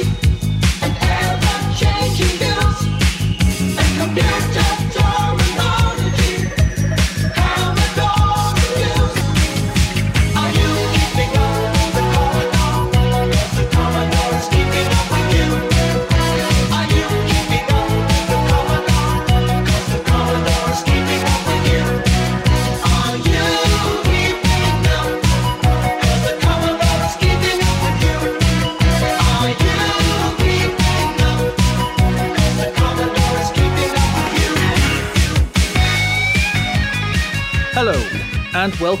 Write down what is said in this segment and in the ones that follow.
and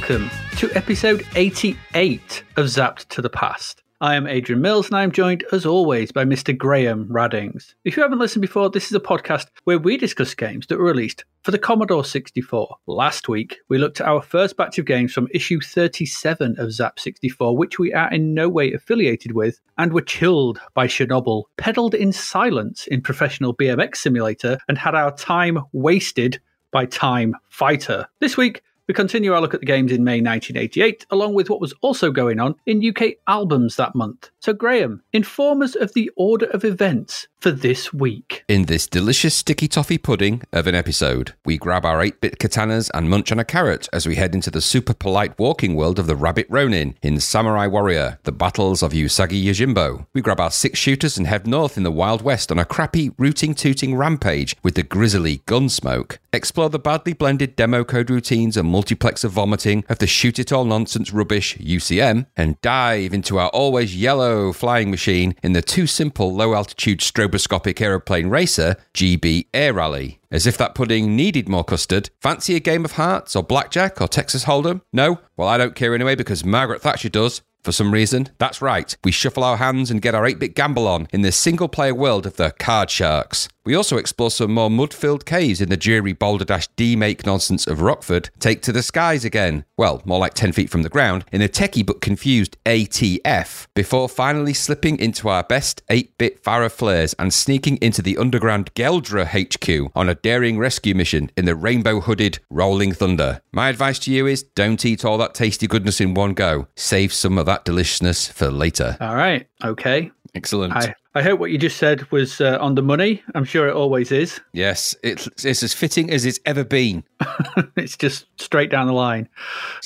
welcome to episode 88 of Zapped to the Past. I am Adrian Mills, and I am joined, as always, by Mr. Graham Raddings. If you haven't listened before, this is a podcast where we discuss games that were released for the Commodore 64. Last week, we looked at our first batch of games from issue 37 of Zzap!64, which we are in no way affiliated with, and were chilled by Chernobyl, pedaled in silence in Professional BMX Simulator, and had our time wasted by Time Fighter. This week, we continue our look at the games in May 1988, along with what was also going on in UK albums that month. So, Graham, inform us of the order of events for this week. In this delicious sticky toffee pudding of an episode, we grab our 8 bit katanas and munch on a carrot as we head into the super polite walking world of the Rabbit Ronin in Samurai Warrior, the battles of Usagi Yojimbo. We grab our six shooters and head north in the Wild West on a crappy rooting tooting rampage with the grisly gunsmoke. Explore the badly blended demo code routines and multiplexer vomiting of the shoot it all nonsense rubbish UCM, and dive into our always yellow flying machine in the too simple low altitude stroboscopic aeroplane racer Gee Bee Air Rally. As if that pudding needed more custard. Fancy a game of hearts or blackjack or Texas Hold'em? No? Well, I don't care anyway because Margaret Thatcher does. For some reason, that's right. We shuffle our hands and get our 8 bit gamble on in this single player world of the Card Sharks. We also explore some more mud filled caves in the dreary Boulder Dash D make nonsense of Rockford. Take to the skies again. Well, more like 10 feet from the ground, in a techie but confused ATF, before finally slipping into our best 8 bit Farah flares and sneaking into the underground Geldra HQ on a daring rescue mission in the rainbow hooded Rolling Thunder. My advice to you is don't eat all that tasty goodness in one go. Save some of that deliciousness for later. All right, okay. Excellent. I, I hope what you just said was uh, on the money. I'm sure it always is. Yes, it's, it's as fitting as it's ever been. it's just straight down the line.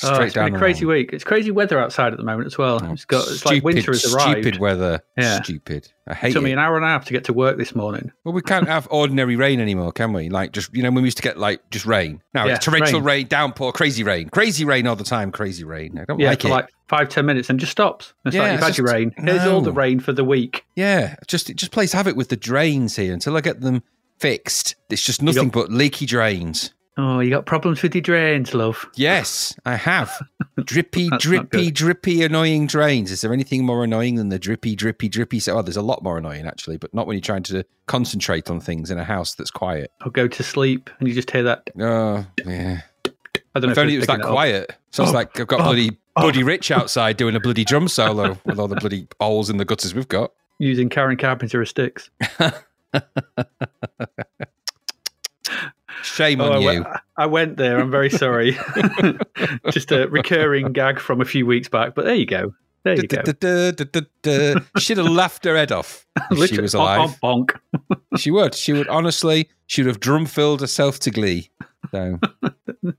Oh, Straight it's been a crazy line. week. It's crazy weather outside at the moment as well. Oh, it's got it's like winter has arrived. Stupid weather. Yeah. Stupid. I hate It took me an hour and a half to get to work this morning. Well, we can't have ordinary rain anymore, can we? Like, just, you know, when we used to get, like, just rain. Now Yeah, it's torrential rain. rain. downpour, crazy rain. Crazy rain all the time, crazy rain. I don't Yeah, like for it. like five ten minutes and just stops. It's Yeah, like you've it's had your rain. Here's all the rain for the week. yeah, just, it just plays havoc with the drains here until I get them fixed. It's just nothing but leaky drains. Oh, you got problems with your drains, love. Yes, I have. Drippy, drippy, drippy, annoying drains. Is there anything more annoying than the drippy, drippy, drippy? So, oh, there's a lot more annoying actually, but not when you're trying to concentrate on things in a house that's quiet. Or go to sleep and you just hear that. Oh, yeah. I don't know If only it it's was that up. quiet. Sounds Oh, like I've got oh, bloody oh. Buddy Rich outside doing a bloody drum solo with all the bloody holes in the gutters we've got. Using Karen Carpenter as sticks. Shame Oh, on I, you. went, I went there. I'm very sorry. just a recurring gag from a few weeks back, but there you go. There you go. Du-du-du-du-du-du. She'd have laughed her head off if she was alive. bonk, bonk. She would. She would honestly. She would have drum filled herself to glee. So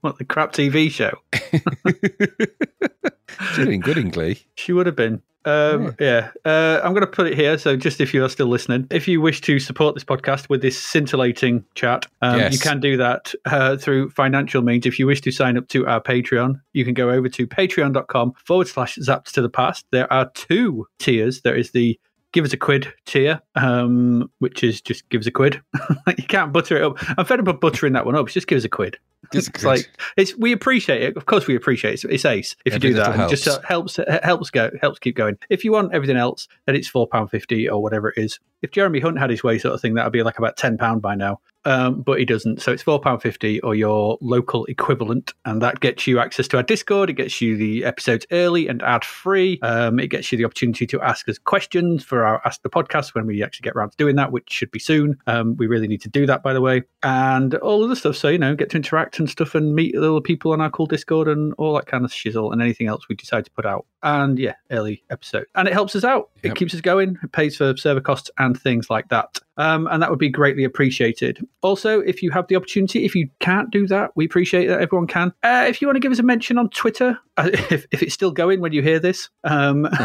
What the crap TV show? she's doing good in glee. She would have been. Um, yeah. Uh, I'm going to put it here. So, just if you are still listening, if you wish to support this podcast with this scintillating chat, um, Yes. you can do that uh, through financial means. If you wish to sign up to our Patreon, you can go over to patreon.com forward slash zapped to the past. There are two tiers. There is the give us a quid tier, um, which is just give us a quid. you can't butter it up. I'm fed up of buttering that one up. It's just give us a quid. It's It's like it's we appreciate it. Of course, we appreciate it. It's, ace if Every you do that. And it just uh, helps helps go helps keep going. If you want everything else, then it's four pound fifty or whatever it is. If Jeremy Hunt had his way, sort of thing, that would be like about ten pound by now. Um, but he doesn't, so it's four pound fifty or your local equivalent, and that gets you access to our Discord. It gets you the episodes early and ad free. Um, it gets you the opportunity to ask us questions for our Ask the Podcast when we actually get around to doing that, which should be soon. Um, we really need to do that, by the way, and all of the stuff. So you know, get to interact interact and stuff and meet other people on our cool Discord and all that kind of shizzle and anything else we decide to put out. And yeah, early episode. And it helps us out. It keeps us going. It pays for server costs and things like that. Um, and that would be greatly appreciated. Also, if you have the opportunity, if you can't do that, we appreciate that everyone can. Uh, if you want to give us a mention on Twitter, uh, if, if it's still going when you hear this, um,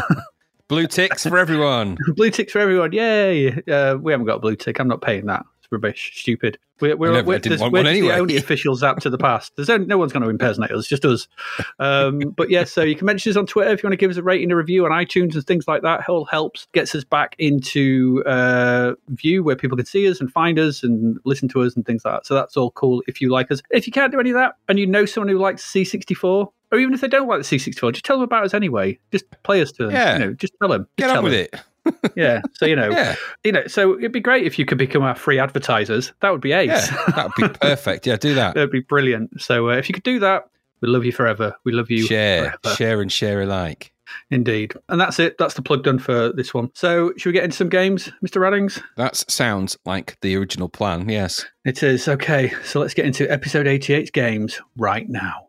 Blue ticks for everyone. blue ticks for everyone. Yay! Uh, we haven't got a blue tick. I'm not paying that. Rubbish. Stupid. We're, we're, never- we're, I didn't want we're anyway. the only official Zapped to the past. There's no, no one's going to impersonate us, just us. Um, but yeah, so you can mention us on Twitter if you want to give us a rating, a review on iTunes and things like that. It all helps, gets us back into uh, view where people can see us and find us and listen to us and things like that. So that's all cool if you like us. If you can't do any of that and you know someone who likes C64, or even if they don't like the C64, just tell them about us anyway. Just play us to them. Yeah. You know, just tell them. Just Get tell on with them. it. Yeah. So you know, Yeah, you know, so it'd be great if you could become our free advertisers. That would be ace. yeah, that'd be perfect. Yeah, do that. That'd be brilliant. So uh, if you could do that, we love you forever. We love you Share, forever. share, and share alike. Indeed. And that's it. That's the plug done for this one. So should we get into some games, Mr. Raddings? That sounds like the original plan. Yes. It is. Okay. So let's get into episode 88's games right now.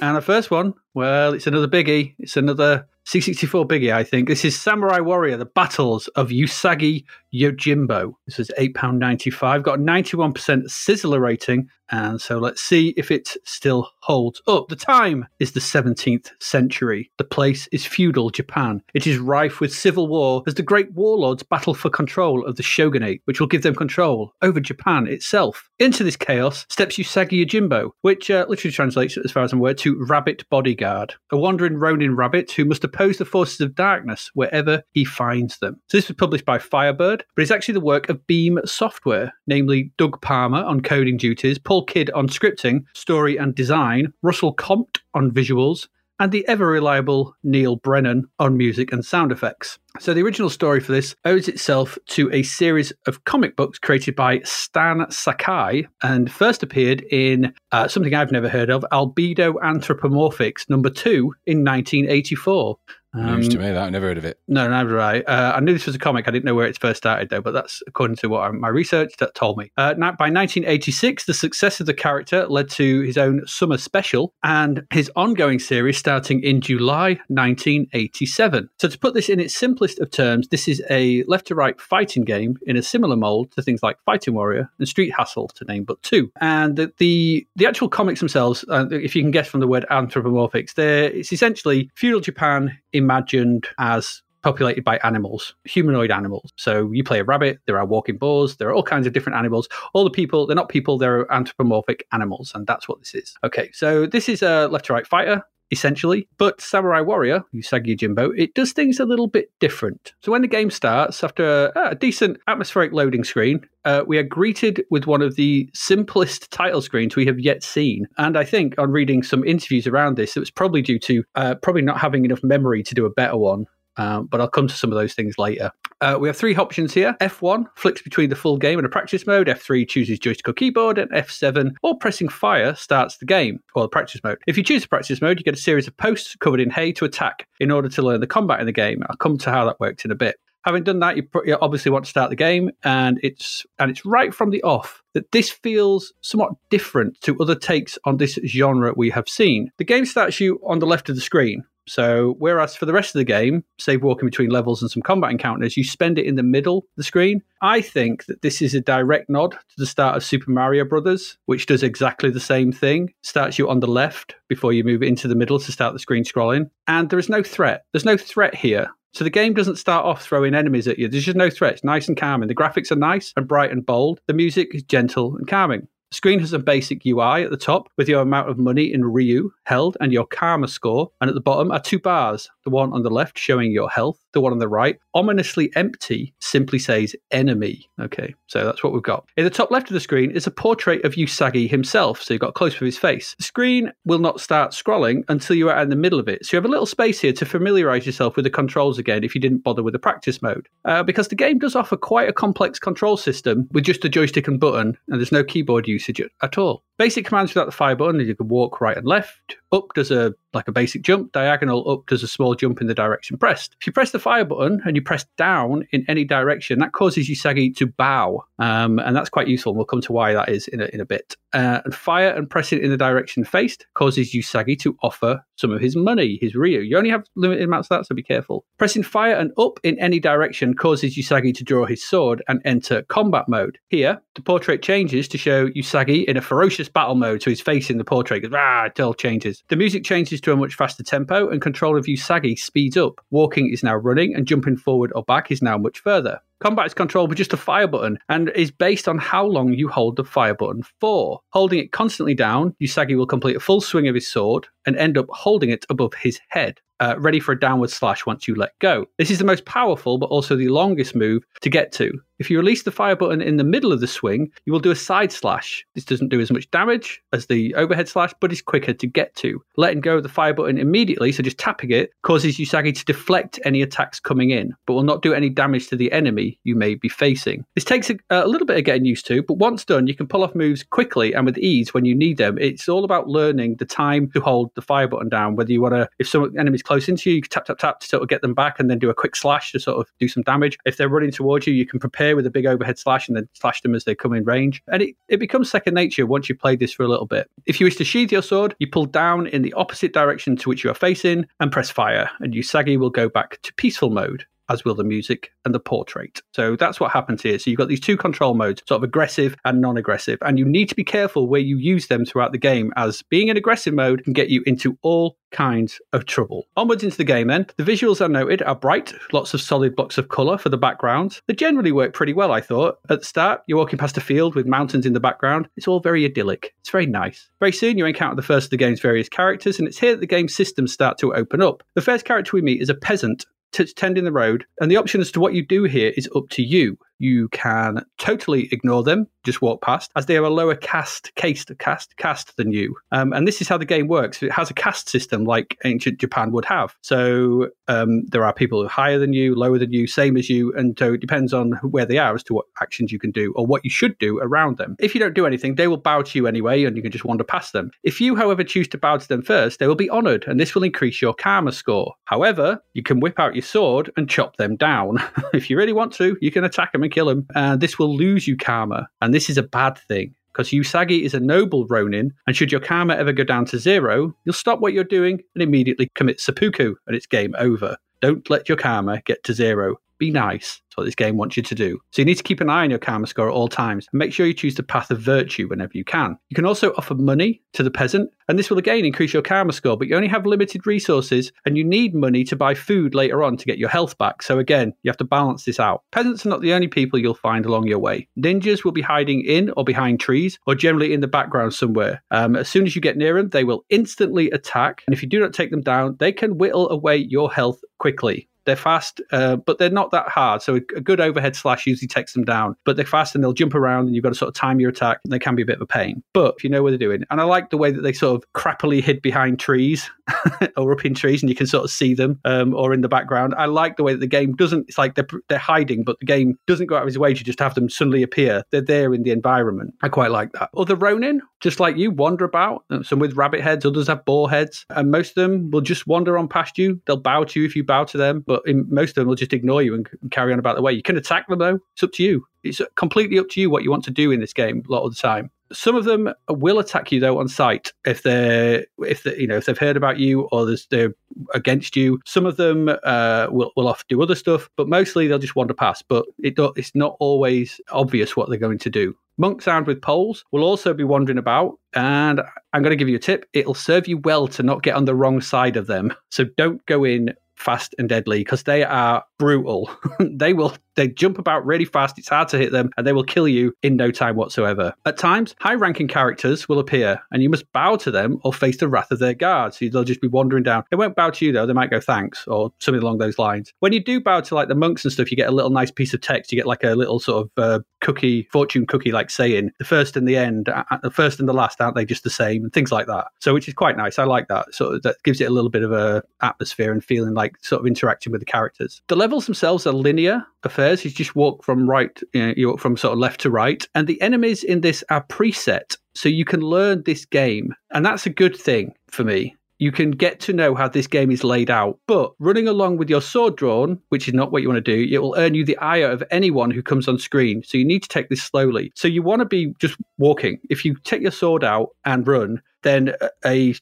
And the first one, well, it's another biggie. It's another C64 biggie, I think. This is Samurai Warrior, The Battles of Usagi Yojimbo. This is £8.95, got a 91% Sizzler rating. And so let's see if it still holds up. The time is the 17th century. The place is feudal Japan. It is rife with civil war as the great warlords battle for control of the shogunate, which will give them control over Japan itself. Into this chaos steps Usagi Yojimbo, which uh, literally translates, as far as I'm aware, to rabbit bodyguard, a wandering Ronin rabbit who must oppose the forces of darkness wherever he finds them. So this was published by Firebird, but it's actually the work of Beam Software, namely Doug Palmer on coding duties, Paul Kidd on scripting, story and design, Russell Comte on visuals, and the ever reliable Neil Brennan on music and sound effects. So, the original story for this owes itself to a series of comic books created by Stan Sakai and first appeared in uh, something I've never heard of Albedo Anthropomorphics number two in 1984. News Um, to me that I never heard of it. no, neither did I. Uh, I knew this was a comic. I didn't know where it first started, though, but that's according to what I, my research that told me. Uh, now, by 1986, the success of the character led to his own summer special and his ongoing series starting in July 1987. So, to put this in its simplest of terms, this is a left to right fighting game in a similar mold to things like Fighting Warrior and Street Hassle, to name but two. And the the, the actual comics themselves, uh, if you can guess from the word anthropomorphics, they're it's essentially feudal Japan imagined as populated by animals, humanoid animals. So you play a rabbit, there are walking boars, there are all kinds of different animals. All the people, they're not people, they're anthropomorphic animals, and that's what this is. Okay, so this is a left to right fighter. Essentially, but Samurai Warrior, Usagi Jimbo, it does things a little bit different. So when the game starts, after a, a decent atmospheric loading screen, uh, we are greeted with one of the simplest title screens we have yet seen. And I think on reading some interviews around this, it was probably due to uh, probably not having enough memory to do a better one. Um, but I'll come to some of those things later. Uh, we have three options here. F1 flicks between the full game and a practice mode. F3 chooses joystick or keyboard, and F7 or pressing fire starts the game or the practice mode. If you choose the practice mode, you get a series of posts covered in hay to attack in order to learn the combat in the game. I'll come to how that works in a bit. Having done that, you, you obviously want to start the game, and it's and it's right from the off that this feels somewhat different to other takes on this genre we have seen. The game starts you on the left of the screen. So, whereas for the rest of the game, save walking between levels and some combat encounters, you spend it in the middle of the screen. I think that this is a direct nod to the start of Super Mario Brothers, which does exactly the same thing. Starts you on the left before you move into the middle to start the screen scrolling. And there is no threat. There's no threat here. So the game doesn't start off throwing enemies at you. There's just no threat. Nice and calming. The graphics are nice and bright and bold. The music is gentle and calming. Screen has a basic UI at the top with your amount of money in Ryu held and your karma score. And at the bottom are two bars. The one on the left showing your health, the one on the right, ominously empty, simply says enemy. Okay, so that's what we've got. In the top left of the screen is a portrait of Usagi himself. So you've got close with his face. The screen will not start scrolling until you are in the middle of it. So you have a little space here to familiarize yourself with the controls again if you didn't bother with the practice mode. Uh, because the game does offer quite a complex control system with just a joystick and button, and there's no keyboard usage at all. Basic commands without the fire button, you can walk right and left. Up does a like a basic jump. Diagonal up does a small jump in the direction pressed. If you press the fire button and you press down in any direction, that causes Usagi to bow, um, and that's quite useful. And we'll come to why that is in a, in a bit. Uh, and fire and pressing in the direction faced causes Usagi to offer some of his money, his Ryu. You only have limited amounts of that, so be careful. Pressing fire and up in any direction causes Usagi to draw his sword and enter combat mode. Here, the portrait changes to show Usagi in a ferocious battle mode, so his face in the portrait goes, ah, it all changes. The music changes to a much faster tempo, and control of Usagi speeds up. Walking is now running, and jumping forward or back is now much further. Combat is controlled with just a fire button and is based on how long you hold the fire button for. Holding it constantly down, Usagi will complete a full swing of his sword and end up holding it above his head. Uh, ready for a downward slash once you let go. This is the most powerful, but also the longest move to get to. If you release the fire button in the middle of the swing, you will do a side slash. This doesn't do as much damage as the overhead slash, but is quicker to get to. Letting go of the fire button immediately, so just tapping it, causes Usagi to deflect any attacks coming in, but will not do any damage to the enemy you may be facing. This takes a, a little bit of getting used to, but once done, you can pull off moves quickly and with ease when you need them. It's all about learning the time to hold the fire button down. Whether you want to, if some enemy's close into you, you can tap, tap, tap to sort of get them back and then do a quick slash to sort of do some damage. If they're running towards you, you can prepare with a big overhead slash and then slash them as they come in range. And it, it becomes second nature once you've played this for a little bit. If you wish to sheath your sword, you pull down in the opposite direction to which you are facing and press fire, and Usagi will go back to peaceful mode as will the music and the portrait. So that's what happens here. So you've got these two control modes, sort of aggressive and non aggressive. And you need to be careful where you use them throughout the game, as being in aggressive mode can get you into all kinds of trouble. Onwards into the game then. The visuals are noted are bright, lots of solid blocks of colour for the backgrounds. They generally work pretty well, I thought. At the start, you're walking past a field with mountains in the background. It's all very idyllic. It's very nice. Very soon, you encounter the first of the game's various characters, and it's here that the game's systems start to open up. The first character we meet is a peasant t- tending the road, and the option as to what you do here is up to you. You can totally ignore them, just walk past, as they are a lower caste, caste, caste, caste than you. Um, and this is how the game works. It has a caste system like ancient Japan would have. So um, there are people who are higher than you, lower than you, same as you, and so it depends on where they are as to what actions you can do or what you should do around them. If you don't do anything, they will bow to you anyway, and you can just wander past them. If you, however, choose to bow to them first, they will be honoured, and this will increase your karma score. However, you can whip out your sword and chop them down. if you really want to, you can attack them kill him. And this will lose you karma, and this is a bad thing. Because Usagi is a noble Ronin, and should your karma ever go down to zero, you'll stop what you're doing and immediately commit seppuku, and it's game over. Don't let your karma get to zero. Be nice. That's what this game wants you to do. So you need to keep an eye on your karma score at all times and make sure you choose the path of virtue whenever you can. You can also offer money to the peasant, and this will again increase your karma score, but you only have limited resources and you need money to buy food later on to get your health back. So again, you have to balance this out. Peasants are not the only people you'll find along your way. Ninjas will be hiding in or behind trees or generally in the background somewhere. Um, as soon as you get near them, they will instantly attack, and if you do not take them down, they can whittle away your health quickly. They're fast, uh, but they're not that hard. So a, good overhead slash usually takes them down. But they're fast and they'll jump around, and you've got to sort of time your attack. And they can be a bit of a pain. But if you know what they're doing, and I like the way that they sort of crappily hid behind trees or up in trees, and you can sort of see them, um, or in the background. I like the way that the game doesn't. It's like they're they're hiding, but the game doesn't go out of its way to just have them suddenly appear. They're there in the environment. I quite like that. Other Ronin, just like you, wander about. uh, Some with rabbit heads, others have boar heads, and most of them will just wander on past you. They'll bow to you if you bow to them, but in, most of them will just ignore you and carry on about the way. You can attack them though. It's up to you. It's completely up to you what you want to do in this game a lot of the time. Some of them will attack you though on sight if they're if they, you know if they've heard about you or they're against you. Some of them uh, will will off do other stuff, but mostly they'll just wander past. But it it's not always obvious what they're going to do. Monks armed with poles will also be wandering about, and I'm going to give you a tip. It'll serve you well to not get on the wrong side of them. So don't go in fast and deadly because they are brutal. they will they jump about really fast. It's hard to hit them, and they will kill you in no time whatsoever. At times, high-ranking characters will appear, and you must bow to them or face the wrath of their guards. So they'll just be wandering down. They won't bow to you though. They might go thanks or something along those lines. When you do bow to like the monks and stuff, you get a little nice piece of text. You get like a little sort of uh, cookie, fortune cookie, like saying the first and the end, uh, the first and the last, aren't they just the same? And things like that. So which is quite nice. I like that. So that gives it a little bit of a atmosphere and feeling like sort of interacting with the characters. The levels themselves are linear affairs. You just walk from right, uh, you, know, you walk from sort of left to right, and the enemies in this are preset. So you can learn this game, and that's a good thing for me. You can get to know how this game is laid out. But running along with your sword drawn, which is not what you want to do, it will earn you the ire of anyone who comes on screen. So you need to take this slowly. So you want to be just walking. If you take your sword out and run, then a,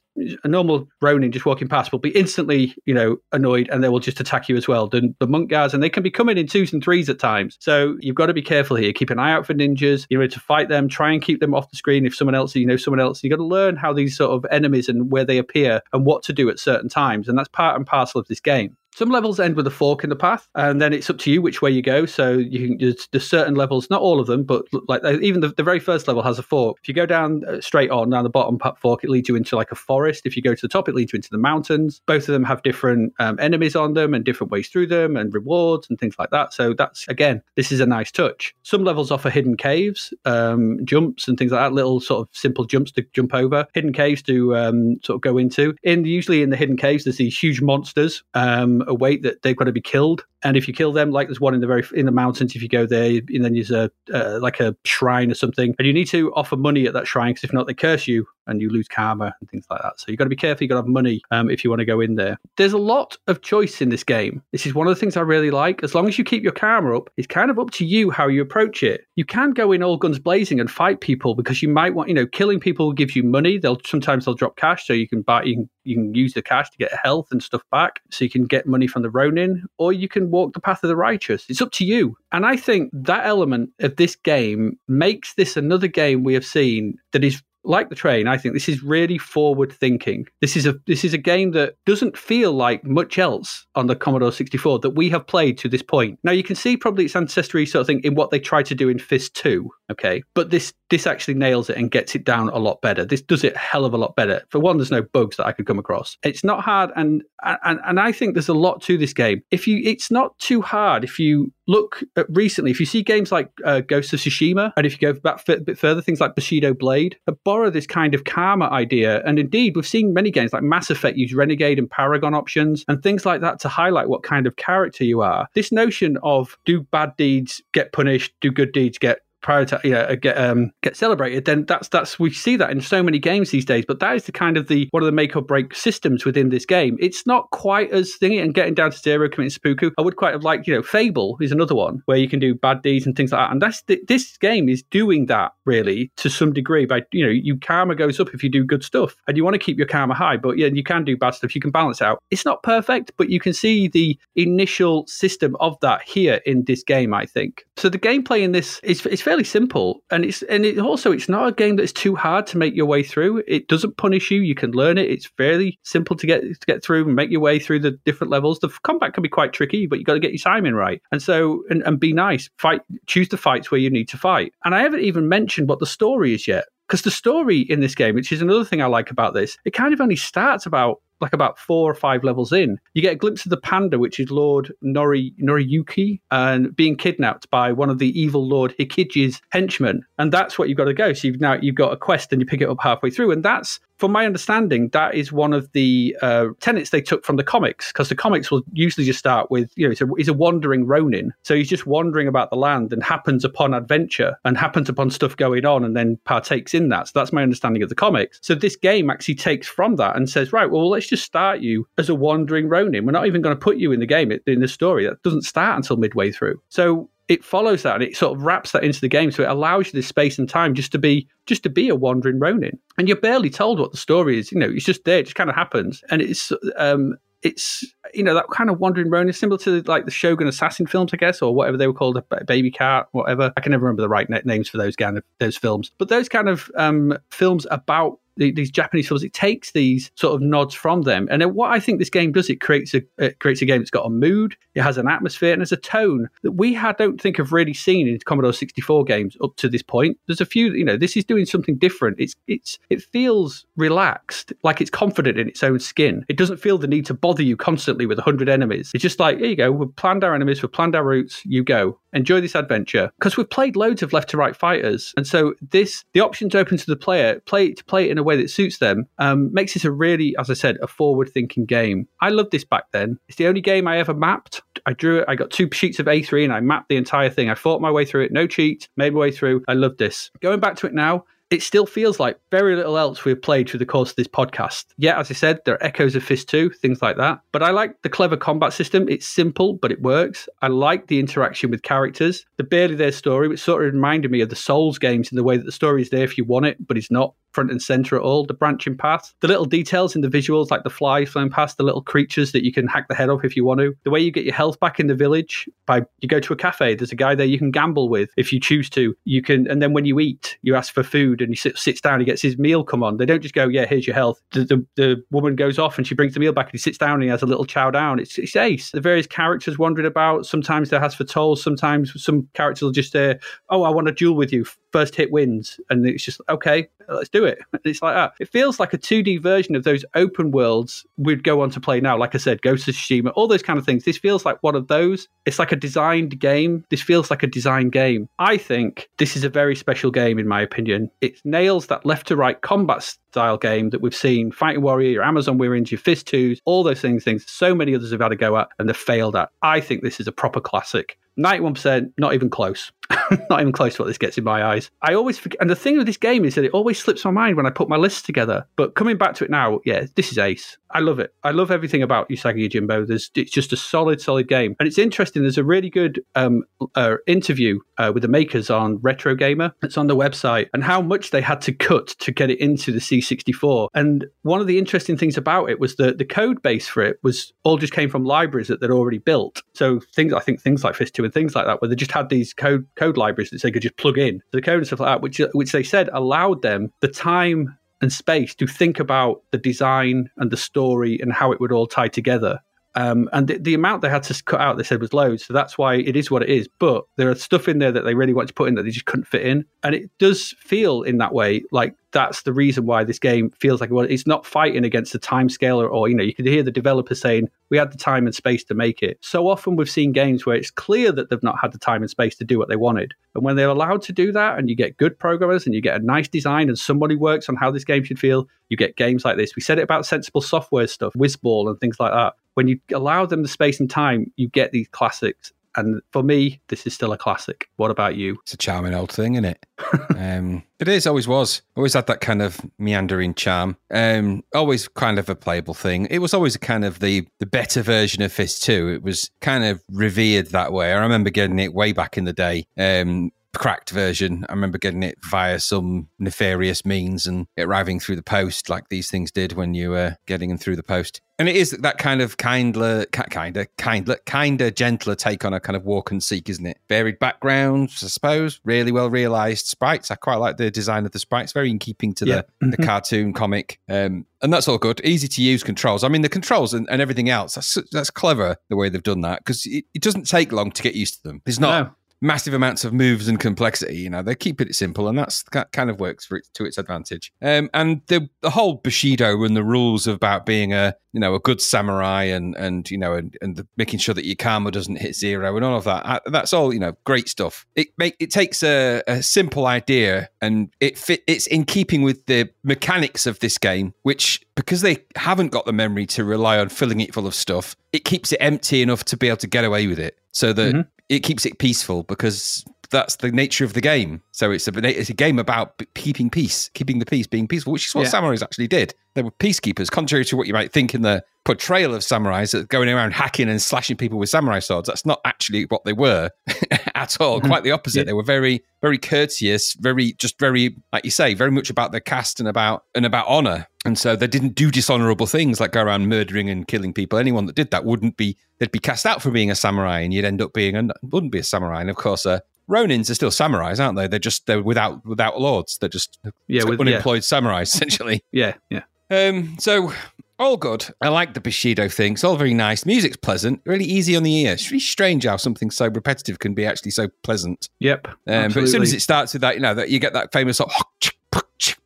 a normal Ronin just walking past will be instantly, you know, annoyed and they will just attack you as well. The, the monk guards, and they can be coming in twos and threes at times. So you've got to be careful here. Keep an eye out for ninjas. You're ready to fight them. Try and keep them off the screen. If someone else, you know, someone else, you've got to learn how these sort of enemies and where they appear and what to do at certain times. And that's part and parcel of this game. Some levels end with a fork in the path, and then it's up to you which way you go. So you can there's, there's certain levels, not all of them, but like even the, the very first level has a fork. If you go down uh, straight on down the bottom fork, it leads you into like a forest. If you go to the top, it leads you into the mountains. Both of them have different um, enemies on them and different ways through them and rewards and things like that. So that's again, this is a nice touch. Some levels offer hidden caves, um, jumps and things like that. Little sort of simple jumps to jump over, hidden caves to um, sort of go into. In usually in the hidden caves, there's these huge monsters. Um, Um, await that they've got to be killed. And if you kill them, like there's one in the very in the mountains, if you go there, and then there's a uh, like a shrine or something, and you need to offer money at that shrine because if not, they curse you and you lose karma and things like that. So you've got to be careful. You've got to have money um, if you want to go in there. There's a lot of choice in this game. This is one of the things I really like. As long as you keep your karma up, it's kind of up to you how you approach it. You can go in all guns blazing and fight people because you might want, you know, killing people gives you money. They'll sometimes they'll drop cash, so you can buy, you can, you can use the cash to get health and stuff back, so you can get money from the Ronin, or you can walk the path of the righteous. It's up to you. And I think that element of this game makes this another game we have seen that is like the train, I think this is really forward thinking. This is a this is a game that doesn't feel like much else on the Commodore 64 that we have played to this point. Now you can see probably its ancestry sort of thing in what they tried to do in Fist 2, okay? But this this actually nails it and gets it down a lot better. This does it a hell of a lot better. For one, there's no bugs that I could come across. It's not hard and and and I think there's a lot to this game. If you it's not too hard if you look at recently, if you see games like uh, Ghost of Tsushima, and if you go back a bit further, things like Bushido Blade, borrow this kind of karma idea. And indeed, we've seen many games like Mass Effect use Renegade and Paragon options and things like that to highlight what kind of character you are. This notion of do bad deeds, get punished, do good deeds, get prioritize, you know, get um, get celebrated, then that's that's we see that in so many games these days. But that is the kind of the one of the make or break systems within this game. It's not quite as thingy and getting down to zero, committing seppuku. I would quite have liked, you know, Fable is another one where you can do bad deeds and things like that. And that's this game is doing that really to some degree by you know, you karma goes up if you do good stuff, and you want to keep your karma high. But yeah, you can do bad stuff. You can balance out. It's not perfect, but you can see the initial system of that here in this game. I think so. The gameplay in this is is fairly simple, and it's and it also it's not a game that's too hard to make your way through. It doesn't punish you. You can learn it. It's fairly simple to get to get through and make your way through the different levels. The combat can be quite tricky, but you got to get your timing right, and so and, and be nice. Fight, choose the fights where you need to fight. And I haven't even mentioned what the story is yet because the story in this game, which is another thing I like about this, it kind of only starts about like about four or five levels in. You get a glimpse of the panda, which is Lord Nori Noriyuki, and being kidnapped by one of the evil Lord Hikiji's henchmen, and that's what you've got to go. So you've now you've got a quest, and you pick it up halfway through, and that's from my understanding, that is one of the uh, tenets they took from the comics, because the comics will usually just start with, you know, he's a, he's a wandering Ronin. So he's just wandering about the land and happens upon adventure and happens upon stuff going on and then partakes in that. So that's my understanding of the comics. So this game actually takes from that and says, right, well, let's just start you as a wandering Ronin. We're not even going to put you in the game, in the story. That doesn't start until midway through. So it follows that and it sort of wraps that into the game. So it allows you this space and time just to be just to be a wandering ronin. And you're barely told what the story is you know it's just there it just kind of happens. And it's um it's you know that kind of wandering ronin similar to like the shogun assassin films i guess or whatever they were called baby cat whatever. I can never remember the right names for those kind of those films. But those kind of um films about these Japanese films, it takes these sort of nods from them. And what I think this game does, it creates a it creates a game that's got a mood, it has an atmosphere, and there's a tone that we had, don't think have really seen in Commodore 64 games up to this point. There's a few, you know, this is doing something different. It's it's it feels relaxed, like it's confident in its own skin. It doesn't feel the need to bother you constantly with hundred enemies. It's just like, here you go, we've planned our enemies, we've planned our routes, you go. Enjoy this adventure. Because we've played loads of left to right fighters. And so this the options open to the player, play to play it in a way that suits them, um, makes it a really, as I said, a forward thinking game. I loved this back then. It's the only game I ever mapped. I drew it, I got two sheets of A3 and I mapped the entire thing. I fought my way through it, no cheat, made my way through. I loved this. Going back to it now, it still feels like very little else we've played through the course of this podcast. Yeah, as I said, there are echoes of Fist 2, things like that. But I like the clever combat system. It's simple, but it works. I like the interaction with characters. The barely there story, which sort of reminded me of the Souls games in the way that the story is there if you want it, but it's not front and center at all. The branching paths, the little details in the visuals, like the fly flying past, the little creatures that you can hack the head off if you want to. The way you get your health back in the village by you go to a cafe. There's a guy there you can gamble with if you choose to. You can, and then when you eat, you ask for food, and he sits, sits down. He gets his meal come on. They don't just go, yeah, here's your health. The, the, the woman goes off and she brings the meal back, and he sits down and he has a little chow down. It's, it's ace. The various characters wandering about. Sometimes there has for tolls. Sometimes some characters will just say, oh, I want to duel with you. First hit wins, and it's just okay. Let's do it. It's like that. It feels like a 2D version of those open worlds we'd go on to play now. Like I said, Ghost of Tsushima, all those kind of things. This feels like one of those. It's like a designed game. This feels like a designed game. I think this is a very special game, in my opinion. It nails that left to right combat style game that we've seen Fighting Warrior, your Amazon Wierings, your Fist 2s, all those things, things so many others have had a go at and they've failed at. I think this is a proper classic. 91%, not even close. not even close to what this gets in my eyes. I always forget. And the thing with this game is that it always slips my mind when I put my list together. But coming back to it now, yeah, this is ace. I love it. I love everything about Usagi Yojimbo. There's, it's just a solid, solid game. And it's interesting. There's a really good um, uh, interview uh, with the makers on Retro Gamer. It's on the website and how much they had to cut to get it into the C64. And one of the interesting things about it was that the code base for it was all just came from libraries that they'd already built. So things, I think things like Fist 2 and things like that, where they just had these code code libraries that they could just plug in the code and stuff like that, which which they said allowed them the time and space to think about the design and the story and how it would all tie together. Um, and the, the amount they had to cut out, they said, was loads. So that's why it is what it is. But there are stuff in there that they really want to put in that they just couldn't fit in. And it does feel in that way like that's the reason why this game feels like well, it's not fighting against the time scale or, or you know, you could hear the developers saying we had the time and space to make it. So often we've seen games where it's clear that they've not had the time and space to do what they wanted. And when they're allowed to do that and you get good programmers and you get a nice design and somebody works on how this game should feel, you get games like this. We said it about sensible software stuff, Wizball and things like that. When you allow them the space and time, you get these classics. And for me, this is still a classic. What about you? It's a charming old thing, isn't it? um, it is, always was. Always had that kind of meandering charm. Um, always kind of a playable thing. It was always a kind of the, the better version of Fist 2. It was kind of revered that way. I remember getting it way back in the day. Um, cracked version. I remember getting it via some nefarious means and it arriving through the post, like these things did when you were getting them through the post. And it is that kind of kindler, kinder, kindler, kinder, gentler take on a kind of walk and seek, isn't it? Varied backgrounds, I suppose. Really well realized sprites. I quite like the design of the sprites. Very in keeping to Yeah. the, the cartoon comic. Um, and that's all good. Easy to use controls. I mean, the controls and, and everything else. That's that's clever the way they've done that because it, it doesn't take long to get used to them. There's not No. Massive amounts of moves and complexity. You know, they keep it simple, and that's that kind of works for it to its advantage. Um, and the the whole Bushido and the rules about being a you know a good samurai and and you know and, and the, making sure that your karma doesn't hit zero and all of that. uh, That's all you know, great stuff. It make it takes a, a simple idea and it fit. It's in keeping with the mechanics of this game, which because they haven't got the memory to rely on filling it full of stuff, it keeps it empty enough to be able to get away with it. So that it keeps it peaceful because that's the nature of the game. So it's a it's a game about keeping peace, keeping the peace, being peaceful, which is what Yeah. samurais actually did. They were peacekeepers, contrary to what you might think in the portrayal of samurais that going around hacking and slashing people with samurai swords. That's not actually what they were at all. Quite the opposite. They were very, very courteous, very just very, like you say, very much about their caste and about and about honor. And so they didn't do dishonorable things like go around murdering and killing people. Anyone that did that wouldn't be they'd be cast out for being a samurai, and you'd end up being a wouldn't be a samurai. And of course, uh, Ronins are still samurais, aren't they? They're just they're without without lords. They're just Yeah, with- yeah. unemployed samurais essentially. Yeah, yeah. Um, so all good. I like the Bushido thing. It's all very nice. Music's pleasant, really easy on the ear. It's really strange how something so repetitive can be actually so pleasant. Yep. Um, but as soon as it starts with that, you know, that you get that famous sort of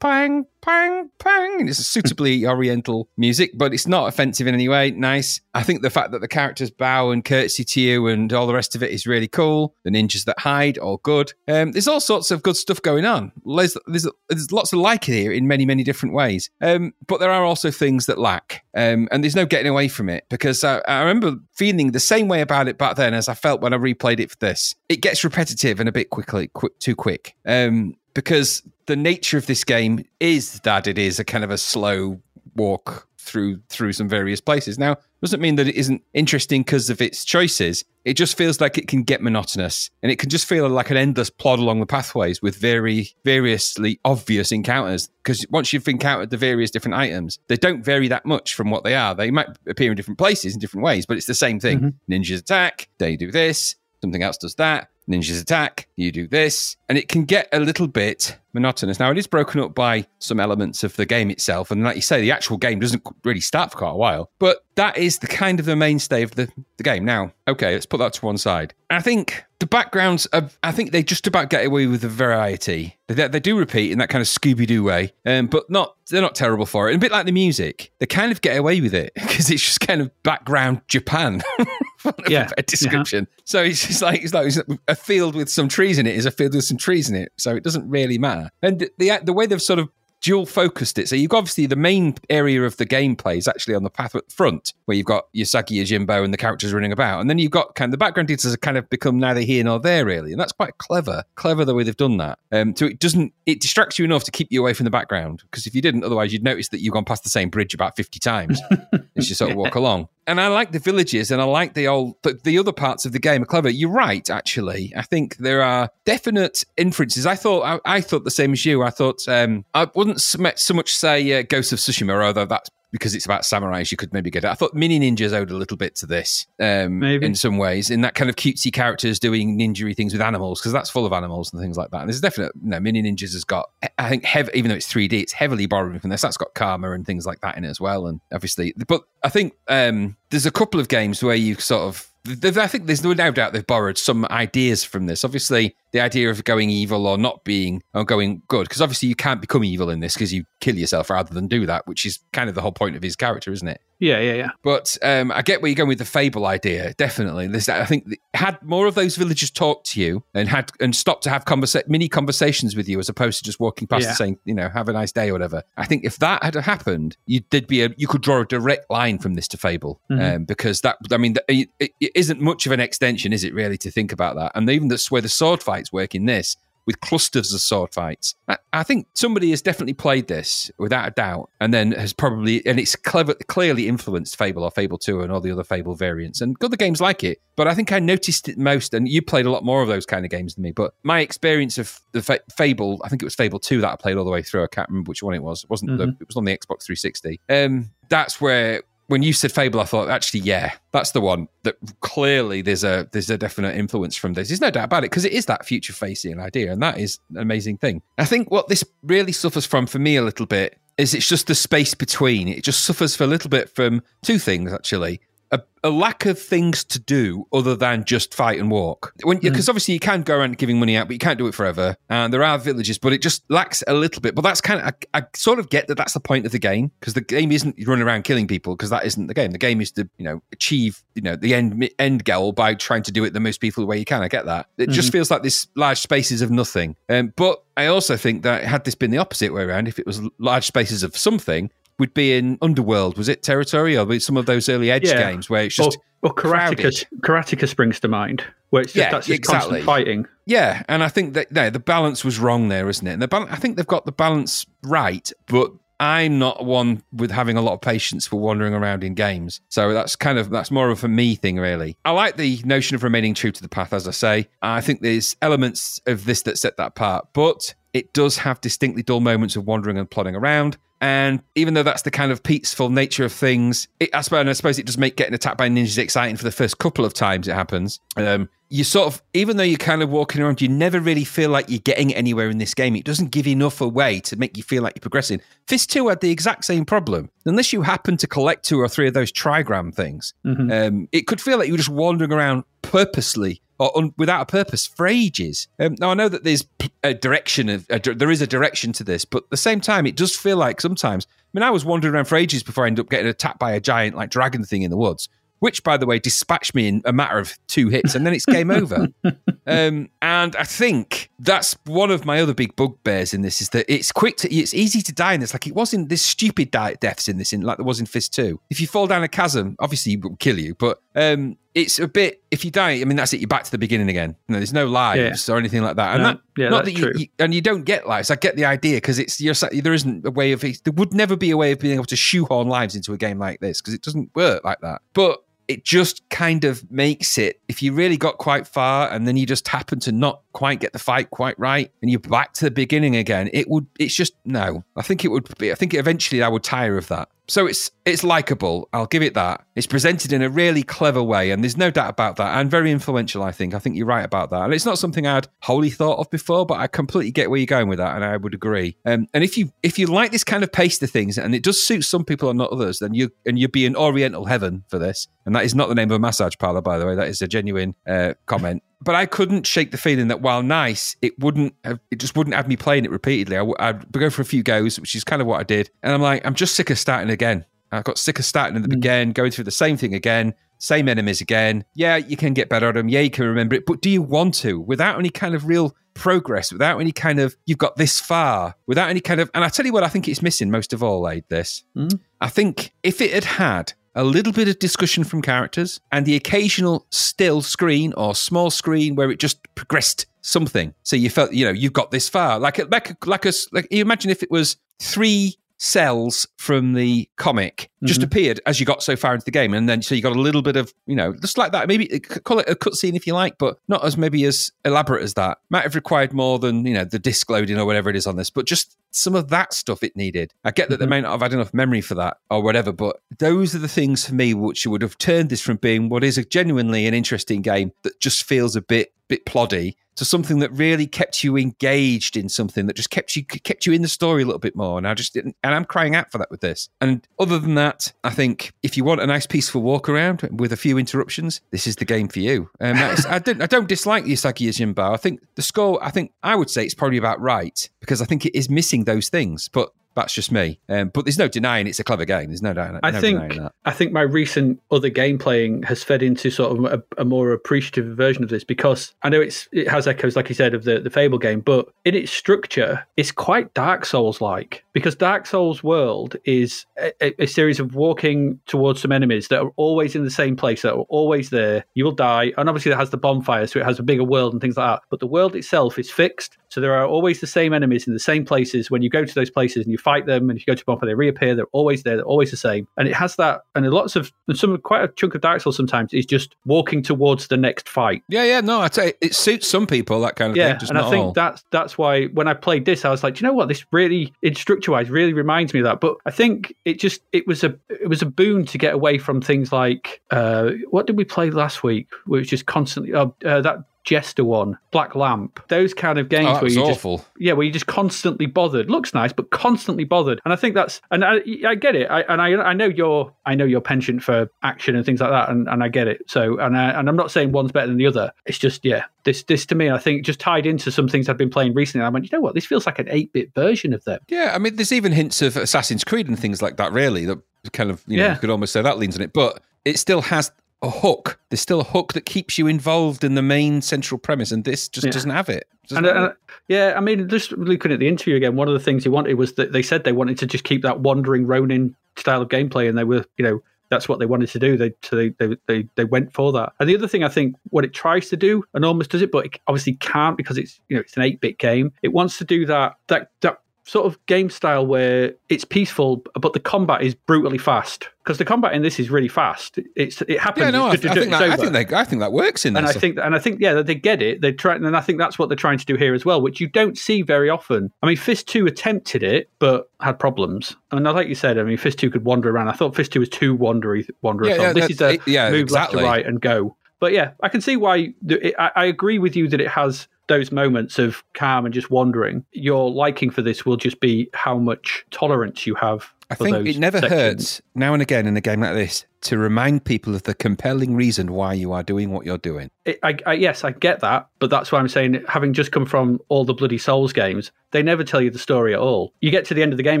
pang, pang, pang. And it's a suitably oriental music, but it's not offensive in any way. Nice. I think the fact that the characters bow and curtsy to you and all the rest of it is really cool. The ninjas that hide, all good. Um, there's all sorts of good stuff going on. There's, there's, there's lots of like it here in many, many different ways. Um, but there are also things that lack. Um, and there's no getting away from it because I, I remember feeling the same way about it back then as I felt when I replayed it for this. It gets repetitive and a bit quickly, quick, too quick. Um, because the nature of this game is that it is a kind of a slow walk through through some various places. Now, doesn't mean that it isn't interesting because of its choices. It just feels like it can get monotonous, and it can just feel like an endless plod along the pathways with very variously obvious encounters. Because once you've encountered the various different items, they don't vary that much from what they are. They might appear in different places in different ways, but it's the same thing. Mm-hmm. Ninjas attack, they do this. Something else does that. Ninjas attack, you do this. And it can get a little bit monotonous. Now, it is broken up by some elements of the game itself. And like you say, the actual game doesn't really start for quite a while. But that is the kind of the mainstay of the, the game. Now, okay, let's put that to one side. I think the backgrounds, are, I think they just about get away with the variety. They, they do repeat in that kind of Scooby Doo way, um, but not they're not terrible for it. And a bit like the music, they kind of get away with it because it's just kind of background Japan. for want of a Yeah, better description. So it's just like it's like it's a field with some trees in it is a field with some trees in it. So it doesn't really matter. And the the way they've sort of dual focused it. So you've got obviously the main area of the gameplay is actually on the path at the front, where you've got Usagi Yojimbo and the characters running about, and then you've got kind of the background details have kind of become neither here nor there really, and that's quite clever. Clever the way they've done that. Um, so it doesn't it distracts you enough to keep you away from the background because if you didn't, otherwise you'd notice that you've gone past the same bridge about fifty times as you sort of walk along. And I like the villages, and I like the old, but the other parts of the game are clever. You're right, actually. I think there are definite inferences. I thought, I, I thought the same as you. I thought um, I wouldn't so much say uh, Ghost of Tsushima, although that's because it's about samurais. You could maybe get it. I thought Mini Ninjas owed a little bit to this, um, in some ways, in that kind of cutesy characters doing ninja things with animals, because that's full of animals and things like that. And there's definitely, you know, Mini Ninjas has got, I think, hev- even though it's 3D, it's heavily borrowing from this. That's got karma and things like that in it as well. And obviously, but I think um, there's a couple of games where you sort of I think there's no doubt they've borrowed some ideas from this. Obviously, the idea of going evil or not being or going good, because obviously you can't become evil in this because you kill yourself rather than do that, which is kind of the whole point of his character, isn't it? Yeah, yeah, yeah. But um, I get where you're going with the fable idea. Definitely, There's, I think th- had more of those villagers talk to you and had and stopped to have conversa- mini conversations with you as opposed to just walking past Yeah. and saying, you know, have a nice day or whatever. I think if that had happened, you did be a you could draw a direct line from this to fable um, because that I mean it, it isn't much of an extension, is it really, to think about that? And even that's where the sword fights work in this. With clusters of sword fights, I, I think somebody has definitely played this without a doubt, and then has probably and it's clever, clearly influenced Fable or Fable Two and all the other Fable variants, and other games like it. But I think I noticed it most, and you played a lot more of those kind of games than me. But my experience of the fa- Fable, I think it was Fable Two that I played all the way through. I can't remember which one it was. It wasn't the, it was on the Xbox 360. Um, that's where when you said Fable, I thought actually, yeah, that's the one that clearly there's a there's a definite influence from this. There's no doubt about it because it is that future facing idea, and that is an amazing thing. I think what this really suffers from for me a little bit is it's just the space between. It just suffers for a little bit from two things actually. A, a lack of things to do other than just fight and walk. Because obviously you can go around giving money out, but you can't do it forever. And there are villages, but it just lacks a little bit. But that's kind of, I, I sort of get that that's the point of the game because the game isn't running around killing people because that isn't the game. The game is to, you know, achieve, you know, the end end goal by trying to do it the most peaceful way you can. I get that. It just feels like this large spaces of nothing. Um, but I also think that had this been the opposite way around, if it was large spaces of something, would be in Underworld. Was it Territory or some of those early Edge Yeah. games where it's just or, or Karateka, Karateka springs to mind, where it's just, Yeah, that's just exactly. constant fighting. Yeah, and I think that no, the balance was wrong there, isn't it? And the bal- I think they've got the balance right, but I'm not one with having a lot of patience for wandering around in games. So that's kind of that's more of a me thing, really. I like the notion of remaining true to the path, as I say. I think there's elements of this that set that apart, but it does have distinctly dull moments of wandering and plodding around. And even though that's the kind of peaceful nature of things, it, I, suppose, I suppose it does make getting attacked by ninjas exciting for the first couple of times it happens. Um, you sort of, even though you're kind of walking around, you never really feel like you're getting anywhere in this game. It doesn't give enough away to make you feel like you're progressing. Fist 2 had the exact same problem. Unless you happen to collect two or three of those trigram things, um, it could feel like you were just wandering around purposely or un- without a purpose for ages. Um, now I know that there's a direction of a, there is a direction to this, but at the same time, it does feel like sometimes. I mean, I was wandering around for ages before I ended up getting attacked by a giant like dragon thing in the woods. Which, by the way, dispatched me in a matter of two hits, and then it's game over. Um, and I think that's one of my other big bugbears in this is that it's quick to, it's easy to die in this. Like it wasn't this stupid di- deaths in this, in like there was in Fist 2. If you fall down a chasm, obviously it will kill you, but um, it's a bit. If you die, I mean, that's it. You're back to the beginning again. You know, there's no lives or anything like that. And No, that, yeah, not that you, true. you- and you don't get lives. I get the idea because it's you're, there isn't a way of there would never be a way of being able to shoehorn lives into a game like this because it doesn't work like that. But it just kind of makes it if you really got quite far and then you just happen to not quite get the fight quite right and you're back to the beginning again it would it's just no. I think it would be i think eventually i would tire of that so it's it's likable i'll give it that. It's presented in a really clever way and there's no doubt about that and very influential i think. I think you're right about that. And it's not something i'd wholly thought of before but i completely get where you're going with that and i would agree. Um, and if you if you like this kind of pace of things and it does suit some people and not others then you and you'd be in oriental heaven for this. And that is not the name of a massage parlor by the way. That is a genuine uh, comment but I couldn't shake the feeling that while nice, it wouldn't have, it just wouldn't have me playing it repeatedly. I, w- I'd go for a few goes, which is kind of what I did. And I'm like, I'm just sick of starting again. I got sick of starting at the hmm. beginning, going through the same thing again, same enemies again. Yeah, you can get better at them. Yeah, you can remember it. But do you want to? Without any kind of real progress, without any kind of, you've got this far, without any kind of, and I tell you what, I think it's missing most of all, Aid, this. Hmm? I think if it had had a little bit of discussion from characters and the occasional still screen or small screen where it just progressed something. So you felt, you know, you've got this far. Like like like a, like you imagine if it was three cells from the comic just mm-hmm. appeared as you got so far into the game, and then so you got a little bit of, you know, just like that. Maybe call it a cutscene if you like, but not as maybe as elaborate as that. Might have required more than you know the disc loading or whatever it is on this, but just some of that stuff it needed. I get that they mm-hmm. may not have had enough memory for that or whatever, but those are the things for me which would have turned this from being what is a genuinely an interesting game that just feels a bit bit ploddy to something that really kept you engaged in something that just kept you kept you in the story a little bit more. And I just didn't, and I'm crying out for that with this. And other than that, I think if you want a nice peaceful walk around with a few interruptions, this is the game for you. Um, I don't I don't dislike the Usagi Yojimbo. I think the score. I think I would say it's probably about right because I think it is missing those things, but. That's just me, um, but there's no denying it's a clever game. There's no doubt. I no think denying that. I think my recent other game playing has fed into sort of a, a more appreciative version of this because I know it's it has echoes, like you said, of the the Fable game, but in its structure, it's quite Dark Souls like because Dark Souls world is a, a- series of walking towards some enemies that are always in the same place, that are always there. You will die, and obviously it has the bonfire, so it has a bigger world and things like that. But the world itself is fixed, so there are always the same enemies in the same places. When you go to those places and you fight them, and if you go to bonfire, they reappear. They're always there. They're always the same, and it has that. And lots of and some quite a chunk of Dark Souls sometimes is just walking towards the next fight. Yeah, yeah. No, I tell you, it suits some people that kind of Yeah, thing. Just and I think all. that's that's why when I played this, I was like, "Do you know what? This really, in structure wise, really reminds me of that. But I think it just it was a it was a boon to get away from things like uh, what did we play last week? Where it was just constantly uh, uh, that Jester one, Black Lamp, those kind of games Oh, where you awful. just yeah, where you just constantly bothered. Looks nice, but constantly bothered. And I think that's and I, I get it. I, and I I know your I know your penchant for action and things like that, and, and I get it. So and I, and I'm not saying one's better than the other. It's just yeah, this this to me I think just tied into some things I've been playing recently. I went, you know what, this feels like an eight bit version of them. Yeah, I mean, there's even hints of Assassin's Creed and things like that. Really, that kind of you know Yeah. you could almost say that leans on it, but it still has a hook. There's still a hook that keeps you involved in the main central premise, and this just Yeah. doesn't have it. Doesn't And, have uh, it. yeah, I mean, just looking at the interview again, one of the things he wanted was that they said they wanted to just keep that wandering Ronin style of gameplay, and they were, you know, that's what they wanted to do. They so they they they, they went for that. And the other thing I think what it tries to do, and almost does it, but it obviously can't because it's you know it's an eight bit game. It wants to do that that that sort of game style where it's peaceful, but the combat is brutally fast. Because the combat in this is really fast. It's it happens. yeah, no, I, it's, I think that, I think they, I think that works in And this. I think, and I think, yeah, they get it. They try, and I think that's what they're trying to do here as well, which you don't see very often. I mean, Fist Two attempted it, but had problems. I mean, like you said, I mean, Fist Two could wander around. I thought Fist Two was too wandery, wandery. Yeah, yeah, this is a it- yeah, move exactly. left to right and go. But yeah, I can see why. the- It, I, I agree with you that it has those moments of calm and just wandering. Your liking for this will just be how much tolerance you have. I think it never sections. hurts now and again in a game like this to remind people of the compelling reason why you are doing what you're doing. it, I, I, yes, I get that, but that's why I'm saying, having just come from all the bloody Souls games, they never tell you the story at all. You get to the end of the game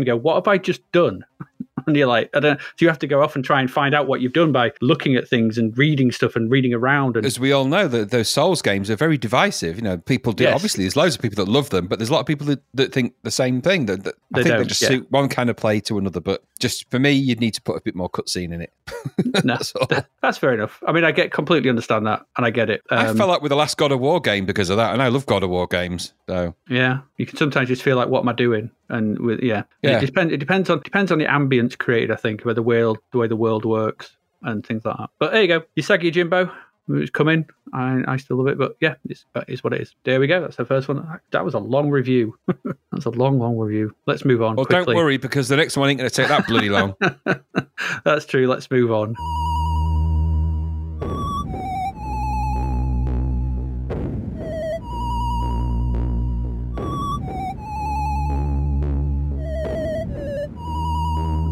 and go, "What have I just done?" And you're like, I don't. So you have to go off and try and find out what you've done by looking at things and reading stuff and reading around. And As we all know, that those Souls games are very divisive. You know, people do. Yes. Obviously, there's loads of people that love them, but there's a lot of people that, that think the same thing. That, that I think they just yeah. suit one kind of play to another. But just for me, you'd need to put a bit more cutscene in it. no, That's that's fair enough. I mean, I get completely understand that, and I get it. I Um, fell out with the last God of War game because of that, and I love God of War games. So Yeah, you can sometimes just feel like, what am I doing? And with yeah, Yeah. it depends. It depends on depends on the ambience created. I think where the world, the way the world works, and things like that. But there you go, Usagi Jimbo. It's coming. I, I still love it, but yeah, it's, is what it is. There we go. That's the first one. That was a long review. That's a long, long review. Let's move on. well, quickly. don't worry because the next one ain't going to take that bloody long. That's true. Let's move on.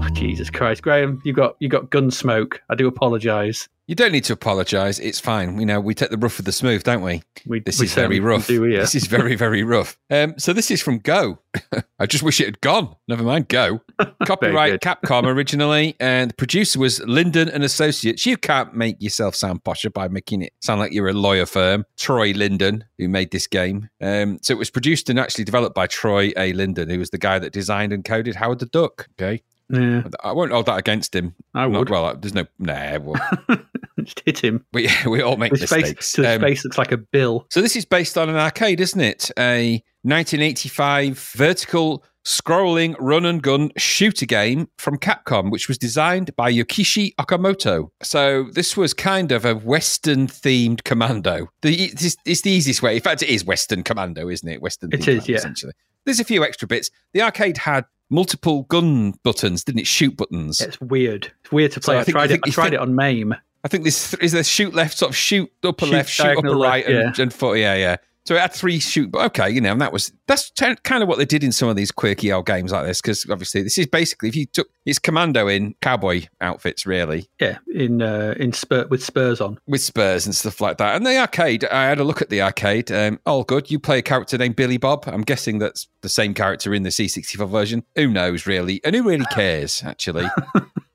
Oh, Jesus Christ, Graham, you got you got Gunsmoke. I do apologise. You don't need to apologise. It's fine. You know, we take the rough with the smooth, don't we? We, This we is very rough. Do, yeah. This is very, very rough. Um, so this is from Go. I just wish it had gone. Never mind, Go. Copyright. Capcom originally, and the producer was Lyndon and Associates. You can't make yourself sound posher by making it sound like you're a lawyer firm. Troy Lyndon, who made this game. Um, so it was produced and actually developed by Troy A. Lyndon, who was the guy that designed and coded Howard the Duck. Okay, yeah, I won't hold that against him. I Not- would. well, there's no nah. Well, Just hit him. we we all make face, mistakes. his Um, face looks like a bill. So this is based on an arcade, isn't it? A 1985 vertical scrolling run and gun shooter game from Capcom, which was designed by Yoshiki Okamoto. So this was kind of a Western themed commando. The, it's, it's the easiest way. In fact, it is Western commando, isn't it? Western. It is, commando, yeah. Essentially, there's a few extra bits. The arcade had multiple gun buttons, didn't it? Shoot buttons. It's weird. It's weird to play. I I, think- tried I it. I tried think- it on MAME. I think this is there shoot left, sort of shoot upper Shoot left, shoot upper diagonal right, left, and, and foot. Yeah, yeah. So it had three shoot, but okay, you know, and that was that's t- kind of what they did in some of these quirky old games like this, because obviously this is basically if you took it's commando in cowboy outfits, really, Yeah, in uh, in spur with spurs on. with spurs and stuff like that. And the arcade, I had a look at the arcade. Um, all good. You play a character named Billy Bob. I'm guessing that's the same character in the C64 version. Who knows, really? And who really cares, actually?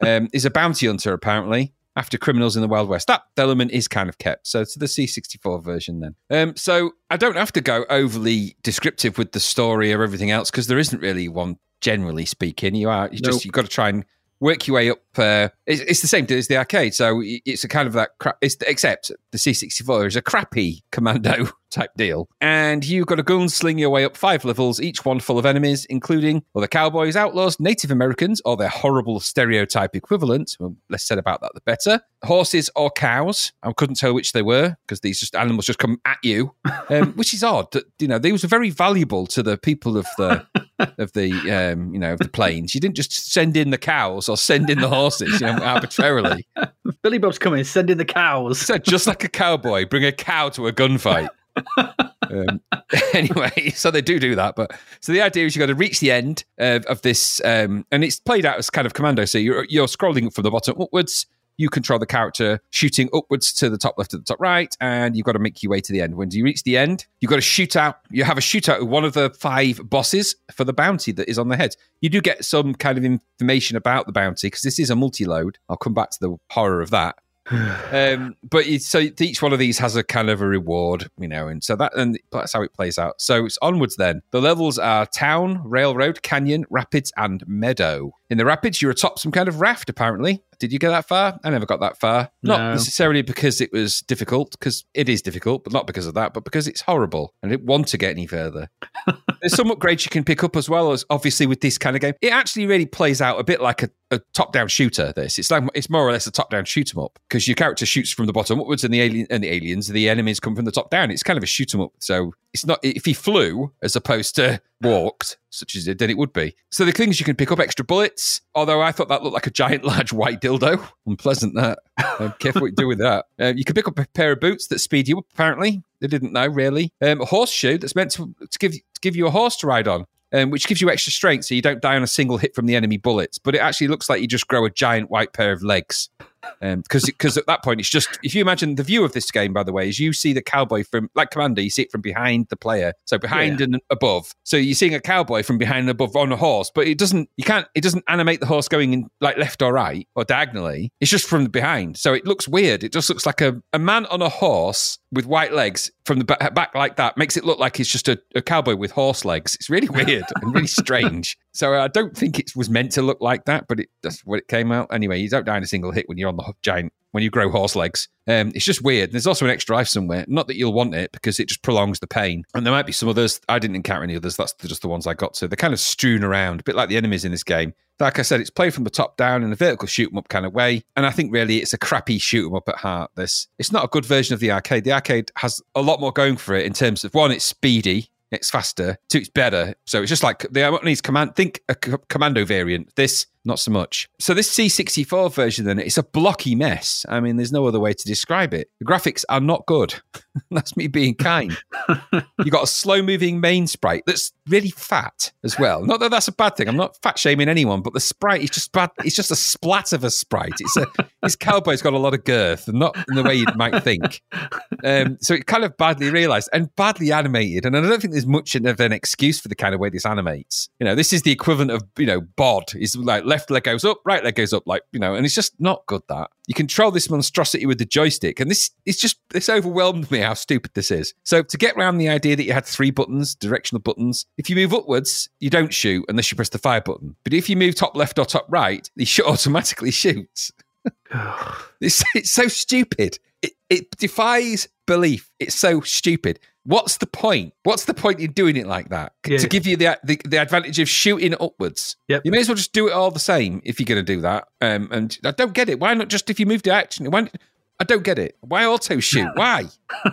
um, is a bounty hunter, apparently, after criminals in the Wild West. That element is kind of kept. So it's the C64 version then. Um, so I don't have to go overly descriptive with the story or everything else because there isn't really one, generally speaking. You are, you just, you've got to try and work your way up. Uh, it's, it's the same as the arcade, so it's a kind of that. crap. it's except the C64 is a crappy commando type deal, and you've got to gunsling your way up five levels, each one full of enemies, including other cowboys, outlaws, Native Americans, or their horrible stereotype equivalent. Well, less said about that, the better. Horses or cows. I couldn't tell which they were because these just animals just come at you, um, which is odd. You know these were very valuable to the people of the of the um, you know of the plains. You didn't just send in the cows or send in the horses, you know, arbitrarily. Billy Bob's coming. Send in the cows. So just like a cowboy, bring a cow to a gunfight. Um, anyway, so they do do that. But so the idea is you've got to reach the end of, of this, um, and it's played out as kind of commando. So you're you're scrolling from the bottom upwards. You control the character shooting upwards to the top left to the top right, and you've got to make your way to the end. When you reach the end, you've got to shoot out. You have a shootout with one of the five bosses for the bounty that is on the head. You do get some kind of information about the bounty because this is a multi-load. I'll come back to the horror of that um, but so each one of these has a kind of a reward, you know, and so that and that's how it plays out. So it's onwards. Then the levels are town, railroad, canyon, rapids, and meadow. In the rapids, you're atop some kind of raft. Apparently, did you get that far? I never got that far. Not No. necessarily because it was difficult, because it is difficult, but not because of that, but because it's horrible. and I didn't want to get any further. There's some upgrades you can pick up as well as obviously with this kind of game. It actually really plays out a bit like a, a top-down shooter. This it's like it's more or less a top-down shoot 'em up because your character shoots from the bottom upwards, and the alien and the aliens, the enemies come from the top down. It's kind of a shoot 'em up. So it's not if he flew as opposed to walked, such as it, then it would be. So the things you can pick up extra bullets. Although I thought that looked like a giant, large white dildo. Unpleasant that. Um, careful what you do with that. Um, you can pick up a pair of boots that speed you up. Apparently, they didn't know really. Um, a horseshoe that's meant to, to give to give you a horse to ride on. Um, which gives you extra strength so you don't die on a single hit from the enemy bullets. But it actually looks like you just grow a giant white pair of legs. Um, because because at that point it's just if you imagine the view of this game, by the way, is you see the cowboy from like Commando, you see it from behind the player, so behind and above. So you're seeing a cowboy from behind and above on a horse, but it doesn't you can't it doesn't animate the horse going in like left or right or diagonally. It's just from behind, so it looks weird. It just looks like a, a man on a horse with white legs from the ba- back like that makes it look like he's just a, a cowboy with horse legs. It's really weird and really strange. So I don't think it was meant to look like that, but it, that's what it came out. Anyway, you don't die in a single hit when you're on the giant when you grow horse legs. Um, it's just weird. There's also an extra life somewhere. Not that you'll want it because it just prolongs the pain. And there might be some others. I didn't encounter any others. That's just the ones I got to. They're kind of strewn around, a bit like the enemies in this game. Like I said, it's played from the top down in a vertical shoot 'em up kind of way. And I think really it's a crappy shoot 'em up at heart. This it's not a good version of the arcade. The arcade has a lot more going for it in terms of one, it's speedy. It's faster. Two, it's better. So it's just like the needs command. Think a commando variant. This not so much. So this C64 version, then it's a blocky mess. I mean, there's no other way to describe it. The graphics are not good. that's me being kind. you got a slow moving main sprite that's really fat as well. Not that that's a bad thing. I'm not fat shaming anyone, but the sprite is just bad. It's just a splat of a sprite. It's a this cowboy's got a lot of girth, and not in the way you might think. Um, so it kind of badly realized and badly animated. And I don't think there's much of an excuse for the kind of way this animates. You know, this is the equivalent of you know bod is like left leg goes up, right leg goes up, like you know, and it's just not good. That you control this monstrosity with the joystick, and this it's just this overwhelmed me how stupid this is. So to get around the idea that you had three buttons, directional buttons, if you move upwards, you don't shoot unless you press the fire button. But if you move top left or top right, the shot automatically shoots. It's, it's so stupid. It, it defies belief. It's so stupid. What's the point? What's the point in doing it like that? Yeah. To give you the, the the advantage of shooting upwards. Yep. You may as well just do it all the same if you're going to do that. Um, and I don't get it. Why not just if you move to action? Why, I don't get it. Why auto shoot? Why?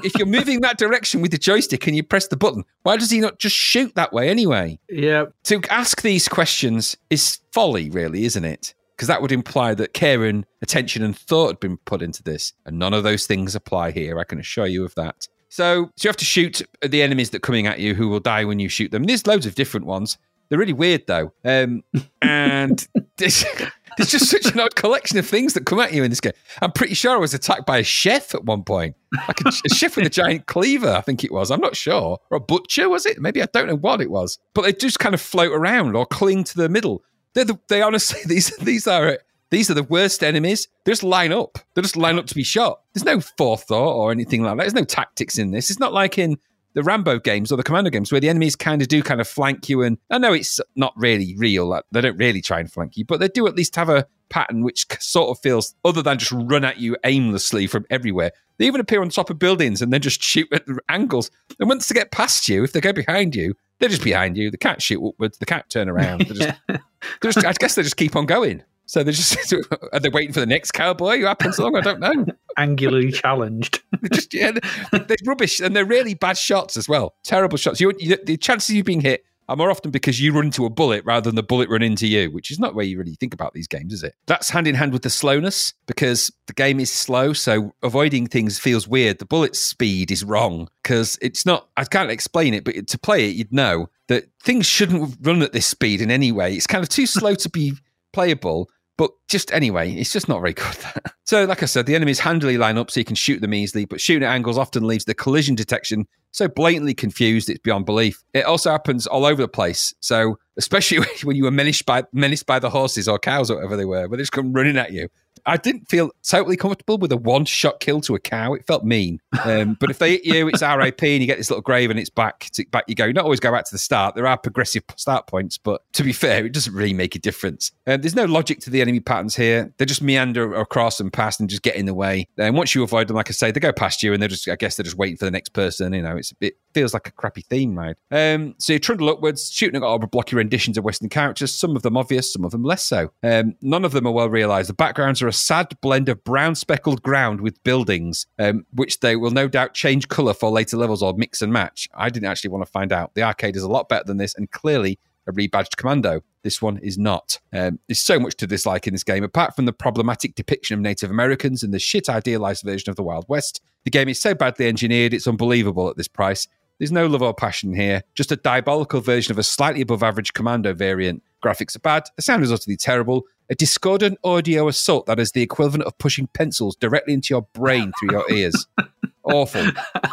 if you're moving that direction with the joystick and you press the button, why does he not just shoot that way anyway? Yeah. to ask these questions is folly, really, isn't it? Because that would imply that care and attention and thought had been put into this, and none of those things apply here. I can assure you of that. So, so you have to shoot the enemies that are coming at you, who will die when you shoot them. There's loads of different ones. They're really weird though, um, and there's, there's just such an odd collection of things that come at you in this game. I'm pretty sure I was attacked by a chef at one point, like a, a chef with a giant cleaver. I think it was. I'm not sure, or a butcher was it? Maybe I don't know what it was, but they just kind of float around or cling to the middle. They're the, they honestly these these are these are the worst enemies. They just line up. They just line up to be shot. There's no forethought or anything like that. There's no tactics in this. It's not like in the Rambo games or the Commando games where the enemies kind of do kind of flank you. And I know it's not really real. Like, they don't really try and flank you, but they do at least have a pattern which sort of feels other than just run at you aimlessly from everywhere. They even appear on top of buildings and then just shoot at the angles. And once they get past you, if they go behind you, they're just behind you. The cat shoot upwards. The cat turn around. Just, just, I guess they just keep on going. So they're just are they waiting for the next cowboy who happens along? I don't know. Angularly challenged. They're just yeah, they're rubbish and they're really bad shots as well. Terrible shots. You, you, the chances of you being hit are more often because you run into a bullet rather than the bullet run into you, which is not where you really think about these games, is it? That's hand in hand with the slowness because the game is slow, so avoiding things feels weird. The bullet speed is wrong because it's not. I can't explain it, but to play it, you'd know that things shouldn't run at this speed in any way. It's kind of too slow to be playable. But just anyway, it's just not very good. so, like I said, the enemies handily line up so you can shoot them easily, but shooting at angles often leaves the collision detection so blatantly confused it's beyond belief. It also happens all over the place. So, especially when you were menaced by menaced by the horses or cows or whatever they were, where they just come running at you. I didn't feel totally comfortable with a one shot kill to a cow. It felt mean. Um, but if they hit you, it's RAP and you get this little grave and it's back. To, back you go. You not always go back to the start. There are progressive start points, but to be fair, it doesn't really make a difference. Um, there's no logic to the enemy patterns here. They just meander across and past and just get in the way. And once you avoid them, like I say, they go past you and they're just, I guess they're just waiting for the next person. You know, it's a bit, feels like a crappy theme ride. Um, so you trundle upwards, shooting at all blocky renditions of Western characters, some of them obvious, some of them less so. Um, none of them are well realised. The backgrounds are a sad blend of brown speckled ground with buildings, um, which they will no doubt change colour for later levels or mix and match. I didn't actually want to find out. The arcade is a lot better than this and clearly a rebadged commando. This one is not. Um, there's so much to dislike in this game. Apart from the problematic depiction of Native Americans and the shit idealized version of the Wild West, the game is so badly engineered, it's unbelievable at this price. There's no love or passion here, just a diabolical version of a slightly above average commando variant Graphics are bad. The sound is utterly terrible. A discordant audio assault that is the equivalent of pushing pencils directly into your brain through your ears. Awful.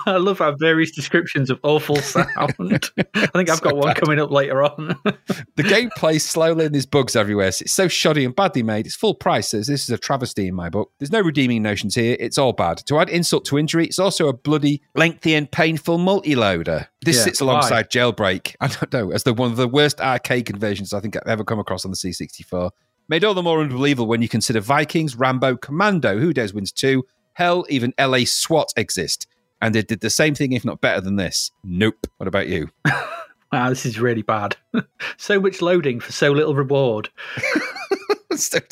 I love our various descriptions of awful sound. I think I've got one coming up later on. The game plays slowly and there's bugs everywhere. It's so shoddy and badly made. It's full price. So this is a travesty in my book. There's no redeeming notions here. It's all bad. To add insult to injury, it's also a bloody lengthy and painful multi-loader. This Yeah, sits alongside Jailbreak. I don't know as the one of the worst arcade conversions I think I've ever come across on the C64. Made all the more unbelievable when you consider Vikings, Rambo, Commando, Who Dares Wins 2, hell, even LA SWAT exist. And they did the same thing, if not better than this. Nope. What about you? wow, this is really bad. so much loading for so little reward.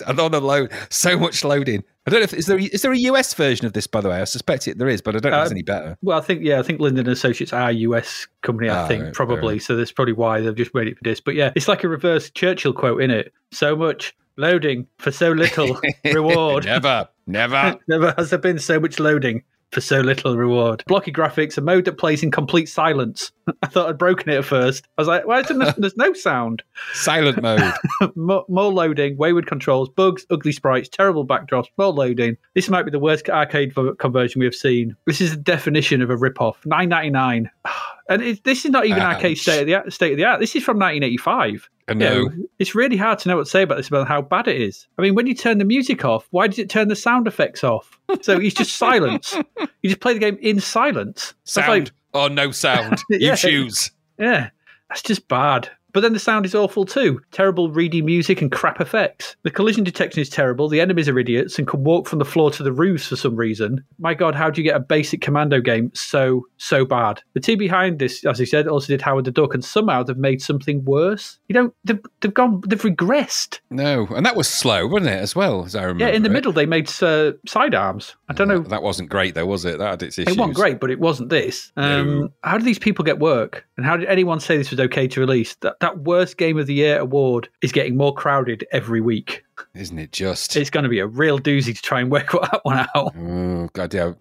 I don't know load so much loading. I don't know if is there is there a US version of this by the way. I suspect it there is, but I don't know if it's Uh, any better. Well, I think yeah, I think Lyndon Associates are a US company. I Ah, think right, probably, right. so that's probably why they've just made it for this. But yeah, it's like a reverse Churchill quote in it. So much loading for so little reward. Never, never. Never has there been so much loading for so little reward. Blocky graphics, a mode that plays in complete silence. I thought I'd broken it at first. I was like, why isn't there, there's no sound? Silent mode. more, more loading, wayward controls, bugs, ugly sprites, terrible backdrops, more loading. This might be the worst arcade conversion we have seen. This is the definition of a rip-off. Nine ninety nine, ah, and it, this is not even our case state of the art, state of the art. This is from nineteen eighty five. I know. it's really hard to know what to say about this about how bad it is. I mean, when you turn the music off, why does it turn the sound effects off? So it's just silence. You just play the game in silence. Sound like- or no sound. Yeah. You choose. yeah, that's just bad. But then the sound is awful too. Terrible, reedy music and crap effects. The collision detection is terrible. The enemies are idiots and can walk from the floor to the roofs for some reason. My God, how do you get a basic commando game so, so bad? The team behind this, as I said, also did Howard the Duck, and somehow they've made something worse. You know, they've, they've gone, they've regressed. No, and that was slow, wasn't it? As well as I remember. Yeah, in the it. middle, they made uh, Side Arms. I don't know. That wasn't great, though, was it? That had its issues. It wasn't great, but it wasn't this. Um, No. How do these people get work? And how did anyone say this was okay to release? That that worst game of the year award is getting more crowded every week. Isn't it just? It's going to be a real doozy to try and work that one out. oh god, yeah.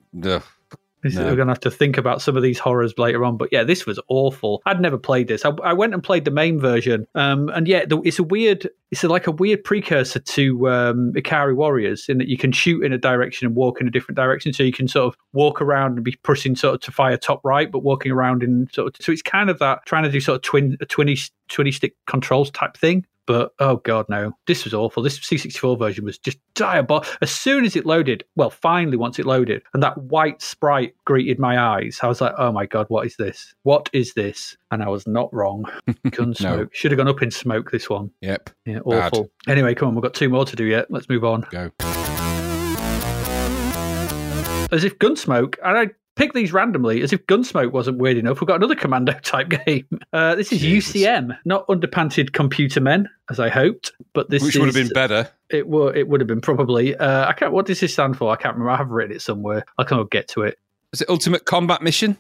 This- No. We're going to have to think about some of these horrors later on. But yeah, this was awful. I'd never played this. I, I went and played the main version, um, and yeah, the, it's a weird. It's a, like a weird precursor to um, Ikari Warriors in that you can shoot in a direction and walk in a different direction. So you can sort of walk around and be pushing sort of to fire top right, but walking around in sort of. So it's kind of that trying to do sort of twin a twinny twinny stick controls type thing. But oh god, no! This was awful. This C64 version was just diabolical. As soon as it loaded, well, finally once it loaded, and that white sprite greeted my eyes, I was like, "Oh my god, what is this? What is this?" And I was not wrong. Gunsmoke should have gone up in smoke. This one, Yep. yeah, Bad. awful. Anyway, come on, we've got two more to do yet. Let's move on. Go. As if Gunsmoke, and I picked these randomly, as if Gunsmoke wasn't weird enough. We've got another Commando type game. Uh, this is Jesus. UCM, not underpanted computer men, as I hoped, but this Which is, would have been better. It would. It would have been probably. Uh, I can't. What does this stand for? I can't remember. I have written it somewhere. I can't get to it. Is it Ultimate Combat Mission?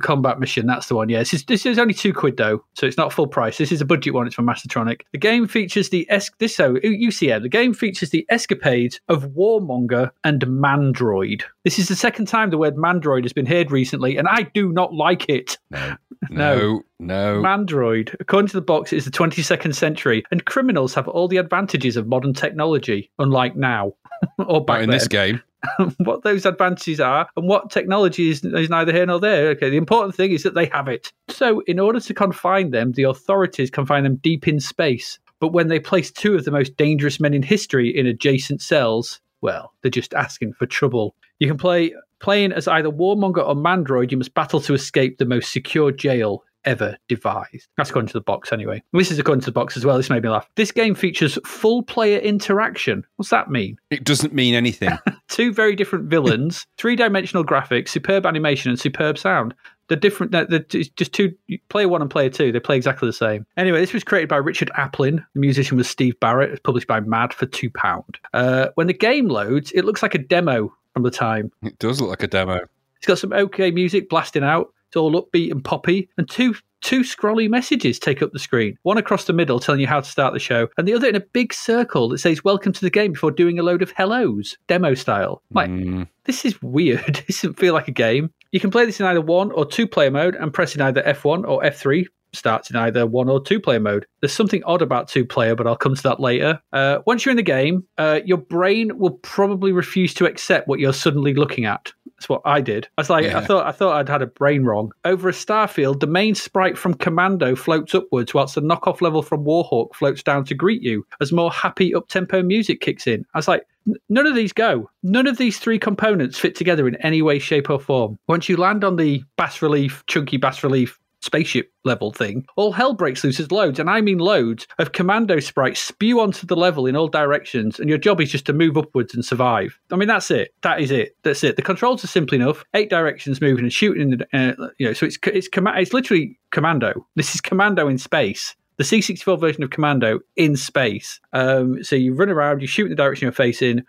Combat Mission. That's the one. Yeah. This is, this is only two quid though, so it's not full price. This is a budget one. It's from Mastertronic. The game features the es- this so UCM. The game features the escapades of Warmonger and Mandroid. This is the second time the word Mandroid has been heard recently, and I do not like it. No. No. No. No. Mandroid, according to the box, is the 22nd century, and criminals have all the advantages of modern technology, unlike now or back Not in then. this game. what those advantages are and what technology is, is neither here nor there. Okay, the important thing is that they have it. So, in order to confine them, the authorities confine them deep in space. But when they place two of the most dangerous men in history in adjacent cells, well, they're just asking for trouble. You can play playing as either Warmonger or Mandroid. You must battle to escape the most secure jail ever devised. That's according to the box, anyway. This is according to the box as well. This made me laugh. This game features full player interaction. What's that mean? It doesn't mean anything. two very different villains, three dimensional graphics, superb animation, and superb sound. They're different. They're, they're just two. Player one and player two. They play exactly the same. Anyway, this was created by Richard Applin. The musician was Steve Barrett. It's published by Mad for two pound. Uh, when the game loads, it looks like a demo from the time. it does look like a demo. It's got some okay music blasting out. It's all upbeat and poppy, and two two scrolly messages take up the screen. One across the middle telling you how to start the show, and the other in a big circle that says "Welcome to the game" before doing a load of hellos, demo style. Like Mm, this is weird. This doesn't feel like a game. You can play this in either one or two player mode and pressing either F1 or F3 starts in either one or two player mode. There's something odd about two player, but I'll come to that later. Uh, once you're in the game, uh, your brain will probably refuse to accept what you're suddenly looking at. That's what I did. I was like, I thought I thought I'd had a brain wrong. Over a starfield, the main sprite from Commando floats upwards, whilst the knockoff level from Warhawk floats down to greet you as more happy up tempo music kicks in. I was like, none of these go. None of these three components fit together in any way, shape, or form. Once you land on the bas relief, chunky bas relief spaceship level thing, all hell breaks loose as loads, and I mean loads, of commando sprites spew onto the level in all directions, and your job is just to move upwards and survive. I mean, that's it. That is it. That's it. The controls are simple enough. Eight directions moving and shooting, in the, uh, you know, so it's it's it's literally commando. This is commando in space. The C64 version of Commando in space. Um, so you run around, you shoot in the direction you're facing,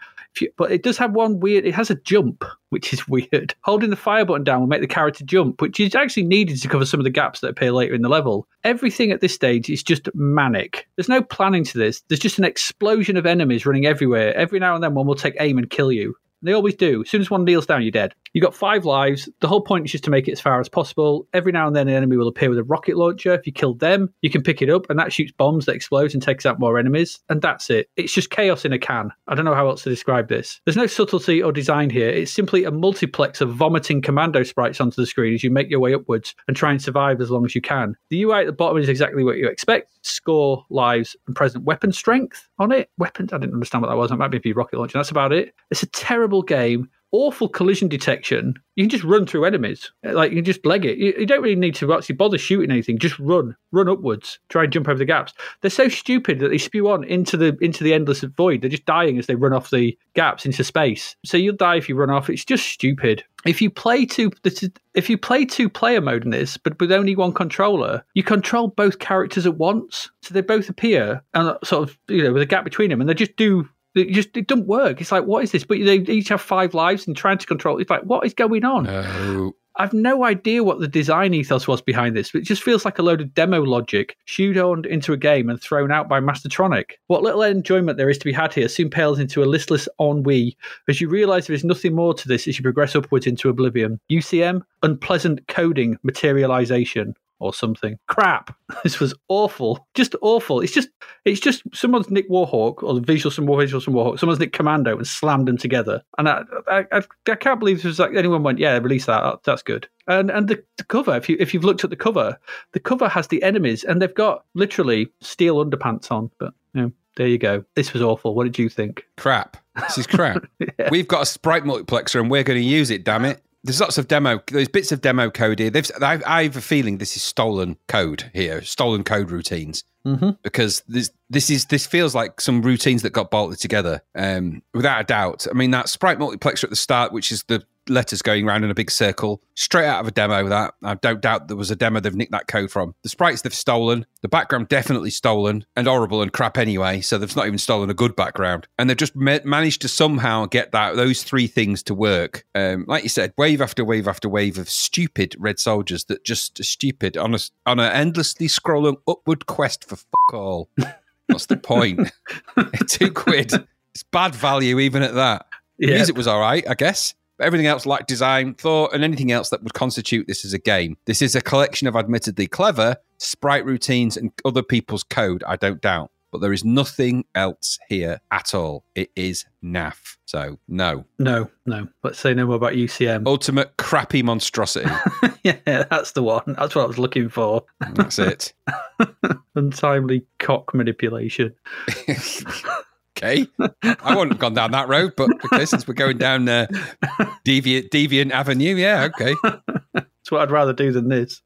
but it does have one weird. It has a jump, which is weird. Holding the fire button down will make the character jump, which is actually needed to cover some of the gaps that appear later in the level. Everything at this stage is just manic. There's no planning to this. There's just an explosion of enemies running everywhere. Every now and then, one will take aim and kill you. They always do. As soon as one kneels down, you're dead. You've got five lives. The whole point is just to make it as far as possible. Every now and then, an enemy will appear with a rocket launcher. If you kill them, you can pick it up, and that shoots bombs that explodes and takes out more enemies. And that's it. It's just chaos in a can. I don't know how else to describe this. There's no subtlety or design here. It's simply a multiplex of vomiting commando sprites onto the screen as you make your way upwards and try and survive as long as you can. The UI at the bottom is exactly what you expect score, lives, and present weapon strength on it. Weapons, I didn't understand what that was. That might be a rocket launcher. That's about it. It's a terrible game. Awful collision detection. You can just run through enemies. Like you can just leg it. You, you don't really need to actually bother shooting anything. Just run, run upwards. Try and jump over the gaps. They're so stupid that they spew on into the into the endless void. They're just dying as they run off the gaps into space. So you'll die if you run off. It's just stupid. If you play two, is- if you play two player mode in this, but with only one controller, you control both characters at once. So they both appear and sort of you know with a gap between them, and they just do it just it doesn't work. It's like what is this? But they each have five lives and trying to control. It's like what is going on? Oh, I've no idea what the design ethos was behind this, but it just feels like a load of demo logic shoehorned into a game and thrown out by Mastertronic. What little enjoyment there is to be had here soon pales into a listless ennui as you realise there is nothing more to this as you progress upwards into oblivion. UCM, unpleasant coding materialization. Or something. Crap. This was awful. Just awful. It's just it's just someone's Nick Warhawk or visual some visual some Warhawk. Someone's Nick Commando and slammed them together. And I I, I, I can't believe this was like anyone went yeah release that that's good. And and the, the cover if you if you've looked at the cover, the cover has the enemies and they've got literally steel underpants on. But you know, there you go. This was awful. What did you think? crap. This is crap. We've got a sprite multiplexer and we're going to use it, damn it. There's lots of demo, there's bits of demo code here. They've, I, I have a feeling this is stolen code here, stolen code routines. Mm-hmm. because this this is this feels like some routines that got bolted together um, without a doubt. I mean that sprite multiplexer at the start, which is the letters going around in a big circle, straight out of a demo. That I don't doubt there was a demo they've nicked that code from. The sprites they've stolen, the background definitely stolen and horrible and crap anyway. So they've not even stolen a good background, and they've just ma- managed to somehow get that those three things to work. Um, like you said, wave after wave after wave of stupid red soldiers that just are stupid on a on an endlessly scrolling upward quest for fuck all. What's the point? Two quid. It's bad value even at that. The Yeah. music was all right, I guess. Everything else lacked design, thought, and anything else that would constitute this as a game. This is a collection of admittedly clever sprite routines and other people's code, I don't doubt. But there is nothing else here at all. It is naff. So, no. No, no. Let's say no more about UCM. Ultimate crappy monstrosity. yeah, that's the one. That's what I was looking for. That's it. Untimely cock manipulation. Okay. I wouldn't have gone down that road, but okay, since we're going down uh, deviant, deviant avenue, yeah, okay. That's what I'd rather do than this.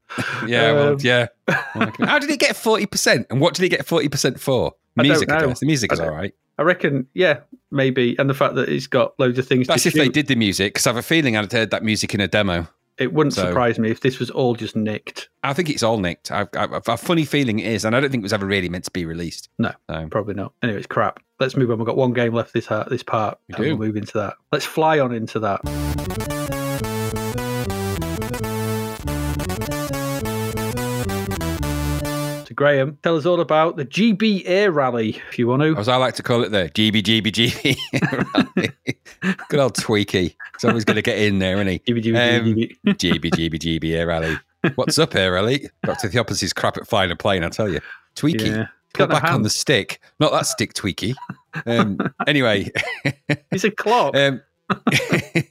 Yeah, well, Um, yeah. How did he get 40%? And what did he get 40% for? I don't Music, I, guess. The music is all right. I reckon, yeah, maybe. And the fact that he's got loads of things That's if they did the music, because I have a feeling I'd heard that music in a demo. It wouldn't So- surprise me if this was all just nicked. I think it's all nicked. I've, I've, I've a funny feeling it is, and I don't think it was ever really meant to be released. No, So, probably not. Anyway, it's crap. Let's move on. We've got one game left this ha- this part. We and do. We'll move into that. Let's fly on into that. So, Graham, tell us all about the Gee Bee Air Rally, if you want to. as I like to call it there, GB, GB, GB. Good old Twiki. He's always going to get in there, isn't he? GB, GB, Um, GB. GB, GB, GB, Air Rally. What's up here, Ellie? Dr. Theopolis crap at flying a plane, I tell you. Twiki. Yeah. The back on the stick. Not that stick, Twiki. Um, anyway, He's a clock. um,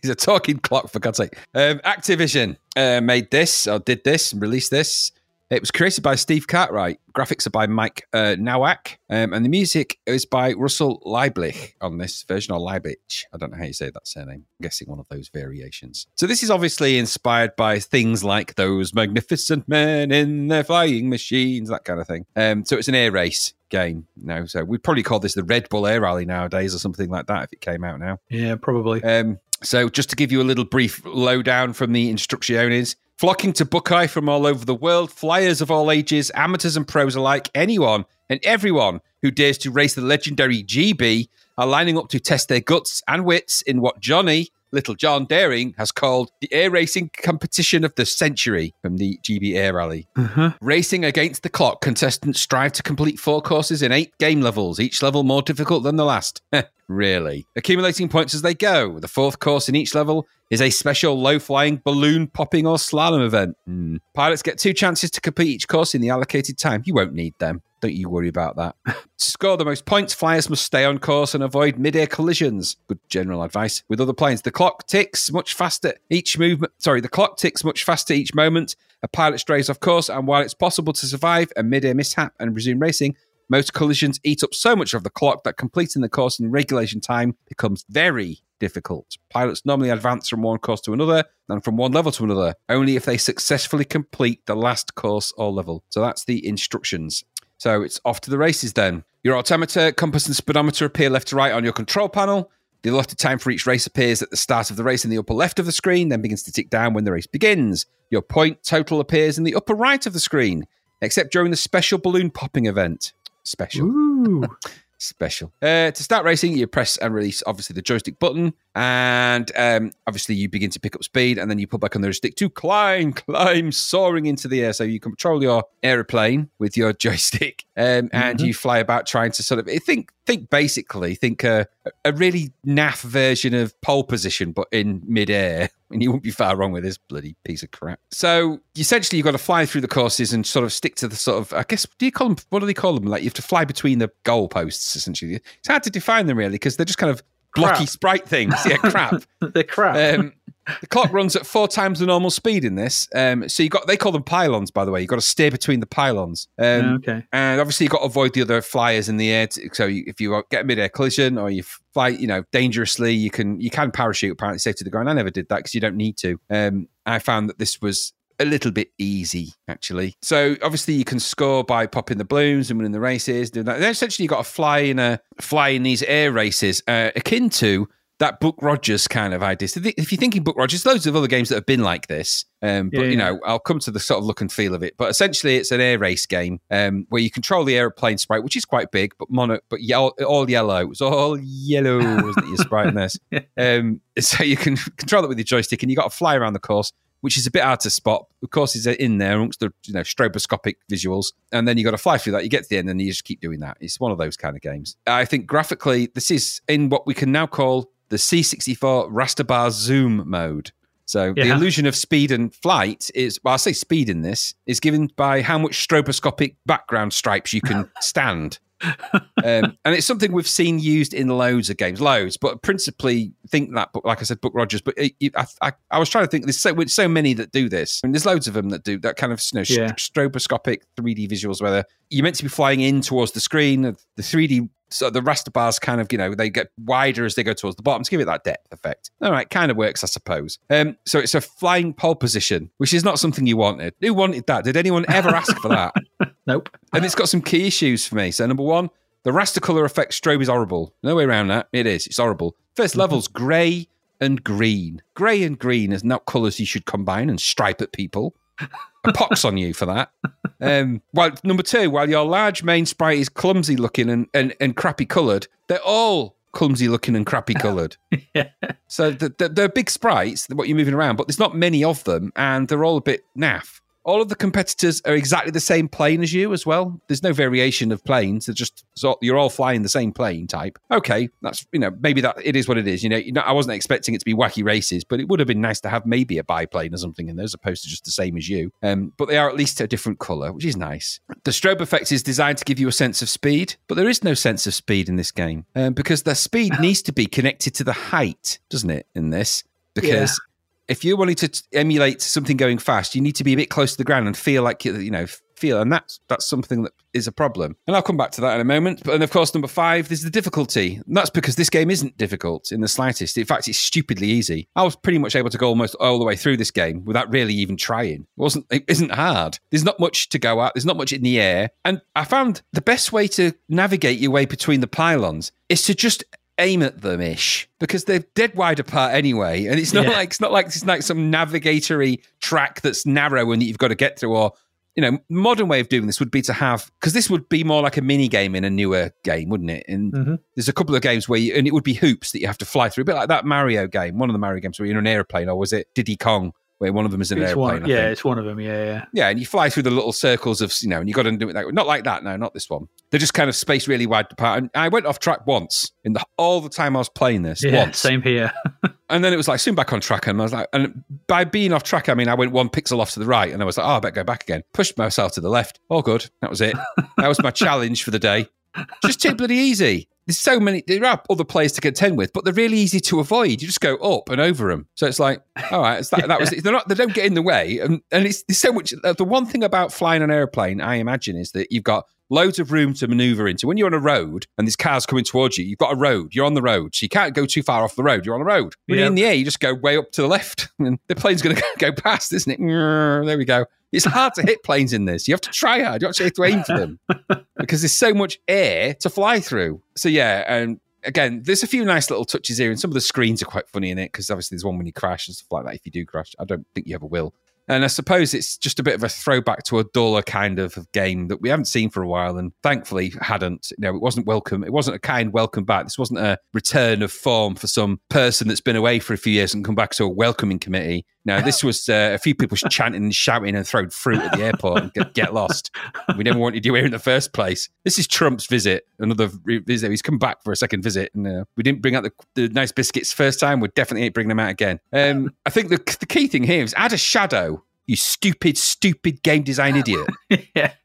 he's a talking clock, for God's sake. Um, Activision uh, made this, or did this, and released this. It was created by Steve Cartwright. Graphics are by Mike uh, Nowak. Um, and the music is by Russell Lieblich on this version, or Lieblich. I don't know how you say that surname. I'm guessing one of those variations. So this is obviously inspired by things like those magnificent men in their flying machines, that kind of thing. Um, so it's an air race game now. So we'd probably call this the Red Bull Air Rally nowadays or something like that if it came out now. yeah, probably. Um, so, just to give you a little brief lowdown from the instrucciones, flocking to Buckeye from all over the world, flyers of all ages, amateurs and pros alike, anyone and everyone who dares to race the legendary GB are lining up to test their guts and wits in what Johnny, Little John Daring, has called the air racing competition of the century from the Gee Bee Air Rally. Uh-huh. Racing against the clock, contestants strive to complete four courses in eight game levels, each level more difficult than the last. really. Accumulating points as they go. The fourth course in each level is a special low flying balloon popping or slalom event. Hmm. Pilots get two chances to complete each course in the allocated time. You won't need them. Don't you worry about that. to score the most points, flyers must stay on course and avoid mid-air collisions. Good general advice. With other planes, the clock ticks much faster each movement. Sorry, the clock ticks much faster each moment. A pilot strays off course, and while it's possible to survive a mid-air mishap and resume racing, most collisions eat up so much of the clock that completing the course in regulation time becomes very difficult. Pilots normally advance from one course to another and from one level to another, only if they successfully complete the last course or level. So that's the instructions. So it's off to the races then. Your altimeter, compass, and speedometer appear left to right on your control panel. The allotted time for each race appears at the start of the race in the upper left of the screen, then begins to tick down when the race begins. Your point total appears in the upper right of the screen, except during the special balloon popping event. Special. Ooh. Special. Uh, to start racing, you press and release, obviously, the joystick button. And um, obviously, you begin to pick up speed. And then you put back on the stick to climb, climb, soaring into the air. So you control your aeroplane with your joystick. Um, and you fly about trying to sort of think, think basically, think a, a really naff version of pole position, but in midair. And you won't be far wrong with this bloody piece of crap. So essentially, you've got to fly through the courses and sort of stick to the sort of, I guess, do you call them, what do they call them? Like you have to fly between the goalposts, essentially. It's hard to define them really because they're just kind of blocky Crap. sprite things. Yeah, crap. They're crap. Um, the clock runs at four times the normal speed in this. Um, so you got they call them pylons, by the way. You've got to steer between the pylons. Um, okay. and obviously, you've got to avoid the other flyers in the air. To, so you, if you get a mid-air collision or you fly, you know, dangerously, you can you can parachute apparently safe to the ground. I never did that because you don't need to. Um, I found that this was a little bit easy actually. So obviously, you can score by popping the balloons and winning the races. Doing that. Then essentially, you've got to fly in a fly in these air races, uh, akin to that Buck Rogers kind of idea. So th- if you're thinking Buck Rogers, loads of other games that have been like this. Um, but Yeah, you know, I'll come to the sort of look and feel of it. But essentially, it's an air race game um, where you control the airplane sprite, which is quite big, but mono, but yellow, all yellow. It was all yellow, wasn't it? Your sprite in this. Um, so you can control it with your joystick, and you got to fly around the course. Which is a bit hard to spot. Of course, are in there amongst the you know stroboscopic visuals, and then you got to fly through that. You get to the end, and you just keep doing that. It's one of those kind of games. I think graphically, this is in what we can now call the C64 raster bar zoom mode. So the illusion of speed and flight is, well, I'll say speed in this, is given by how much stroboscopic background stripes you can stand. Um, and it's something we've seen used in loads of games, loads, but principally think that, but like I said, Buck Rogers. But it, it- I, I, I was trying to think, there's so, with so many that do this. I mean, there's loads of them that do that kind of you know, Yeah. stroboscopic 3D visuals where you're meant to be flying in towards the screen. The 3D, so the raster bars kind of, you know, they get wider as they go towards the bottom to give it that depth effect. All right, kind of works, I suppose. Um, so it's a flying pole position, which is not something you wanted. Who wanted that? Did anyone ever ask for that? Nope. and it's got some key issues for me. So number one, the raster color effect strobe is horrible. No way around that. It is. It's horrible. First level's grey and green. Grey and green is not colours you should combine and stripe at people. A pox on you for that. Um, while number two, while your large main sprite is clumsy looking and, and, and crappy coloured, they're all clumsy looking and crappy coloured. Yeah. So the, the, they're big sprites, what you're moving around, but there's not many of them, and they're all a bit naff. All of the competitors are exactly the same plane as you as well. There's no variation of planes. They're just so you're all flying the same plane type. Okay, that's you know maybe that it is what it is. You know, you know, I wasn't expecting it to be wacky races, but it would have been nice to have maybe a biplane or something in there as opposed to just the same as you. Um, but they are at least a different color, which is nice. The strobe effect is designed to give you a sense of speed, but there is no sense of speed in this game um, because the speed needs to be connected to the height, doesn't it? In this, because if you're wanting to emulate something going fast, you need to be a bit close to the ground and feel like you know feel, and that's that's something that is a problem. And I'll come back to that in a moment. But and of course, number five, there's the difficulty. And that's because this game isn't difficult in the slightest. In fact, it's stupidly easy. I was pretty much able to go almost all the way through this game without really even trying. It wasn't it isn't hard. There's not much to go at. There's not much in the air, and I found the best way to navigate your way between the pylons is to just aim at them ish because they're dead wide apart anyway and it's not Yeah. like it's not like it's like some navigatory track that's narrow and that you've got to get through or you know modern way of doing this would be to have because this would be more like a mini game in a newer game wouldn't it and Mhm. there's a couple of games where you, and it would be hoops that you have to fly through a bit like that mario game one of the mario games where you're in an airplane or was it diddy kong where one of them is an It's airplane one, yeah, it's one of them. Yeah, yeah. Yeah, and you fly through the little circles of, you know, and you got to do it that way. Not like that, no, not this one. They're just kind of spaced really wide apart. And I went off track once in the all the time I was playing this. Yeah, once. same here. And then it was like soon back on track. And I was like, and by being off track, I mean, I went one pixel off to the right and I was like, oh, I better go back again. Pushed myself to the left. All good. That was it. that was my challenge for the day. Just too bloody easy. There's so many, there are other players to contend with, but they're really easy to avoid. You just go up and over them. So it's like, all right, it's that, that was it. They're not, they don't get in the way. And, and it's, there's so much. Uh, the one thing about flying an airplane, I imagine, is that you've got loads of room to maneuver into. When you're on a road and there's cars coming towards you, you've got a road. You're on the road, so you can't go too far off the road. You're on a road. When you're in the air, you just go way up to the left, and the plane's going to go past, isn't it? There we go. It's hard to hit planes in this. You have to try hard. You actually have to aim for them because there's so much air to fly through. So yeah, and again, there's a few nice little touches here, and some of the screens are quite funny in it because obviously there's one when you crash and stuff like that. If you do crash, I don't think you ever will. And I suppose it's just a bit of a throwback to a duller kind of game that we haven't seen for a while, and thankfully hadn't. You know, it wasn't welcome. It wasn't a kind welcome back. This wasn't a return of form for some person that's been away for a few years and come back to a welcoming committee. No, this was uh, a few people chanting and shouting and throwing fruit at the airport and get, get lost. We never wanted you here in the first place. This is Trump's visit, another visit. He's come back for a second visit, and uh, we didn't bring out the, the nice biscuits first time. We definitely ain't bringing them out again. Um, I think the, the key thing here is add a shadow. You stupid, stupid game design idiot. yes,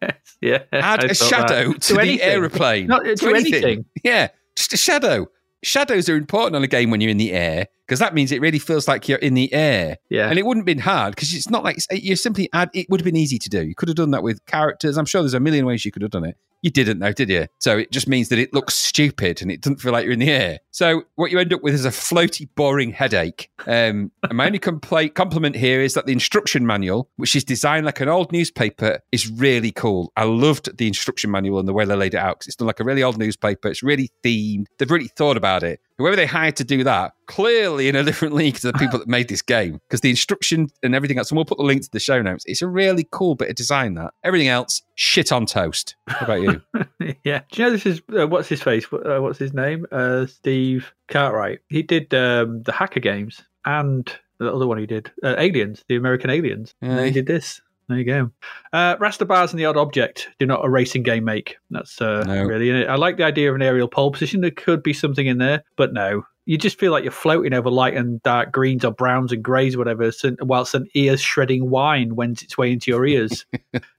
yeah. Add I a that. shadow to, the aeroplane. Not to anything. Yeah, just a shadow. Shadows are important on a game when you're in the air because that means it really feels like you're in the air. Yeah. And it wouldn't have been hard because it's not like it's, you simply add. It would have been easy to do. You could have done that with characters. I'm sure there's a million ways you could have done it. You didn't though, did you? So it just means that it looks stupid and it doesn't feel like you're in the air. So what you end up with is a floaty, boring headache. Um, and my only compla- compliment here is that the instruction manual, which is designed like an old newspaper, is really cool. I loved the instruction manual and the way they laid it out because it's done like a really old newspaper. It's really themed. They've really thought about it. Whoever they hired to do that, clearly in a different league to the people that made this game because the instruction and everything else, and we'll put the link to the show notes. It's a really cool bit of design that. Everything else, shit on toast. How about you? yeah. Do you know this is uh, what's his face? Uh, what's his name? Uh, Steve Cartwright. He did um, the Hacker games and the other one he did, uh, Aliens, the American Aliens. And Aye. he did this. There you go. Uh, raster bars and the odd object do not a racing game make. That's uh, No. really. I like the idea of an aerial pole position. There could be something in there, but no. You just feel like you're floating over light and dark greens or browns and greys, whatever, whilst an ear shredding whine wends its way into your ears.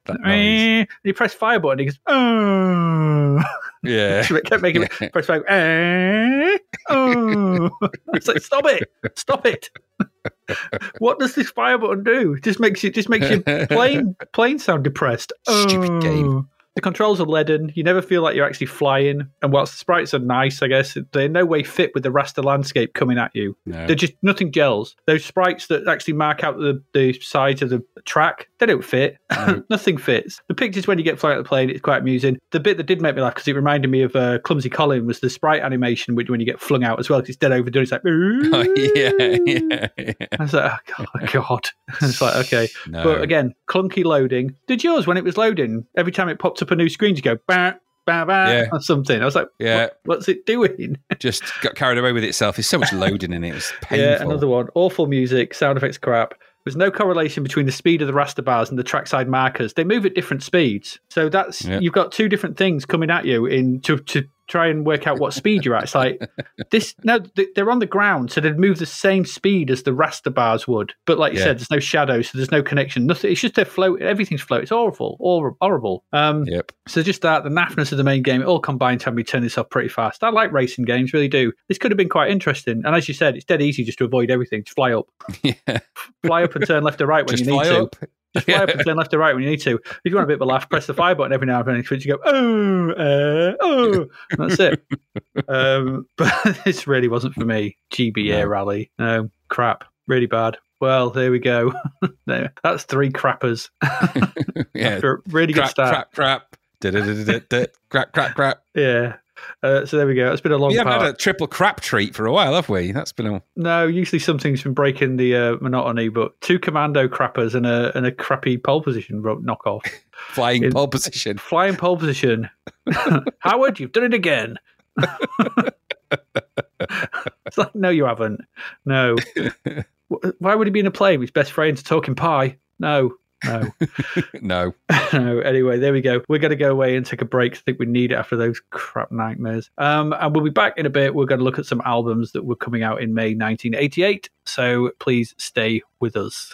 And you press fire button, he goes, oh. Yeah. It kept making Yeah. press fire. Eh, oh. it's like, stop it, stop it. What does this fire button do? It just makes you just makes you plain plain sound depressed. Stupid game. Oh. The controls are leaden. You never feel like you're actually flying. And whilst the sprites are nice, I guess they in no way fit with the raster landscape coming at you. No. They're just nothing gels. Those sprites that actually mark out the, the sides of the track, they don't fit. No. nothing fits. The pictures when you get flying at the plane, it's quite amusing. The bit that did make me laugh because it reminded me of uh, Clumsy Colin was the sprite animation which when you get flung out as well because it's dead overdone. It's like, Oh, yeah, yeah, yeah. I was like, oh God, God. it's like okay, No. but again, clunky loading. Did yours when it was loading? Every time it popped up a new screen, you go bah, bah, bah, Yeah. or something. I was like, Yeah. what- what's it doing? just got carried away with itself. There's so much loading in it. It's painful. Yeah, another one. Awful music, sound effects crap. There's no correlation between the speed of the raster bars and the trackside markers. They move at different speeds. So that's you've got two different things coming at you in to, to try and work out what speed you're at. It's like this no, they're on the ground, so they'd move the same speed as the raster bars would. But like you Yeah. said, there's no shadow, so there's no connection. Nothing. It's just a float. Everything's float. It's horrible, hor- horrible. Um, Yep. so just that, the naffness of the main game, it all combined to have me turn this off pretty fast. I like racing games, really do. This could have been quite interesting. And as you said, it's dead easy just to avoid everything. Just fly up, Yeah. fly up and turn left or right when Just you need fly to. up. Just fly up and turn left or right when you need to. If you want a bit of a laugh, press the fire button every now and then. You go, oh, uh, oh, and that's it. um, but this really wasn't for me. GBA No. rally, no crap, really bad. Well, there we go. that's three crappers. yeah. Really good start. crap, crap. Crap, crap, crap. Yeah. Uh, so there we go. It's been a long We haven't part. had a triple crap treat for a while, have we? That's been a No, usually something's been breaking the uh, monotony, but two commando crappers and a and a crappy pole position knockoff. flying In- pole position. Flying pole position. Howard, you've done it again. it's like, no, you haven't. No. Why would he be in a plane with his best friends talking pie? No, no, no. no. Anyway, there we go. We're going to go away and take a break. I think we need it after those crap nightmares. Um, and we'll be back in a bit. We're going to look at some albums that were coming out in May 1988. So please stay with us.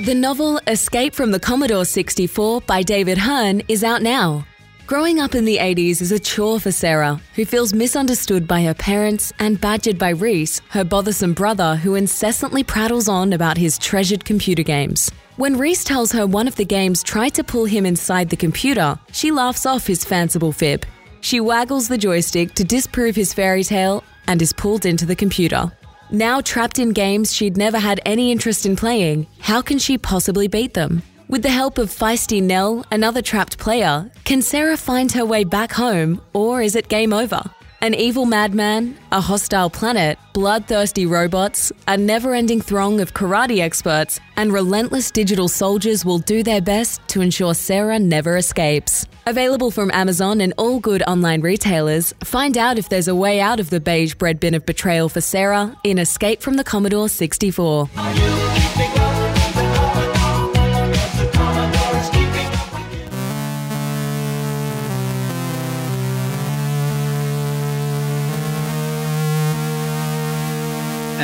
The novel Escape from the Commodore 64 by David Hearne is out now. Growing up in the 80s is a chore for Sarah, who feels misunderstood by her parents and badgered by Reese, her bothersome brother who incessantly prattles on about his treasured computer games. When Reese tells her one of the games tried to pull him inside the computer, she laughs off his fanciful fib. She waggles the joystick to disprove his fairy tale and is pulled into the computer. Now trapped in games she'd never had any interest in playing, how can she possibly beat them? With the help of feisty Nell, another trapped player, can Sarah find her way back home, or is it game over? An evil madman, a hostile planet, bloodthirsty robots, a never ending throng of karate experts, and relentless digital soldiers will do their best to ensure Sarah never escapes. Available from Amazon and all good online retailers, find out if there's a way out of the beige bread bin of betrayal for Sarah in Escape from the Commodore 64.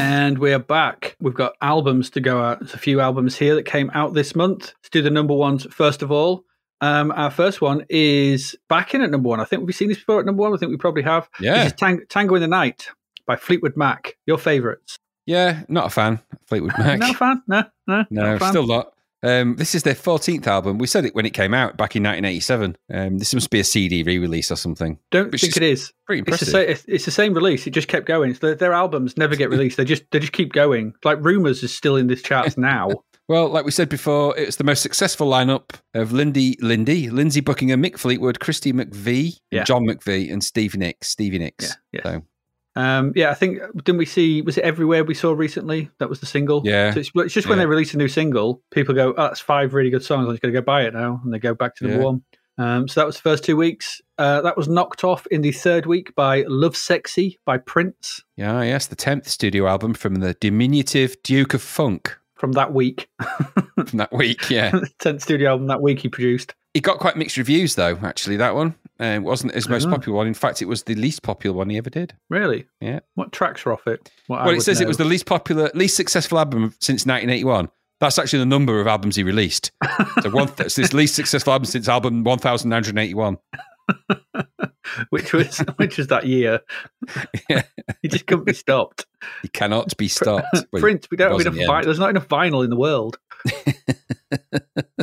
And we're back. We've got albums to go out. There's a few albums here that came out this month. Let's do the number ones first of all. Um, our first one is back in at number one. I think we've seen this before at number one. I think we probably have. Yeah. This is Tang- Tango in the Night by Fleetwood Mac. Your favourites? Yeah, not a fan. Fleetwood Mac. Not a fan? No, no, not No, fan. still not. Um, this is their 14th album. We said it when it came out back in 1987. Um, this must be a CD re-release or something. Don't think is it is. Pretty It's the, impressive. same, it's, it's the same release. It just kept going. Their, their albums never get released. They just they just keep going. Like Rumors is still in this charts now. Well, like we said before, it's the most successful lineup of Lindy, Lindy, Lindsay Buckingham, Mick Fleetwood, Christy McVie, Yeah. John McVie, and Steve Nicks. Stevie Nicks. Yeah, So, Um, yeah, I think didn't we see? Was it everywhere we saw recently? That was the single. Yeah. So it's, it's just when Yeah. they release a new single, people go, "Oh, that's five really good songs. I'm just going to go buy it now," and they go back to number Yeah. one. Um, so that was the first two weeks. Uh, that was knocked off in the third week by "Lovesexy" by Prince yeah, yes, the 10th studio album from the diminutive Duke of Funk from that week. from that week. Yeah. Tenth studio album that week he produced. It got quite mixed reviews, though, actually, that one. Uh, it wasn't his most popular one. In fact, it was the least popular one he ever did. Really? Yeah. What tracks were off it? What well, it says it was the least popular, least successful album since 1981. That's actually the number of albums he released. So one, it's his least successful album since album 1981. which was which was that year. Yeah. he just couldn't be stopped. He cannot be stopped. Prince, we don't have enough. Vi- there's not enough vinyl in the world.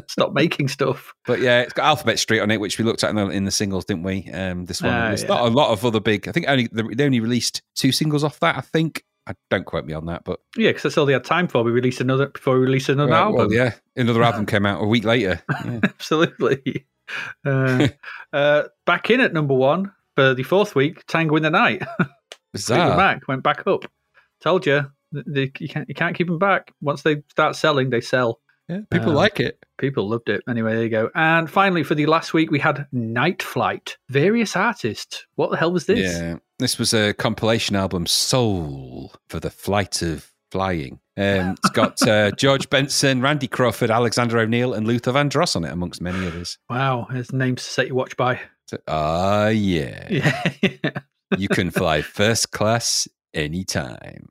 Stop making stuff. But yeah, it's got Alphabet Street on it, which we looked at in the, in the singles, didn't we? Um, this one. Ah, There's yeah. not a lot of other big. I think only they only released two singles off that. I think. I don't quote me on that, but Yeah, because that's all they had time for. We released another before we released another Well, album. well, yeah, another album came out a week later. Yeah. Absolutely. Uh, uh, back in at number one for the fourth week, Tango in the Night. Bizarre. Mac went back up. Told you, they, you can't you can't keep them back. Once they start selling, they sell. Yeah, people Um, like it. People loved it. Anyway, there you go. And finally, for the last week, we had Night Flight. Various artists. What the hell was this? Yeah, this was a compilation album, Soul for the Flight of Flying. Um, it's got uh, George Benson, Randy Crawford, Alexander O'Neal, and Luther Vandross on it, amongst many others. Wow, there's names to set your watch by. So, Ah, yeah. Yeah. you can fly first class anytime.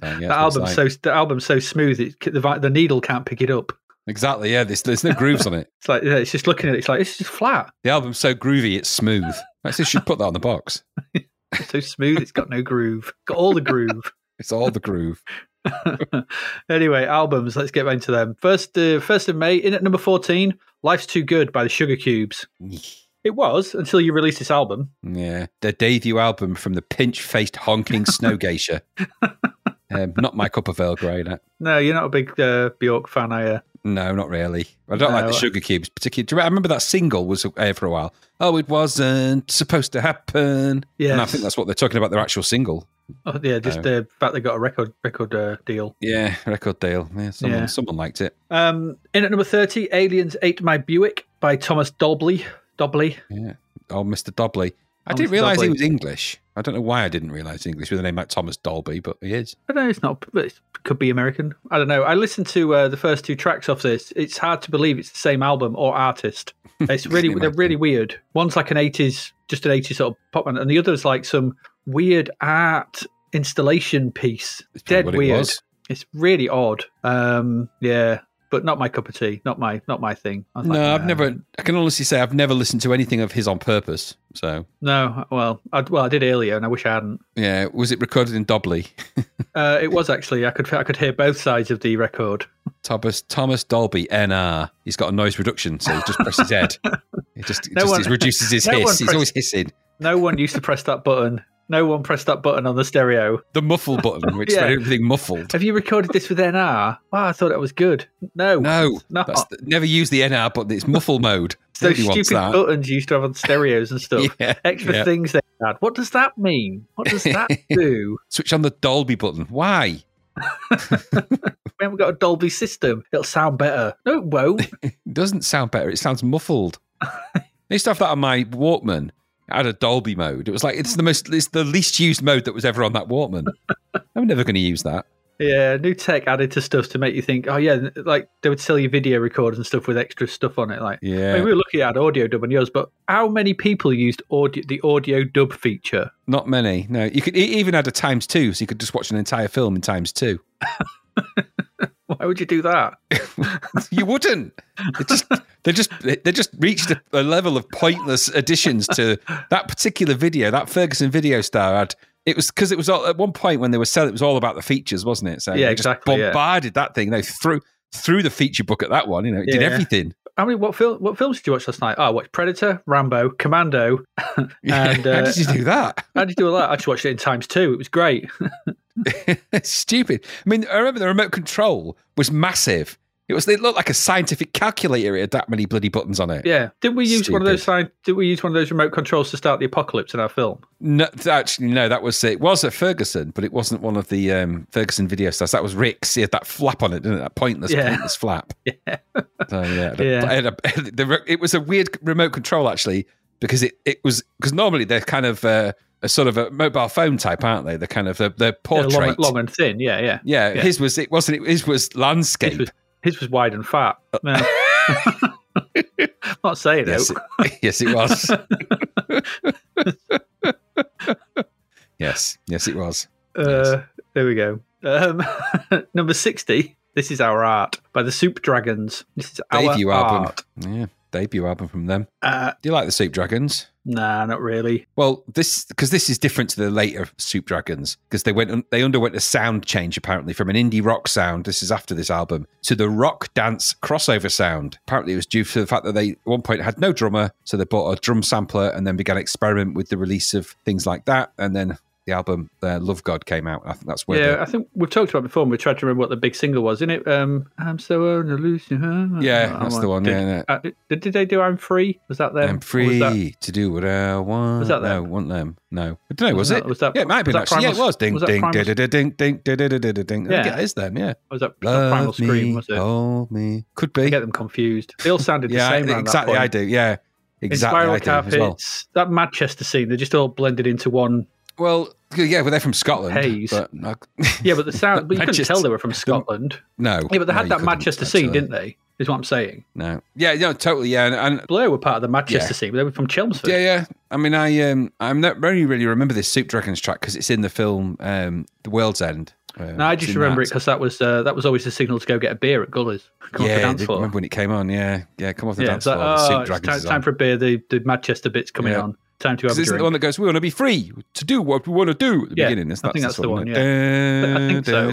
That's album's it's so the album's so smooth, it, the, the needle can't pick it up. exactly. Yeah, there's, there's no grooves on it. It's like yeah, it's just looking at it. It's like it's just flat. The album's so groovy, it's smooth. Actually, should put that on the box. So smooth. It's got no groove. Got all the groove. It's all the groove. anyway, albums. Let's get back into them. First, uh, first of May, in at number fourteen, "Life's Too Good" by the Sugarcubes. It was until you released this album. Yeah, their debut album from the pinch-faced honking snow geisha. Um, not my cup of Earl Grey. That. No, you're not a big uh, Bjork fan, are you? No, not really. I don't like the Sugarcubes particularly. do you remember- I remember that single was there for a while. Oh, it wasn't supposed to happen. Yeah, And I think that's what they're talking about. Their actual single. Oh, yeah, just No. the fact they got a record record uh, deal. Yeah, record deal. Yeah, someone, Yeah. someone liked it. Um, in at number thirty, "Aliens Ate My Buick" by Thomas Dolby. Dolby. Yeah. Oh, Mr. Dobley. I Oh, didn't realise he was English. I don't know why I didn't realise English with a name like Thomas Dolby, but he is. I know. It's not. But it could be American. I don't know. I listened to uh, the first two tracks off this. It's hard to believe it's the same album or artist. It's really they're really weird. One's like an eighties, just an eighties sort of pop band, and the other's like some weird art installation piece. It's Dead what it weird. It's really odd. Um, yeah, but not my cup of tea. Not my not my thing. I was like, No, I've nah. never. I can honestly say I've never listened to anything of his on purpose. So No, well, I, well, I did earlier, and I wish I hadn't. yeah, was it recorded in Dobley? Uh, it was actually. I could I could hear both sides of the record. Thomas Thomas Dolby NR. He's got a noise reduction, so he just presses his head. He just, No just one- reduces his no hiss. He's always hissing. No one used to press that button. No one pressed that button on the stereo. The muffle button, which Yeah. made everything muffled. Have you recorded this with NR? Wow, I thought that was good. No, No, the, never use the NR button. It's muffle mode. Those Nobody stupid buttons you used to have on stereos and stuff. Yeah, Extra yeah. things they had. What does that mean? What does that do? Switch on the Dolby button. Why? we haven't got a Dolby system. It'll sound better. No, it won't. It doesn't sound better. It sounds muffled. I used to have that on my Walkman. Had a Dolby mode. It was like it's the most, it's the least used mode that was ever on that Walkman. I'm never going to use that. yeah, new tech added to stuff to make you think, oh yeah, like they would sell you video recorders and stuff with extra stuff on it. Like, I Yeah, mean, we were lucky at audio dub on yours, but how many people used audio, the audio dub feature? not many. No, you could it even add a times two, so you could just watch an entire film in times two. Why would you do that? You wouldn't. They just they just they just reached a, a level of pointless additions to that particular video. That Ferguson video star had. It was because it was all, at one point when they were selling. It was all about the features, wasn't it? So Yeah, exactly, yeah. Bombarded that thing. They threw threw the feature book at that one. You know, it did everything. I mean, what film? What films did you watch last night? Oh, I watched Predator, Rambo, Commando. and How uh, did you do that? how did you do all that? I just watched it in times two. It was great. stupid. I mean, I remember the remote control was massive. It was. It looked like a scientific calculator. It had that many bloody buttons on it. yeah. Did we use one of those? Stupid. sign- Did we use one of those remote controls to start the apocalypse in our film? No, actually, no. That was it. Was at Ferguson, but it wasn't one of the um, Ferguson video stars. That was Rick's. He had that flap on it, didn't it? That pointless, Yeah. pointless flap. Yeah. So yeah, Yeah. A, the, it was a weird remote control actually because it, it was because normally they're kind of uh, a sort of a mobile phone type, aren't they? They're kind of the the Yeah, portrait. long, long and thin. Yeah, yeah. yeah, yeah. his was it wasn't. It, his was landscape. His was, his was wide and fat. No. not saying yes, it. it, yes, it was. yes, yes, it was. Uh, there we go. Um, number sixty. This is our art by the Soup Dragons. This is Debut our album. art. Yeah, debut album from them. Uh, Do you like the Soup Dragons? Nah, not really. Well, this because this is different to the later Soup Dragons because they went they underwent a sound change apparently from an indie rock sound. This is after this album to the rock dance crossover sound. Apparently, it was due to the fact that they at one point had no drummer, so they bought a drum sampler and then began experiment with the release of things like that, and then the album uh, Love God came out. I think that's where. Yeah, the- I think we've talked about it before. and We tried to remember what the big single was, isn't it? Um, I'm so on a loose. Yeah, that's the one, Did, yeah, uh, did, did they do "I'm Free"? Was that them? I'm free to do what I want. Was that no, want them? No, I don't know. Was, Was it? that- was that- yeah, it might have been actually. Yeah, it was. Ding, was ding, ding, ding, ding, ding, ding, ding, ding, ding. Yeah. it is them. Yeah. was that that Primal Love Scream? Was it? hold me. Could I be. get them confused. They all sounded the same. exactly. I do. Yeah, In exactly. Spiral I do as well. Carpets, that Manchester scene, they're just all blended into one. Well, yeah, well, they're from Scotland. Haze. But, uh, Yeah, but the sound, but you couldn't tell they were from Scotland. no. Yeah, but they no, had that Manchester scene, didn't they? Is what I'm saying. No. Yeah, no, totally. Yeah, and, and Blur were part of the Manchester Yeah. scene, but they were from Chelmsford. Yeah, yeah. I mean, I um, I'm not only really remember this Soup Dragons track because it's in the film um, The World's End. Um, No, I just remember it because that was uh, that was always the signal to go get a beer at Gullies. Come yeah, off the I remember when it came on. Yeah, yeah, come off the Yeah, dance like, floor. the oh, Soup it's Dragons time, time for a beer. The, the Manchester bit's coming Yeah. on. Time to have isn't the one that goes, we want to be free to do what we want to do at the Yeah, beginning. It's, I think that's the one, isn't yeah. I think so.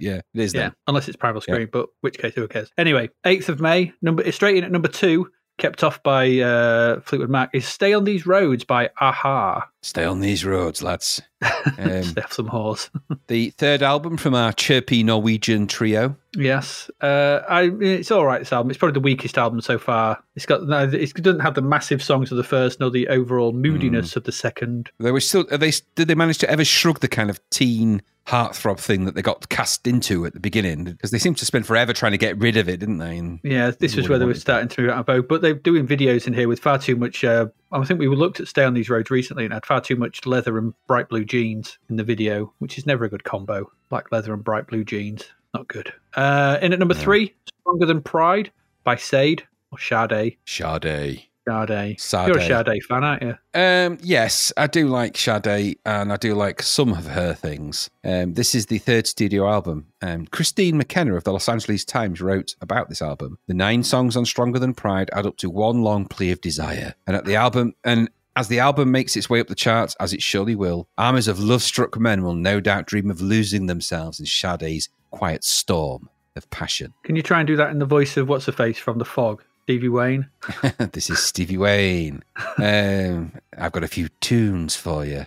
Yeah, it is. yeah, unless it's Primal. Scream, but which case who cares? Anyway, eighth of May, number it's straight in at number two, kept off by uh, Fleetwood Mac. Is "Stay on These Roads" by a-ha. Stay on these roads, lads. Um, Stay off some horse. the third album from our chirpy Norwegian trio. Yes, uh, I it's all right. This album, it's probably the weakest album so far. It's got no, it doesn't have the massive songs of the first, nor the overall moodiness of the second. They were still. Are they did they manage to ever shrug the kind of teen heartthrob thing that they got cast into at the beginning? Because they seemed to spend forever trying to get rid of it, didn't they? And Yeah, this was where they were starting to move out of vogue. But they're doing videos in here with far too much. Uh, I think we looked at Stay on These Roads recently and had far too much leather and bright blue jeans in the video, which is never a good combo. Black leather and bright blue jeans. Not good. Uh, in at number three, Stronger Than Pride by Sade or Sade. Sade. Sade. Sade. You're a Sade fan, aren't you? Um, yes, I do like Sade, and I do like some of her things. Um, this is the third studio album. Um, Kristine McKenna of the Los Angeles Times wrote about this album. The nine songs on Stronger Than Pride add up to one long plea of desire, and at the album and. As the album makes its way up the charts, as it surely will, armies of love struck men will no doubt dream of losing themselves in Sade's quiet storm of passion. Can you try and do that in the voice of what's her face from The Fog? Stevie Wayne. this is Stevie Wayne. Um, I've got a few tunes for you.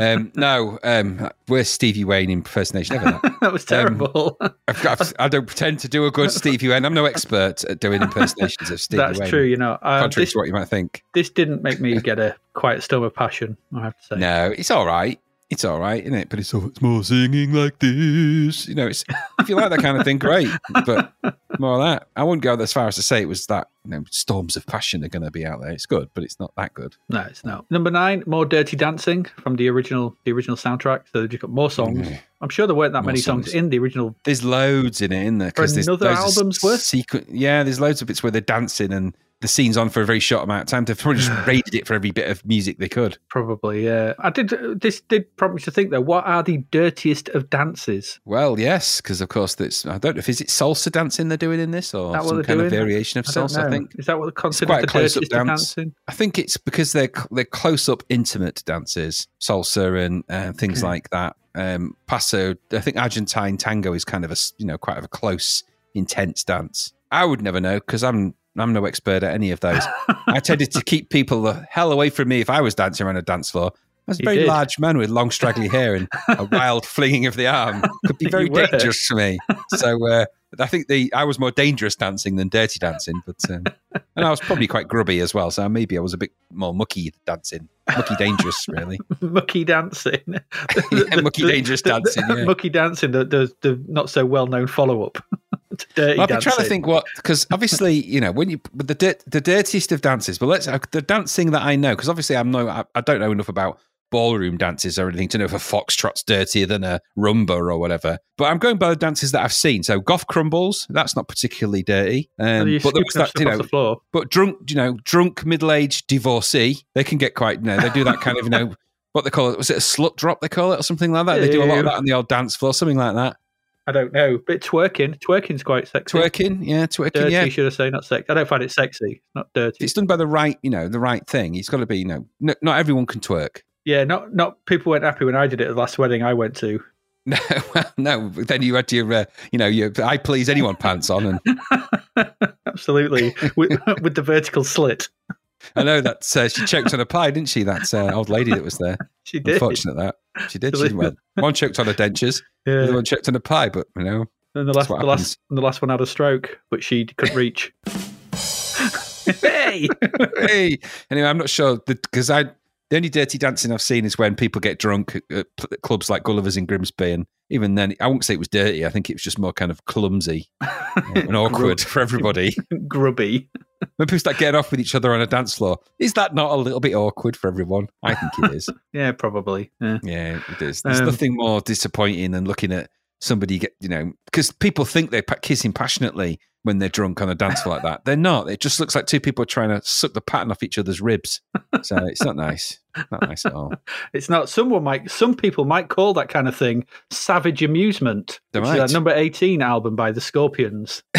Um, no, um, worst Stevie Wayne impersonation ever. That. was terrible. I've got, I don't pretend to do a good Stevie Wayne. I'm no expert at doing impersonations of Stevie Wayne. That's Wayne. true. You know, uh, Contrary this, to what you might think. this didn't make me get a quiet storm of passion. I have to say. No, it's all right. It's all right, isn't it? But it's, it's more singing like this. You know, it's if you like that kind of thing, great. But more of that. I wouldn't go as far as to say it was that you know storms of passion are going to be out there. It's good, but it's not that good. No, it's not. Number nine, more Dirty Dancing from the original the original soundtrack. So they've got more songs. Mm. I'm sure there weren't that More many songs. songs. in the original. There's loads in it, isn't there? there's another album's worth? sequen- yeah, there's loads of bits where they're dancing and the scene's on for a very short amount of time. They've probably just raided it for every bit of music they could. Probably, yeah. I did. This did prompt me to think though. What are the dirtiest of dances? Well, yes, because of course that's I don't know if is it salsa dancing they're doing in this or some they're kind of variation of I salsa. I think Is that what they consider quite the dirtiest dance. dancing? I think it's because they're they're close up, intimate dances, salsa and uh, things Okay. like that. Um, paso, I think Argentine tango is kind of a you know quite of a close, intense dance. I would never know because I'm I'm no expert at any of those. I tended to keep people the hell away from me if I was dancing around a dance floor. I was a You very did. large man with long, straggly hair and a wild flinging of the arm. Could be very dangerous for me. So uh, I think the I was more dangerous dancing than dirty dancing, but um, and I was probably quite grubby as well. So maybe I was a bit more mucky dancing, mucky dangerous, really. mucky dancing. Yeah, mucky dangerous dancing, yeah. Mucky dancing. The, the the not so well known follow up. Dirty Well, I've been dancing. trying to think what because obviously you know when you the dirt, the dirtiest of dances. But let's uh, the dancing that I know because obviously I'm no I, I don't know enough about ballroom dances or anything to know if a foxtrot's dirtier than a rumba or whatever. But I'm going by the dances that I've seen. So goth crumbles that's not particularly dirty. Um, but there was that you know the floor? but drunk you know drunk middle aged divorcee they can get quite you know they do that kind of you know. What they call it? Was it a slut drop? They call it or something like that. They do a lot of that on the old dance floor, something like that. I don't know. But twerking. Twerking's quite sexy. Twerking, yeah, twerking, Dirty, yeah. should I say? Not sexy. I don't find it sexy. It's not dirty. it's done by the right, you know, the right thing. It's got to be, you know, n- not everyone can twerk. yeah, not not people weren't happy when I did it at the last wedding I went to. No, well, no. Then you had your, uh, you know, your I please anyone pants on, and Absolutely. with, with the vertical slit. I know that uh, she choked on a pie, didn't she? That uh, old lady that was there. She did. Unfortunate that she did. She went. One choked on her dentures, the other one choked on a pie. But you know, And the last, the last, and the last one had a stroke, but she couldn't reach. hey, hey. Anyway, I'm not sure because I the only dirty dancing I've seen is when people get drunk at, clubs like Gulliver's in Grimsby, and even then, I won't say it was dirty. I think it was just more kind of clumsy and awkward for everybody. grubby. When people start getting off with each other on a dance floor, is that not a little bit awkward for everyone? I think it is. Yeah, probably. Yeah. Yeah, it is. There's Um, nothing more disappointing than looking at somebody get, you know, because people think they're kissing passionately when they're drunk on a dance floor like that. They're not. It just looks like two people are trying to suck the pattern off each other's ribs. So it's not nice. Not nice at all. It's not. Someone might. Some people might call that kind of thing savage amusement. They might. a number eighteen album by the Scorpions.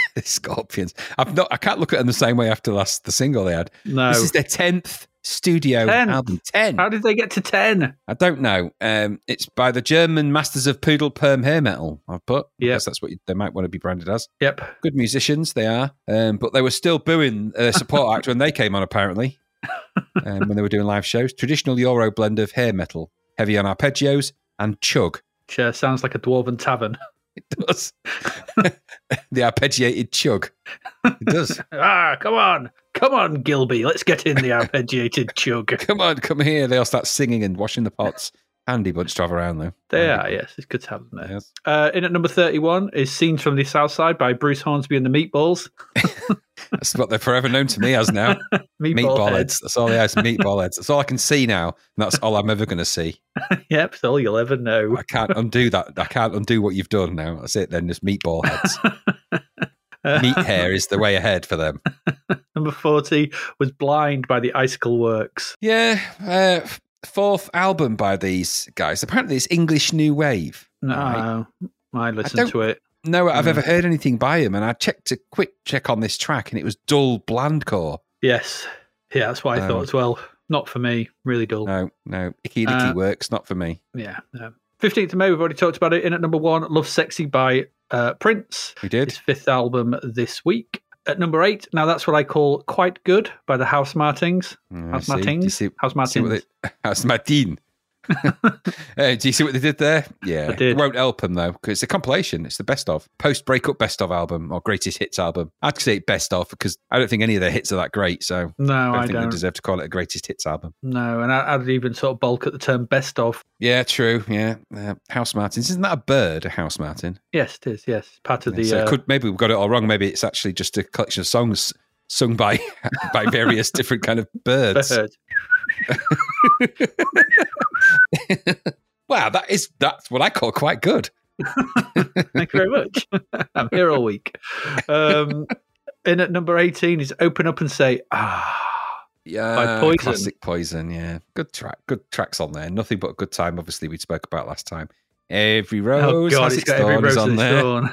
the Scorpions. I've not. I can't look at them the same way after last the single they had. No. This is their tenth studio 10th. album. Ten. How did they get to ten? I don't know. Um, it's by the German Masters of Poodle Perm Hair Metal. I've put. Yes, that's what you, they might want to be branded as. Yep. good musicians they are um, but they were still booing a support act when they came on apparently um, when they were doing live shows traditional euro blend of hair metal heavy on arpeggios and chug uh, sounds like a dwarven tavern. it does. The arpeggiated chug. It does. Ah, come on, come on, Gilby. Let's get in the arpeggiated chug. come on come here. They all start singing and washing the pots handy bunch to have around though They are. Yes, it's good to have them there. Yes. Uh, in at number thirty-one is "Scenes from the South Side" by Bruce Hornsby and the Meatballs. that's what they're forever known to me as now Meatball, meatball heads. heads that's all they are is meatball heads that's all i can see now and that's all i'm ever going to see Yep, it's all you'll ever know. I can't undo that. I can't undo what you've done now. That's it. Then just meatball heads. Meat hair is the way ahead for them. Number forty was "Blind" by the Icicle Works. Yeah. Uh, fourth album by these guys. Apparently, it's English New Wave. No, Right. I listened don't- to it. No, I've Mm. ever heard anything by him, and I checked a quick check on this track, and it was dull blandcore. Yes, yeah, that's what I Um, thought as well. Not for me, really dull. No, no, icky licky Uh, works not for me. Yeah. no. 15th of May, we've already talked about it. In at number one, Lovesexy by uh, Prince. We did. His fifth album this week. At number eight, now that's what I call Quite Good by the House Martins. Mm, House see. Do you Martins? House Martins. House Martin. Do you see what they did there? Yeah, I did. it won't help them though because it's a compilation. It's the best of post breakup best of album or greatest hits album. I'd say best of because I don't think any of their hits are that great. So No, I don't I think don't. they deserve to call it a greatest hits album. No, and I, I'd even sort of bulk at the term best of. Yeah, true. Yeah, uh, House Martins. Isn't that a bird? A House Martin. Yes, it is. Yes, part of Yeah, the. so uh, could maybe we've got it all wrong. Maybe it's actually just a collection of songs sung by by various different kind of birds. bird. wow, that is that's what I call quite good. Thank you very much. I'm here all week. Um, in at number 18 is Open Up and Say, ah. Yeah, Poison. classic Poison. Yeah, good track. Good tracks on there. Nothing but a good time. Obviously, we spoke about last time. Every rose Oh, God, has it's its thorns rose on there. thorn.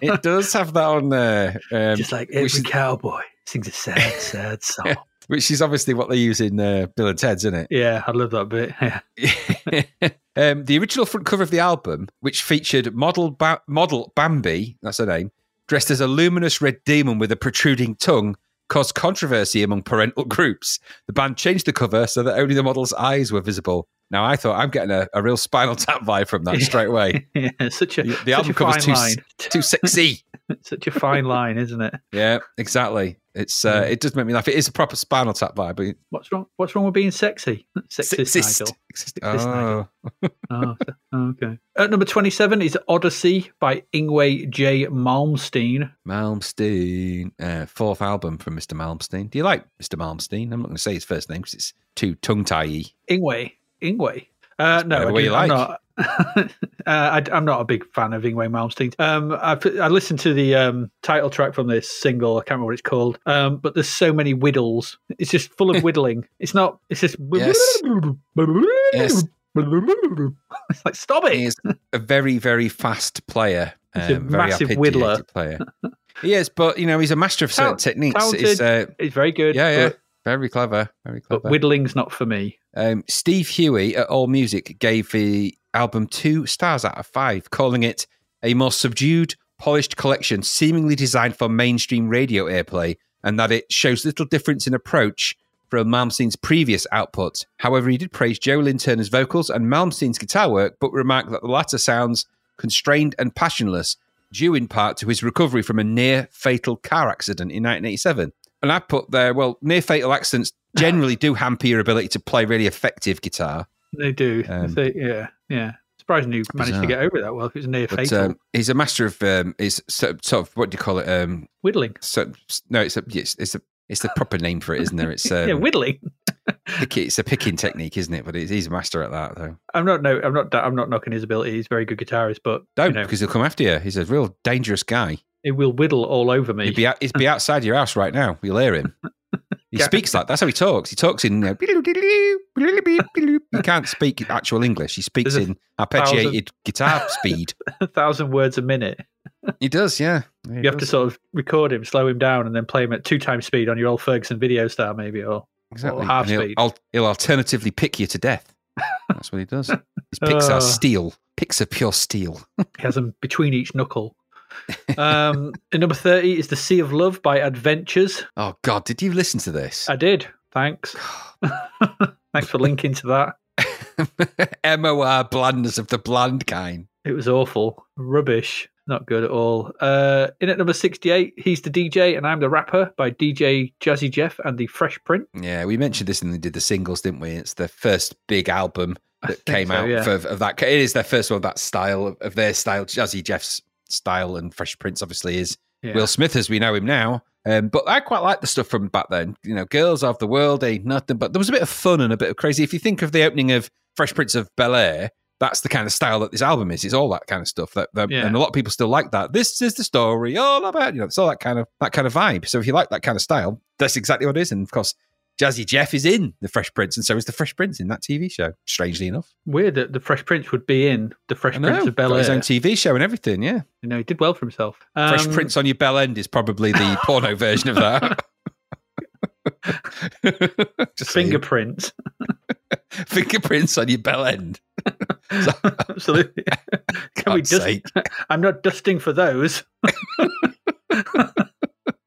it does have that on there, um, Just like every is, cowboy sings a sad, sad song. Which is obviously what they use in uh, Bill and Ted's, isn't it? Yeah, I love that bit. Yeah. um, the original front cover of the album, which featured model ba- model Bambi, that's her name, dressed as a luminous red demon with a protruding tongue, caused controversy among parental groups. The band changed the cover so that only the model's eyes were visible. Now, I thought I'm getting a, a real Spinal Tap vibe from that straight away. yeah, such a, The, such album a cover's too, line. too sexy. such a fine line, isn't it? Yeah, exactly. It's uh, it does make me laugh. It is a proper Spinal Tap vibe. What's wrong? What's wrong with being sexy? Sexist, Nigel. Sexist. Oh. Oh, okay. At number 27 is Odyssey by Yngwie J. Malmsteen. Malmsteen, uh, fourth album from Mr. Malmsteen. Do you like Mr. Malmsteen? I'm not going to say his first name because it's too tongue tie Yngwie. Yngwie. Uh, no, I am like. not. uh, I, I'm not a big fan of Yngwie Malmsteen. Um, I, I listened to the um, title track from this single. I can't remember what it's called. Um, but there's so many whittles. It's just full of whittling. It's not. It's just. Yes. Yes. It's like stop it. He is a very, very fast player. He's a um, massive whittler. player. he is, but you know, he's a master of certain Tal- techniques. talented. It's, uh, It's very good. yeah, yeah, But, very clever, very clever. but whittling's not for me. Um, Steve Huey at All Music gave the album two stars out of five, calling it a more subdued, polished collection, seemingly designed for mainstream radio airplay, and that it shows little difference in approach from Malmsteen's previous output. However, he did praise Joe Lynn Turner's vocals and Malmsteen's guitar work, but remarked that the latter sounds constrained and passionless, due in part to his recovery from a near fatal car accident in 1987. And I put there, well, near fatal accidents generally do hamper your ability to play really effective guitar. They do. Um, They- yeah, yeah. Surprisingly, you managed bizarre. to get over that well. If it was near But fatal. um, he's a master of um, is sort of what do you call it? Um, whittling. so, no, it's a it's, it's a it's the proper name for it, isn't there? It's um, yeah, whittling. it's a picking technique, isn't it? But he's, he's a master at that, though. I'm not no, I'm not I'm not knocking his ability. He's a very good guitarist, but Don't you know, because he'll come after you. He's a real dangerous guy. it will whittle all over me. He'd be he'd be outside your house right now. You'll hear him. He Yeah. speaks like that's how he talks. He talks in uh, he can't speak actual English. He speaks in arpeggiated guitar speed. a thousand words a minute. He does, yeah. You have to sort of record him, slow him down, and then play him at two times speed on your old Ferguson video style, maybe, or exactly. or half he'll, speed. al- he'll alternatively pick you to death. That's what he does. His picks Oh. are steel. Picks are pure steel. He has them between each knuckle. Um, and number thirty is the Sea of Love by Adventures. Oh God, did you listen to this? I did. Thanks. Thanks for linking to that. MOR blandness of the bland kind. It was awful, rubbish, not good at all. Uh, in at number sixty-eight, he's the DJ and I'm the rapper by DJ Jazzy Jeff and the Fresh Prince. Yeah, we mentioned this and they did the singles, didn't we? It's their first big album that came so, out yeah. of, of that. It is their first one of that style of their style. Jazzy Jeff's style and Fresh Prince obviously is Yeah. Will Smith as we know him now. Um, but I quite like the stuff from back then. You know, Girls of the World ain't nothing, but there was a bit of fun and a bit of crazy. If you think of the opening of Fresh Prince of Bel Air, that's the kind of style that this album is. It's all that kind of stuff. That, that- Yeah. and a lot of people still like that. This is the story all about you know. It's all that kind of that kind of vibe. So if you like that kind of style, that's exactly what it is. And of course, Jazzy Jeff is in the Fresh Prince, and so is the Fresh Prince in that TV show. Strangely enough, Weird that the Fresh Prince would be in the Fresh I Prince of Bel Got his own TV show and everything. Yeah, You know, he did well for himself. Fresh Um, Prince on your bell end is probably the porno version of that. Just fingerprints. fingerprints on your bell end. Absolutely. Can we sake. I'm not dusting for those.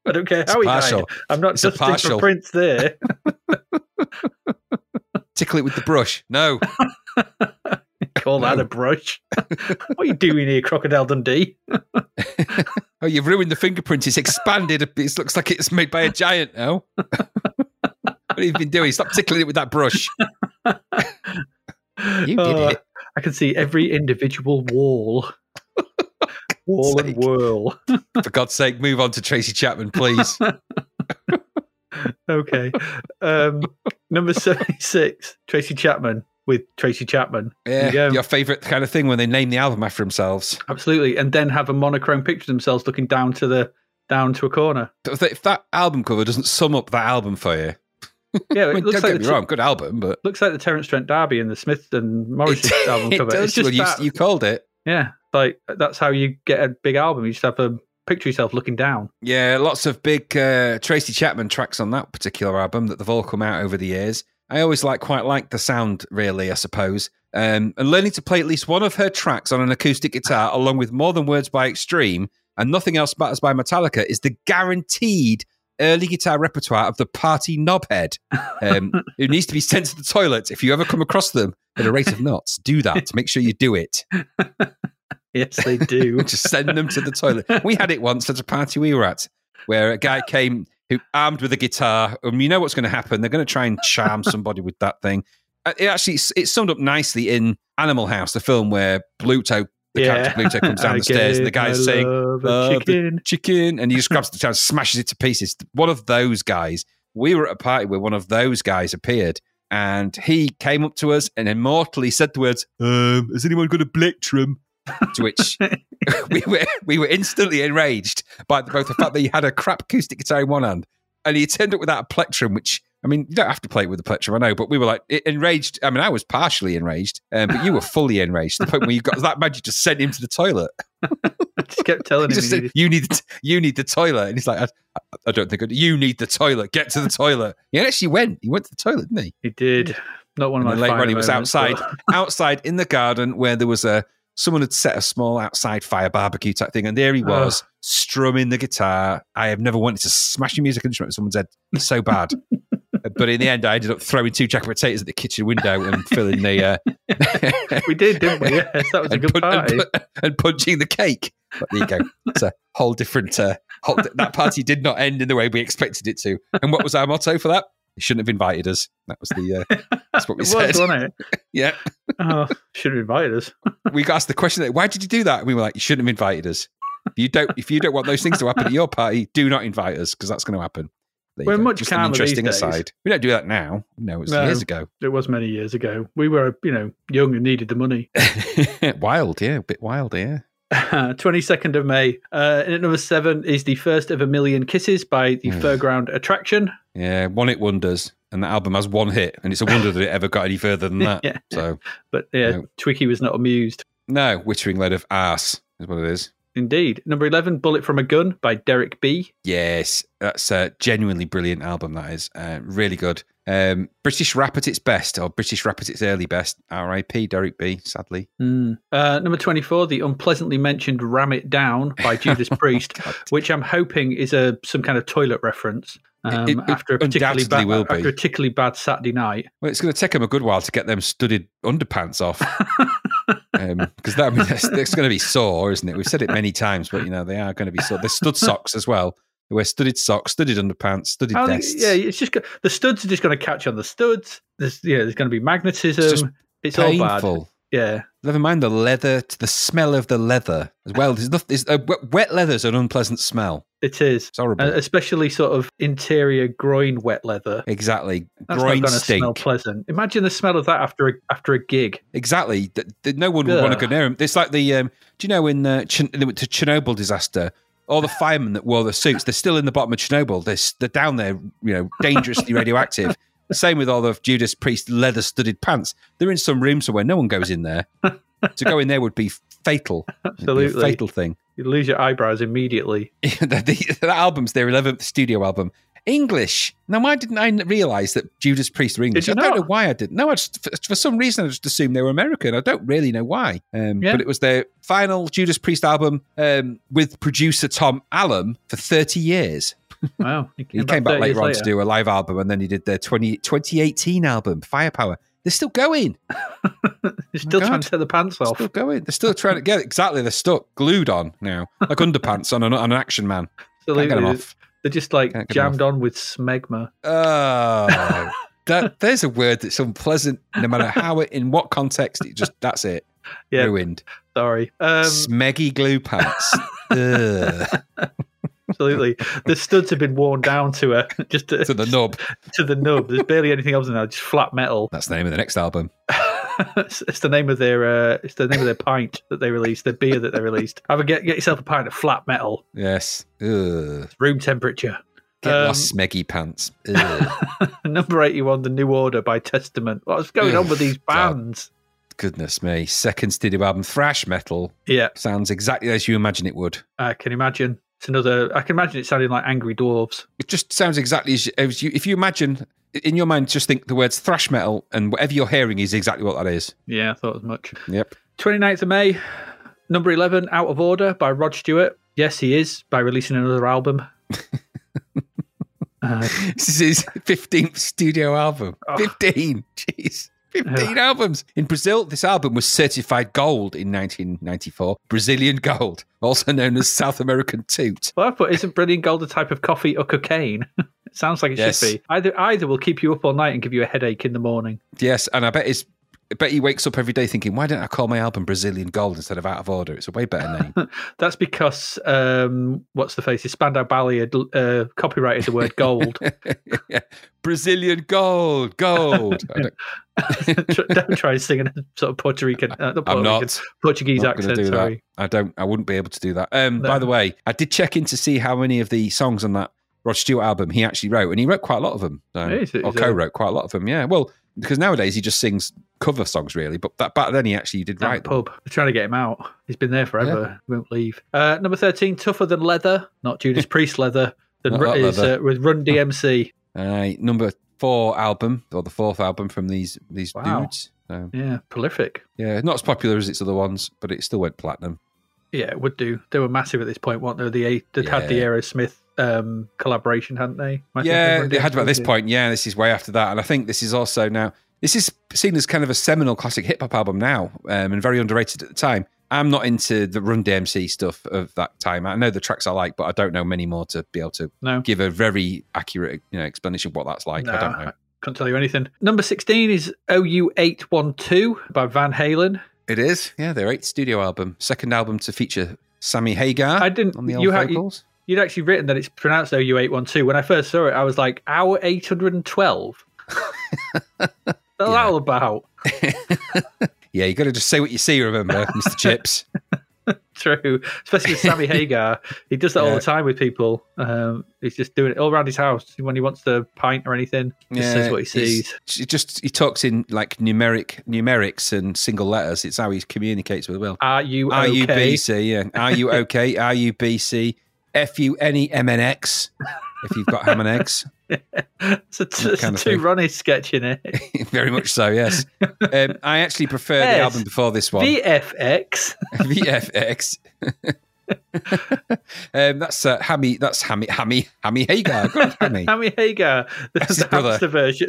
I don't care how he partial. died. I'm not It's dusting for prints there. Tickle it with the brush. No, Call that a brush. what are you doing here, Crocodile Dundee? oh, you've ruined the fingerprint. It's expanded. It looks like it's made by a giant now. what have you been doing? Stop tickling it with that brush. You did Oh, it. I can see every individual wall. Wall and whirl. For God's sake, move on to Tracy Chapman, please. Okay. Um, number 76, Tracy Chapman with Tracy Chapman. Yeah, you your favourite kind of thing when they name the album after themselves. Absolutely. And then have a monochrome picture of themselves looking down to the down to a corner. If that album cover doesn't sum up that album for you, Yeah, I it mean, looks don't like get the, me wrong, good album, but looks like the Terence Trent D'Arby and the Smith and Morrissey album cover. it does. It's just well, you, you called it. yeah, like that's how you get a big album. You just have a picture yourself looking down. Yeah, lots of big uh, Tracy Chapman tracks on that particular album that they've all come out over the years. I always like quite like the sound, really. I suppose, um, and learning to play at least one of her tracks on an acoustic guitar, along with More Than Words by Extreme and Nothing Else Matters by Metallica, is the guaranteed early guitar repertoire of the party knobhead, um, who needs to be sent to the toilet. If you ever come across them at a rate of knots, do that. Make sure you do it. Yes, they do. Just send them to the toilet. We had it once at a party we were at where a guy came who armed with a guitar. And you know what's going to happen. They're going to try and charm somebody with that thing. Uh, It actually it's summed up nicely in Animal House, the film where Bluto, the character Bluto, comes down the stairs and the guy's saying, love a "Uh, the chicken. chicken, and he just grabs the child, and smashes it to pieces. One of those guys. We were at a party where one of those guys appeared, and he came up to us and immortally said the words, um, "Has anyone got a plectrum?" To which we were we were instantly enraged by the, both the fact that he had a crap acoustic guitar in one hand, and he turned up without a plectrum, which. I mean, you don't have to play it with a plectrum, I know, but we were like enraged. I mean, I was partially enraged, um, but you were fully enraged to the point where you got that mad you just sent him to the toilet. just kept telling him. said, "You need, the, you need the toilet," and he's like, "I, I don't think I do. you need the toilet. Get to the toilet." He actually went. He went to the toilet, didn't he? He did. Not one of And my later on, he was outside, outside in the garden where there was a someone had set a small outside fire barbecue type thing, and there he was strumming the guitar. I have never wanted to smash a music instrument with someone's head so bad. but in the end, I ended up throwing two jack potatoes at the kitchen window and filling the uh, We did, didn't we? Yes, that was a good pun- and, party. pu- and punching the cake. But there you go. It's a whole different. Uh, whole, that party did not end in the way we expected it to. And what was our motto for that? You shouldn't have invited us. That was the. Uh, that's what we It said. was, wasn't it? Yeah, Oh, should have invited us. we got asked the question. Why did you do that? And we were like, you shouldn't have invited us. If you don't, if you don't want those things to happen at your party, do not invite us because that's going to happen. There We're much Just an calmer these interesting days. aside. We don't do that now. No, it was No. years ago. It was many years ago. We were, you know, young and needed the money. wild, yeah, a bit wild, yeah. 22nd of May. Uh, and at number seven is the first of a million kisses by the Hmm. Fairground Attraction. Yeah, one hit wonders, and the album has one hit, and it's a wonder that it ever got any further than that. Yeah. So, But yeah, No. Twiki was not amused. no, Wittering Lead of Ass is what it is. Indeed. Number 11, Bullet from a Gun by Derek B. Yes, that's a genuinely brilliant album. That is uh, really good. Um, British rap at its best, or British rap at its early best. R.I.P. Derek B. Sadly, Mm. Uh, number 24, the unpleasantly mentioned Ram It Down by Judas Priest, God. which I'm hoping is a some kind of toilet reference. Um, It- it after a particularly bad, will be. after a particularly bad Saturday night. Well, it's going to take them a good while to get them studded underpants off. Because that I mean, that's, that's going to be sore, isn't it? We've said it many times, but you know they are going to be sore. They're stud socks as well. They wear studded socks, studded underpants, studded I think, yeah, it's just the studs are just going to catch on the studs. There's yeah, there's going to be magnetism. It's It's, just all bad. painful. Yeah, Never mind the leather, the smell of the leather as well. There's nothing. Uh, wet- wet leather's an unpleasant smell. it is. It's horrible. Uh, especially sort of interior groin wet leather. exactly. That's Groin not going to smell pleasant. Imagine the smell of that after a, after a gig. Exactly. Th- th- no one would want to go near him. It's like the. Um, do you know in uh, Ch- went Chernobyl disaster? All the firemen that wore the suits, they're still in the bottom of Chernobyl. They're, they're down there, you know, dangerously radioactive. Same with all the Judas Priest leather studded pants. They're in some room somewhere. No one goes in there. to go in there would be fatal. It'd be a Absolutely. fatal thing. You'd lose your eyebrows immediately. the, that album's their 11th studio album. English. Now, why didn't I realise that Judas Priest were English? I don't not? know why I didn't. No, I just, for, some reason, I just assumed they were American. I don't really know why. Um, Yeah. But it was their final Judas Priest album um, with producer Tom Allom for 30 years. Wow. He came back later on to do a live album, and then he did their 20, 2018 album, Firepower. They're still going. You're still God. trying to take the pants off. Still going. They're still trying to get exactly. They're stuck, glued on now, like underpants on an, on an action man. Can't get them off. They're just like Can't jammed on with smegma. Oh, that there's a word that's unpleasant. No matter how it, in what context, it just that's it. Yeah. Ruined. Sorry. Um, Smeggy glue pants. Absolutely. the studs have been worn down to a just to, to the nub. to the nub. There's barely anything else in there. Just flat metal. That's the name of the next album. It's, it's the name of their uh, it's the name of their pint that they released, their beer that they released. Have a get get yourself a pint of flat metal, Yes. Ugh. room temperature. Get Um, lost, Smeggy pants. Number eighty-one, the New Order by Testament. What's going on with these God. bands? Goodness me. Second studio album, thrash metal. Yeah, Sounds exactly as you imagine it would. I can imagine. It's another. I can imagine it sounding like Angry Dwarves. It just sounds exactly as, as you. If you imagine in your mind, just think the words thrash metal, and whatever you're hearing is exactly what that is. Yeah, I thought as much. Yep. 29th of May, number 11, Out of Order by Rod Stewart. Yes, he is, by releasing another album. uh, This is his 15th studio album. Oh. 15. Jeez. 15 albums. In Brazil, this album was certified gold in 1994. Brazilian gold, also known as South American toot. well, I put, isn't Brilliant Gold a type of coffee or cocaine? it sounds like it Yes. should be. Either either will keep you up all night and give you a headache in the morning. Yes, and I bet his I bet he wakes up every day thinking, why didn't I call my album Brazilian Gold instead of Out of Order? It's a way better name. That's because, um, what's the face? Spandau Ballet had uh, copyrighted the word gold. yeah. Brazilian Gold, gold. Don't, Don't try and sing in a sort of Puerto Rican, uh, not Puerto I'm Rican, not. Portuguese not accent. sorry. that. I don't. I wouldn't be able to do that. Um, No. By the way, I did check in to see how many of the songs on that Rod Stewart album he actually wrote, and he wrote quite a lot of them. So, Yeah, he's a- or co-wrote quite a lot of them. Yeah. Well, because nowadays he just sings cover songs, really. But that, back then he actually did write the them. pub. They're trying to get him out. He's been there forever. He won't leave. Uh, number 13, Tougher Than Leather. Not Judas Priest Leather. Than that is, leather. uh, with Run DMC. Uh, number four album or the fourth album from these these Wow. dudes. So, Yeah, prolific. yeah, not as popular as its other ones, but it still went platinum. Yeah, it would do. They were massive at this point, weren't they? The they'd had the Aerosmith um, collaboration, hadn't they? I Yeah, they had about this point. Yeah, this is way after that, and I think this is also now. This is seen as kind of a seminal classic hip hop album now, um, and very underrated at the time. I'm not into the Run DMC stuff of that time. I know the tracks I like, but I don't know many more to be able to No. give a very accurate, you know, explanation of what that's like. I don't know. Can't tell you anything. Number 16 is OU812 by Van Halen. It is, yeah, their eighth studio album, second album to feature Sammy Hagar. I didn't- on the old you- vocals. You'd actually written that it's pronounced OU812. When I first saw it, I was like, hour 812? What's that all about? yeah, you got to just say what you see. Remember, Mr. Chips. True. Especially with Sammy Hagar. He does that all the time with people. Um, he's just doing it all around his house when he wants to pint or anything. Just says what he sees. He just he talks in like numeric numerics and single letters. It's how he communicates with Will. Are you R U okay? B C, yeah. Are you okay? R U B C F U N E M N X. If you've got ham and eggs, It's a, it's a two. Ronnie sketch in it. very much so. Yes, um, I actually prefer the album before this one. VFX. VFX. um, that's uh, Hammy. That's Hammy. Hammy. Hammy Hagar. Go on, Hammy. Hagar. That's the brother. hamster version.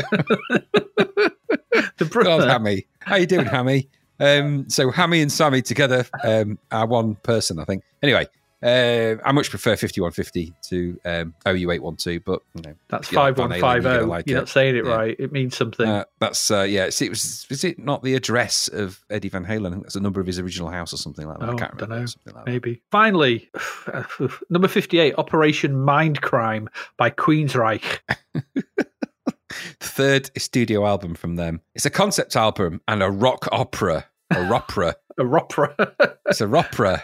the brother. Hammy. How you doing, Hammy? Um, so Hammy and Sammy together um, are one person, I think. Anyway, uh, I much prefer 5150 to um, OU812, but you know, That's if Like you're, 5150. like You're not saying it Yeah. right. It means something. Uh, that's uh, yeah. It's, it was is it not the address of Eddie Van Halen? I think that's a number of his original house or something like that. I Oh, can't remember. dunno. Something like that. Maybe. Finally, number 58, Operation Mindcrime by Queensryche. Third studio album from them. It's a concept album and a rock opera. A opera. A opera. It's a opera.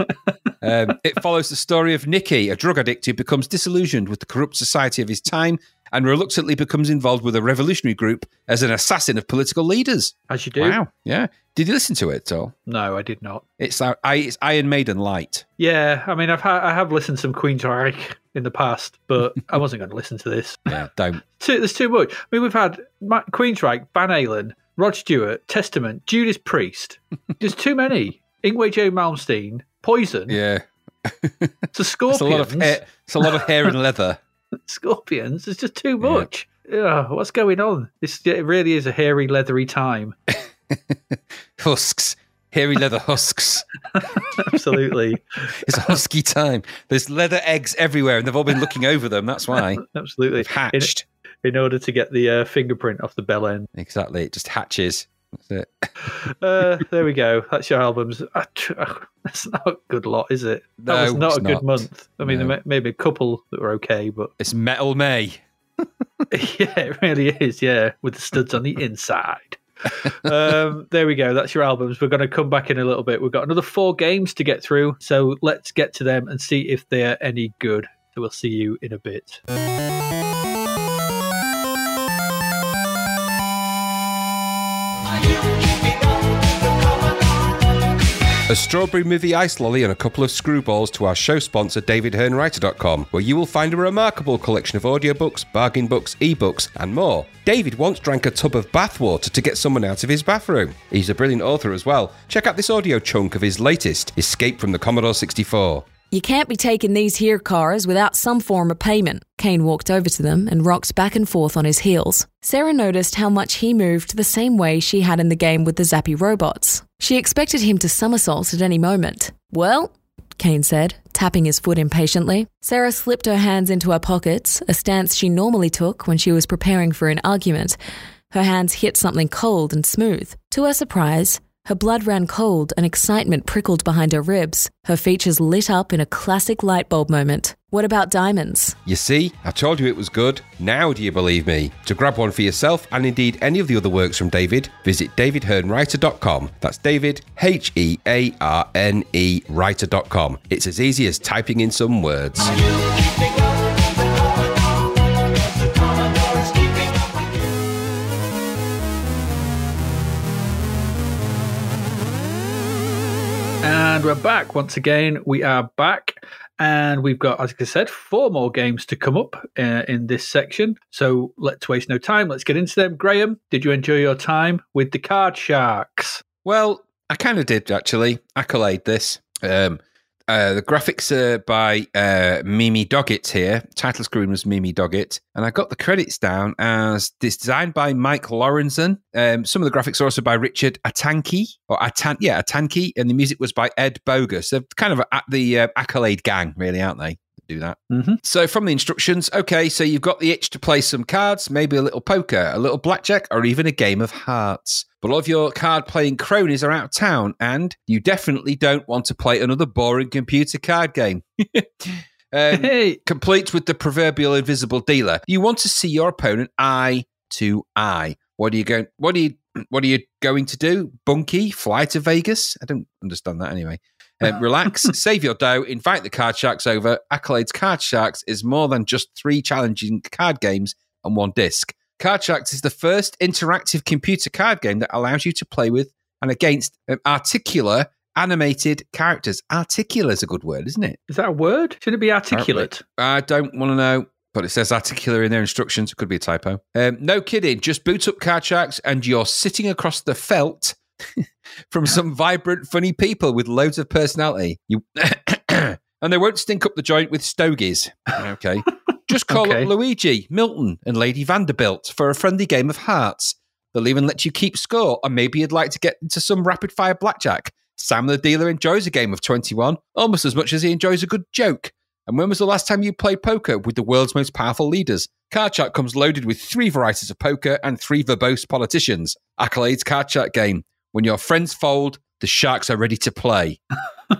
Um, it follows the story of Nicky, a drug addict who becomes disillusioned with the corrupt society of his time and reluctantly becomes involved with a revolutionary group as an assassin of political leaders. As you do. Wow. Yeah. Did you listen to it at all? No, I did not. It's, uh, I, it's Iron Maiden Light. Yeah, I mean, I've ha- I have listened to some Queensryche in the past, but I wasn't going to listen to this. Yeah, don't. Too, there's too much. I mean, we've had Ma- Queensryche, Van Halen, Rod Stewart, Testament, Judas Priest. There's too many. Yngwie J. Malmsteen, Poison, Yeah. It's a Scorpions. lot of hair. It's a lot of hair and leather. Scorpions. It's just too Yeah. much. Ugh, what's going on? This it really is a hairy, leathery time. Husks. Hairy leather husks. Absolutely, It's a husky time. There's leather eggs everywhere, and they've all been looking over them. That's why absolutely. they've hatched. In, order to get the uh, fingerprint off the bell end. Exactly. It just hatches. That's it. Uh, there we go. That's your albums. Tr- uh, That's not a good lot, is it? That No, was not a good not. month. I mean, No. there may, maybe a couple that were okay, but It's Metal May. yeah, it really is. Yeah, with the studs on the inside. um, there we go. That's your albums. We're going to come back in a little bit. We've got another four games to get through, so let's get to them and see if they're any good. So we'll see you in a bit. A strawberry movie ice lolly and a couple of screwballs to our show sponsor, DavidHearneWriter.com, where you will find a remarkable collection of audiobooks, bargain books, ebooks, and more. David once drank a tub of bathwater to get someone out of his bathroom. He's a brilliant author as well. Check out this audio chunk of his latest, Escape from the Commodore 64. You can't be taking these here cars without some form of payment. Kane walked over to them and rocked back and forth on his heels. Sarah noticed how much he moved the same way she had in the game with the zappy robots. She expected him to somersault at any moment. Well, Kane said, tapping his foot impatiently. Sarah slipped her hands into her pockets, a stance she normally took when she was preparing for an argument. Her hands hit something cold and smooth. To her surprise, her blood ran cold and excitement prickled behind her ribs. Her features lit up in a classic light bulb moment. What about diamonds? You see, I told you it was good. Now do you believe me? To grab one for yourself and indeed any of the other works from David, visit davidhearnewriter.com. That's David, H E A R N E, writer.com. It's as easy as typing in some words. And we're back once again. We are back. And we've got, as I said, four more games to come up uh, in this section. So let's waste no time. Let's get into them. Graham, did you enjoy your time with the Card Sharks? Well, I kind of did actually accolade this. Um, uh, the graphics are by uh, Mimi Doggett here. Title screen was Mimi Doggett, and I got the credits down as designed by Mike Lorenzen. Um, some of the graphics are also by Richard Atanki, or Atan, yeah, Atanki, and the music was by Ed Bogas. They're kind of at the uh, accolade gang, really, aren't they? Do that. Mhm. So, from the instructions, okay, so you've got the itch to play some cards, maybe a little poker, a little blackjack, or even a game of hearts. But all of your card playing cronies are out of town, and you definitely don't want to play another boring computer card game. um, Hey, complete with the proverbial invisible dealer. You want to see your opponent eye to eye. What are you going? What are you? What are you going to do? Bunky, fly to Vegas? I don't understand that anyway. Um, relax, save your dough, invite the card sharks over. Accolades Card Sharks is more than just three challenging card games on one disc. Card Sharks is the first interactive computer card game that allows you to play with and against um, articular animated characters. Articular is a good word, isn't it? is that a word? Should it be articulate? I don't want to know, but it says articular in their instructions. It could be a typo. Um, no kidding. Just boot up Card Sharks and you're sitting across the felt from some vibrant, funny people with loads of personality. You and they won't stink up the joint with stogies. Okay. Just call Okay. up Luigi, Milton, and Lady Vanderbilt for a friendly game of hearts. They'll even let you keep score, or maybe you'd like to get into some rapid fire blackjack. Sam the dealer enjoys a game of 21 almost as much as he enjoys a good joke. And when was the last time you played poker with the world's most powerful leaders? Card Chat comes loaded with three varieties of poker and three verbose politicians. Accolades Card Chat game. When your friends fold, the sharks are ready to play.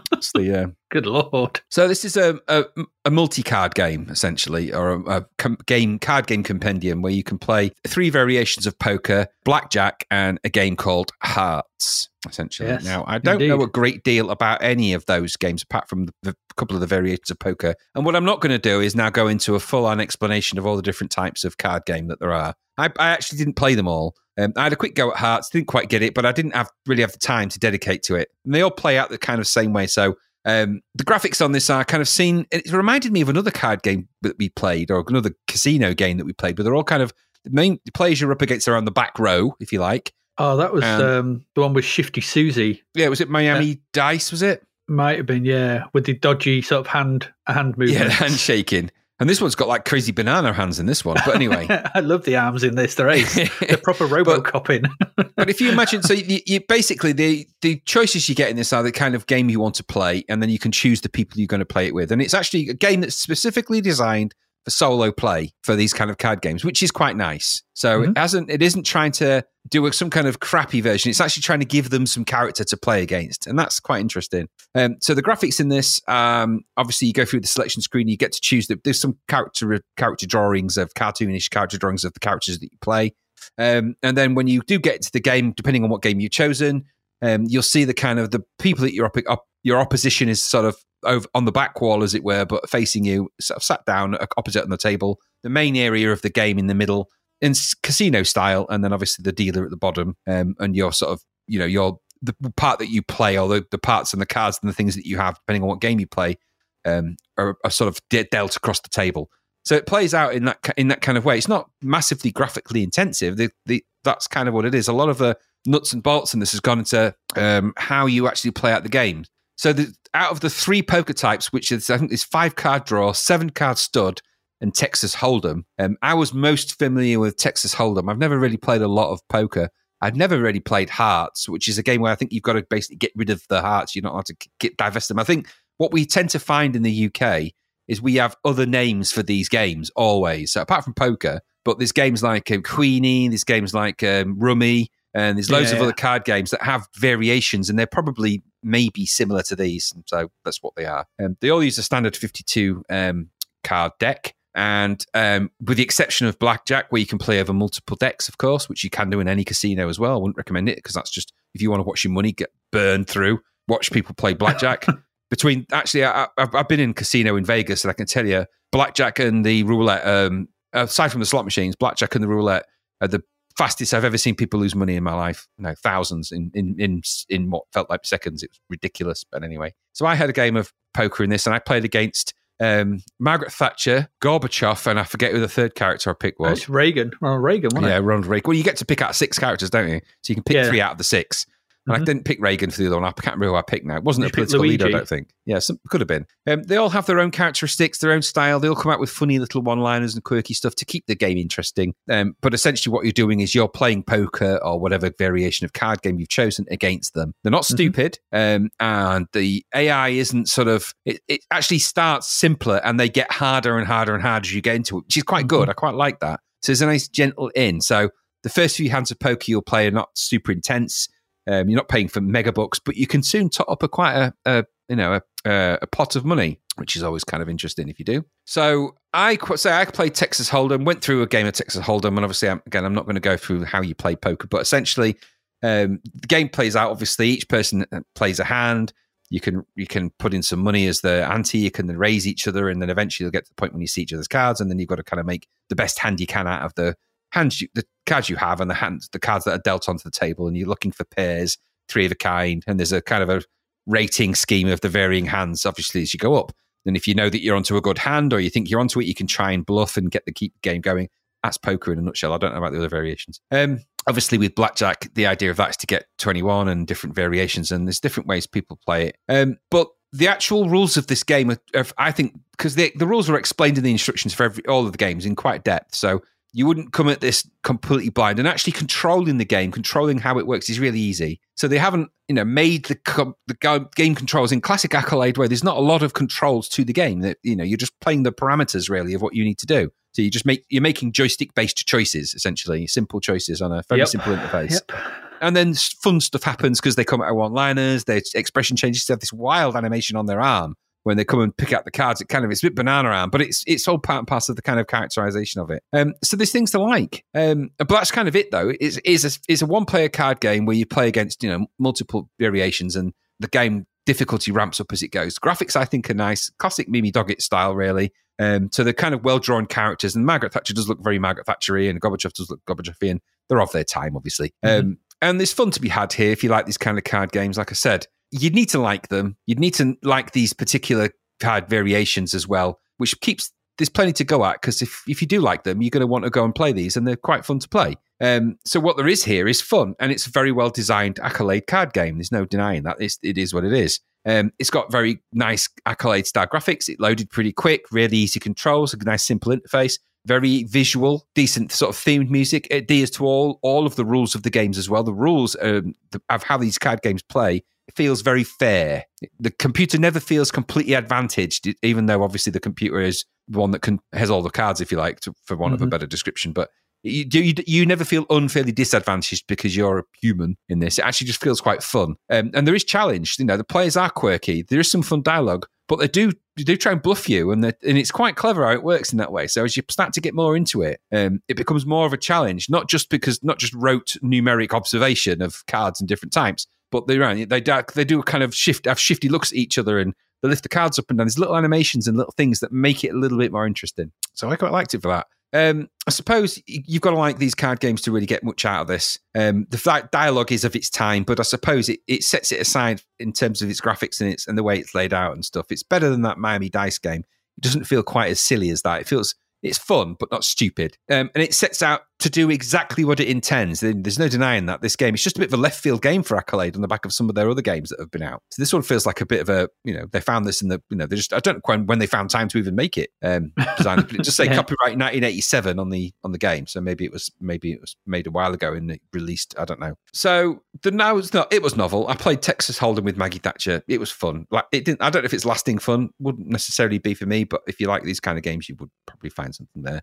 That's the, uh, Good lord. so this is a a, a multi-card game essentially, or a, a com- game card game compendium where you can play three variations of poker, blackjack, and a game called Hearts. Essentially, Yes, now I don't know a great deal about any of those games apart from the, the couple of the variations of poker. And what I'm not going to do is now go into a full-on explanation of all the different types of card game that there are. I, I actually didn't play them all. Um, I had a quick go at Hearts, didn't quite get it, but I didn't have really have the time to dedicate to it. And they all play out the kind of same way. So um, the graphics on this are kind of seen. It reminded me of another card game that we played, or another casino game that we played. But they're all kind of the main the players you're up against are on the back row, if you like. Oh, that was Um, um, the one with Shifty Susie. Yeah, was it Miami Dice? Was it? Might have been, yeah, with the dodgy sort of hand hand Yeah, movement. the handshaking. And this one's got like crazy banana hands in this one. But anyway, I love the arms in this. They're ace. They're proper RoboCop in. but if you imagine, so you, you basically the the choices you get in this are the kind of game you want to play, and then you can choose the people you're going to play it with. And it's actually a game that's specifically designed for solo play for these kind of card games, which is quite nice. So it hasn't, it isn't trying to do some kind of crappy version. It's actually trying to give them some character to play against, and that's quite interesting. Um, so the graphics in this, um, obviously, you go through the selection screen, you get to choose. The, there's some character character drawings of cartoonish character drawings of the characters that you play. Um, and then when you do get into the game, depending on what game you've chosen, um, you'll see the kind of the people that your op- op- your opposition is sort of over on the back wall, as it were, but facing you, sort of sat down opposite on the table. The main area of the game in the middle, in casino style, and then obviously the dealer at the bottom, um, and your sort of you know your the part that you play, or the, the parts and the cards and the things that you have, depending on what game you play, um, are, are sort of de- dealt across the table. So it plays out in that in that kind of way. It's not massively graphically intensive. The, the, that's kind of what it is. A lot of the nuts and bolts in this has gone into um, how you actually play out the game. So the, out of the three poker types, which is I think there's five card draw, seven card stud, and Texas Hold'em. Um, I was most familiar with Texas Hold'em. I've never really played a lot of poker. I've never really played Hearts, which is a game where I think you've got to basically get rid of the hearts. You're not allowed to get divest them. I think what we tend to find in the UK is we have other names for these games always. So apart from poker, but there's games like um, Queenie, there's games like um, Rummy, and there's loads of Yeah. other card games that have variations, and they're probably maybe similar to these. And so that's what they are. Um, they all use a standard 52 um, card deck. And um, with the exception of blackjack, where you can play over multiple decks, of course, which you can do in any casino as well. I wouldn't recommend it because that's just if you want to watch your money get burned through, watch people play blackjack. Between actually, I, I've, I've been in casino in Vegas, and I can tell you, blackjack and the roulette. Um, aside from the slot machines, blackjack and the roulette are the fastest I've ever seen people lose money in my life. No, thousands in in in in what felt like seconds. It was ridiculous. But anyway, so I had a game of poker in this, and I played against um, Margaret Thatcher, Gorbachev, and I forget who the third character I picked was. It's Reagan. Ronald Reagan, wasn't Yeah, it? Ronald Reagan. Well, you get to pick out six characters, don't you? So you can pick Yeah. three out of the six. And I Mhm. didn't pick Reagan for the other one. I can't remember who I picked now. It wasn't You a political leader, I don't think. Yeah, some, could have been. Um, they all have their own characteristics, their own style. They all come out with funny little one-liners and quirky stuff to keep the game interesting. Um, but essentially, what you're doing is you're playing poker or whatever variation of card game you've chosen against them. They're not Mhm. stupid, um, and the AI isn't sort of. It, it actually starts simpler, and they get harder and harder and harder as you get into it, which is quite good. I quite like that. So there's a nice gentle in. So the first few hands of poker you'll play are not super intense. Um, you're not paying for mega bucks, but you can soon top up a quite a, a you know a, a, pot of money, which is always kind of interesting if you do. So I say I played Texas Hold'em, went through a game of Texas Hold'em, and obviously I'm, again I'm not going to go through how you play poker, but essentially um, the game plays out. Obviously, each person uh, plays a hand. You can you can put in some money as the ante. You can then raise each other, and then eventually you'll get to the point when you see each other's cards, and then you've got to kind of make the best hand you can out of the hands, you, the cards you have, and the hands, the cards that are dealt onto the table, and you're looking for pairs, three of a kind, and there's a kind of a rating scheme of the varying hands, obviously as you go up. And if you know that you're onto a good hand, or you think you're onto it, you can try and bluff and get the keep game going. That's poker in a nutshell. I don't know about the other variations. Um, obviously, with blackjack, the idea of that is to get 21 and different variations, and there's different ways people play it. Um, but the actual rules of this game, are, are, I think, because the, the rules are explained in the instructions for every, all of the games in quite depth. So you wouldn't come at this completely blind. And actually controlling the game, controlling how it works, is really easy. So they haven't, you know, made the com- the game controls in classic accolade way. There's not a lot of controls to the game. That you know, you're just playing the parameters really of what you need to do. So you just make you're making joystick based choices essentially, simple choices on a very Yep. simple interface. Yep. And then fun stuff happens because they come out one liners, their expression changes. They have this wild animation on their arm when they come and pick out the cards. It kind of it's a bit banana arm, but it's it's all part and parcel of the kind of characterization of it. Um, so there's things to like. Um, but that's kind of it though. It's is a, it's a one player card game where you play against you know multiple variations and the game difficulty ramps up as it goes. Graphics I think are nice, classic Mimi Doggett style really. Um, so they're kind of well drawn characters, and Margaret Thatcher does look very Margaret Thatchery, and Gorbachev does look Gorbachevian. They're of their time, obviously. Um, and there's fun to be had here if you like these kind of card games. Like I said, you'd need to like them. You'd need to like these particular card variations as well, which keeps there's plenty to go at because if if you do like them, you're going to want to go and play these, and they're quite fun to play. Um, so what there is here is fun, and it's a very well designed accolade card game. There's no denying that. It's, it is what it is. Um, it's got very nice accolade style graphics. It loaded pretty quick, really easy controls, a nice simple interface, very visual, decent sort of themed music. It adheres to all all of the rules of the games as well. The rules um, the, of how these card games play feels very fair. The computer never feels completely advantaged, even though obviously the computer is the one that can has all the cards, if you like, to, for want of a Mhm. better description. But you, you you never feel unfairly disadvantaged because you're a human in this. It actually just feels quite fun, um, and there is challenge. You know, the players are quirky. There is some fun dialogue, but they do they do try and bluff you, and and it's quite clever how it works in that way. So as you start to get more into it, um, it becomes more of a challenge, not just because not just rote numeric observation of cards and different types, but they right they do, they do kind of shift have shifty looks at each other and they lift the cards up and down. There's little animations and little things that make it a little bit more interesting. So I quite liked it for that. Um, I suppose you've got to like these card games to really get much out of this. Um, the dialogue is of its time, but I suppose it, it sets it aside in terms of its graphics and its and the way it's laid out and stuff. It's better than that Miami Dice game. It doesn't feel quite as silly as that. It feels it's fun but not stupid, um, and it sets out to do exactly what it intends. There- There's no denying that this game is just a bit of a left field game for Accolade on the back of some of their other games that have been out. So this one feels like a bit of a you know they found this in the you know they just I don't know when, when they found time to even make it. Um, just say Yeah. copyright 1987 on the on the game, so maybe it was maybe it was made a while ago and it released. I don't know. So the now it's not it was novel. I played Texas Hold'em with Maggie Thatcher. It was fun. Like it didn't. I don't know if it's lasting fun. Wouldn't necessarily be for me, but if you like these kind of games, you would probably find something there.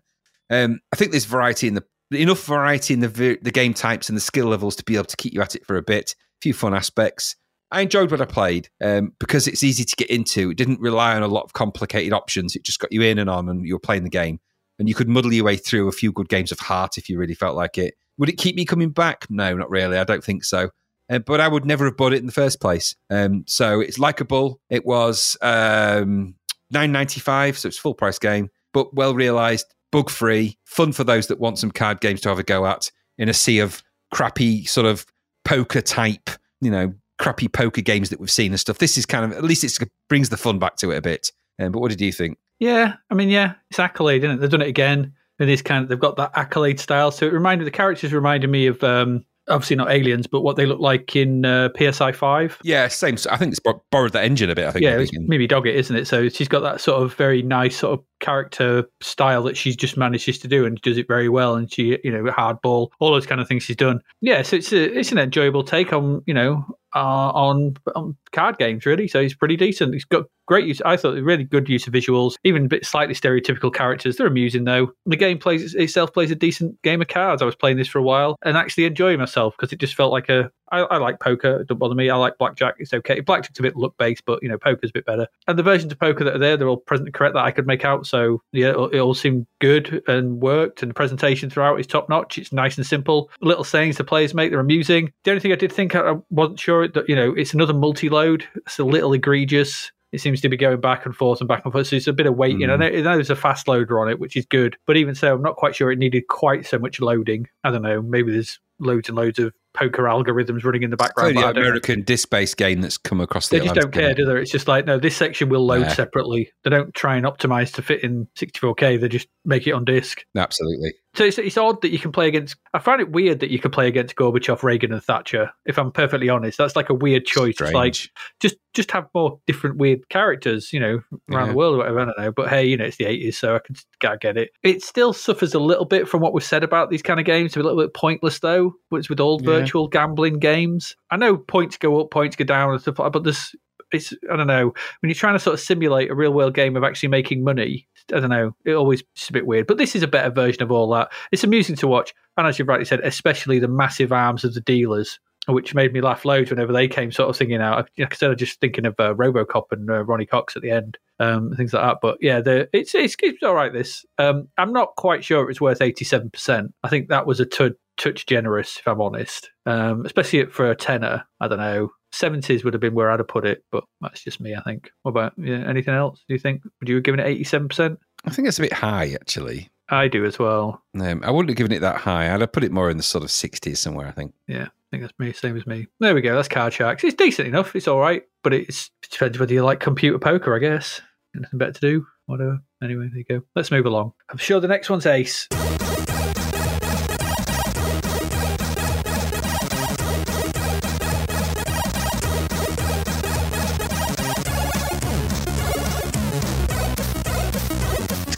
Um, I think there's variety in the enough variety in the the game types and the skill levels to be able to keep you at it for a bit. A few fun aspects. I enjoyed what I played um, because it's easy to get into. It didn't rely on a lot of complicated options. It just got you in and on, and you were playing the game. And you could muddle your way through a few good games of Heart if you really felt like it. Would it keep me coming back? No, not really. I don't think so. Uh, but I would never have bought it in the first place. Um, so it's likable. It was um, nine ninety five, so it's full price game, but well realized, bug free, fun for those that want some card games to have a go at. in a sea of crappy sort of poker type, you know, crappy poker games that we've seen and stuff. This is kind of at least it brings the fun back to it a bit. Um, but what did you think? Yeah, I mean, yeah, it's accolade, isn't it? They've done it again. It is kind of they've got that accolade style. So it reminded the characters reminded me of um, obviously not aliens, but what they look like in uh, PSI five. Yeah, same. I think it's bor- borrowed that engine a bit. I think. Yeah, I it's think. Mimi Doggett, isn't it? So she's got that sort of very nice sort of character style that she just manages to do and does it very well. And she, you know, hardball, all those kind of things she's done. Yeah, so it's a, it's an enjoyable take on you know uh, on, on card games really. So he's pretty decent. He's got great use. I thought really good use of visuals, even a bit slightly stereotypical characters. They're amusing though. The game plays itself plays a decent game of cards. I was playing this for a while and actually enjoying myself because it just felt like a. I, I like poker. It don't bother me. I like blackjack. It's okay. Blackjack's a bit luck based, but you know poker's a bit better. And the versions of poker that are there, they're all present and correct that I could make out. So yeah, it all, it all seemed good and worked. And the presentation throughout is top notch. It's nice and simple. Little sayings the players make, they're amusing. The only thing I did think I wasn't sure that you know it's another multi-load. It's a little egregious. It seems to be going back and forth and back and forth. So it's a bit of weight. Hmm. You know, I know there's a fast loader on it, which is good. But even so, I'm not quite sure it needed quite so much loading. I don't know. Maybe there's loads and loads of poker algorithms running in the background. Clearly, but I don't know. American disc-based game that's come across the They just don't care, do they? It's just like, no, this section will load Yeah. separately. They don't try and optimize to fit in 64K. They just make it on disk. Absolutely. So it's, it's odd that you can play against. I find it weird that you can play against Gorbachev, Reagan, and Thatcher. If I'm perfectly honest, that's like a weird choice. It's like just just have more different weird characters, you know, around Yeah. the world or whatever. I don't know, but hey, you know, it's the 80s, so I can I get it. It still suffers a little bit from what was said about these kind of games. They're a little bit pointless though. Which with all Yeah. virtual gambling games, I know points go up, points go down, and stuff like. that, But this, it's I don't know when you're trying to sort of simulate a real world game of actually making money. I don't know. It always it's a bit weird, but this is a better version of all that. It's amusing to watch, and as you've rightly said, especially the massive arms of the dealers which made me laugh loads whenever they came sort of singing out. Like I said, I'm just thinking of uh, RoboCop and uh, Ronny Cox at the end, um, things like that. But yeah, the, it's, it's it's all right. This um, I'm not quite sure it's worth 87. percent I think that was a tou- touch generous, if I'm honest, um, especially for a tenner. I don't know. 70s would have been where I'd have put it, but that's just me. I think. What about yeah, anything else? Do you think? Would you have given it 87? percent I think it's a bit high, actually. I do as well. Um, I wouldn't have given it that high. I'd have put it more in the sort of 60s somewhere, I think. Yeah, I think that's me. Same as me. There we go. That's Card Sharks. It's decent enough. It's all right, but it's, it depends whether you like computer poker, I guess. Nothing better to do. Whatever. Anyway, there you go. Let's move along. I'm sure the next one's Ace.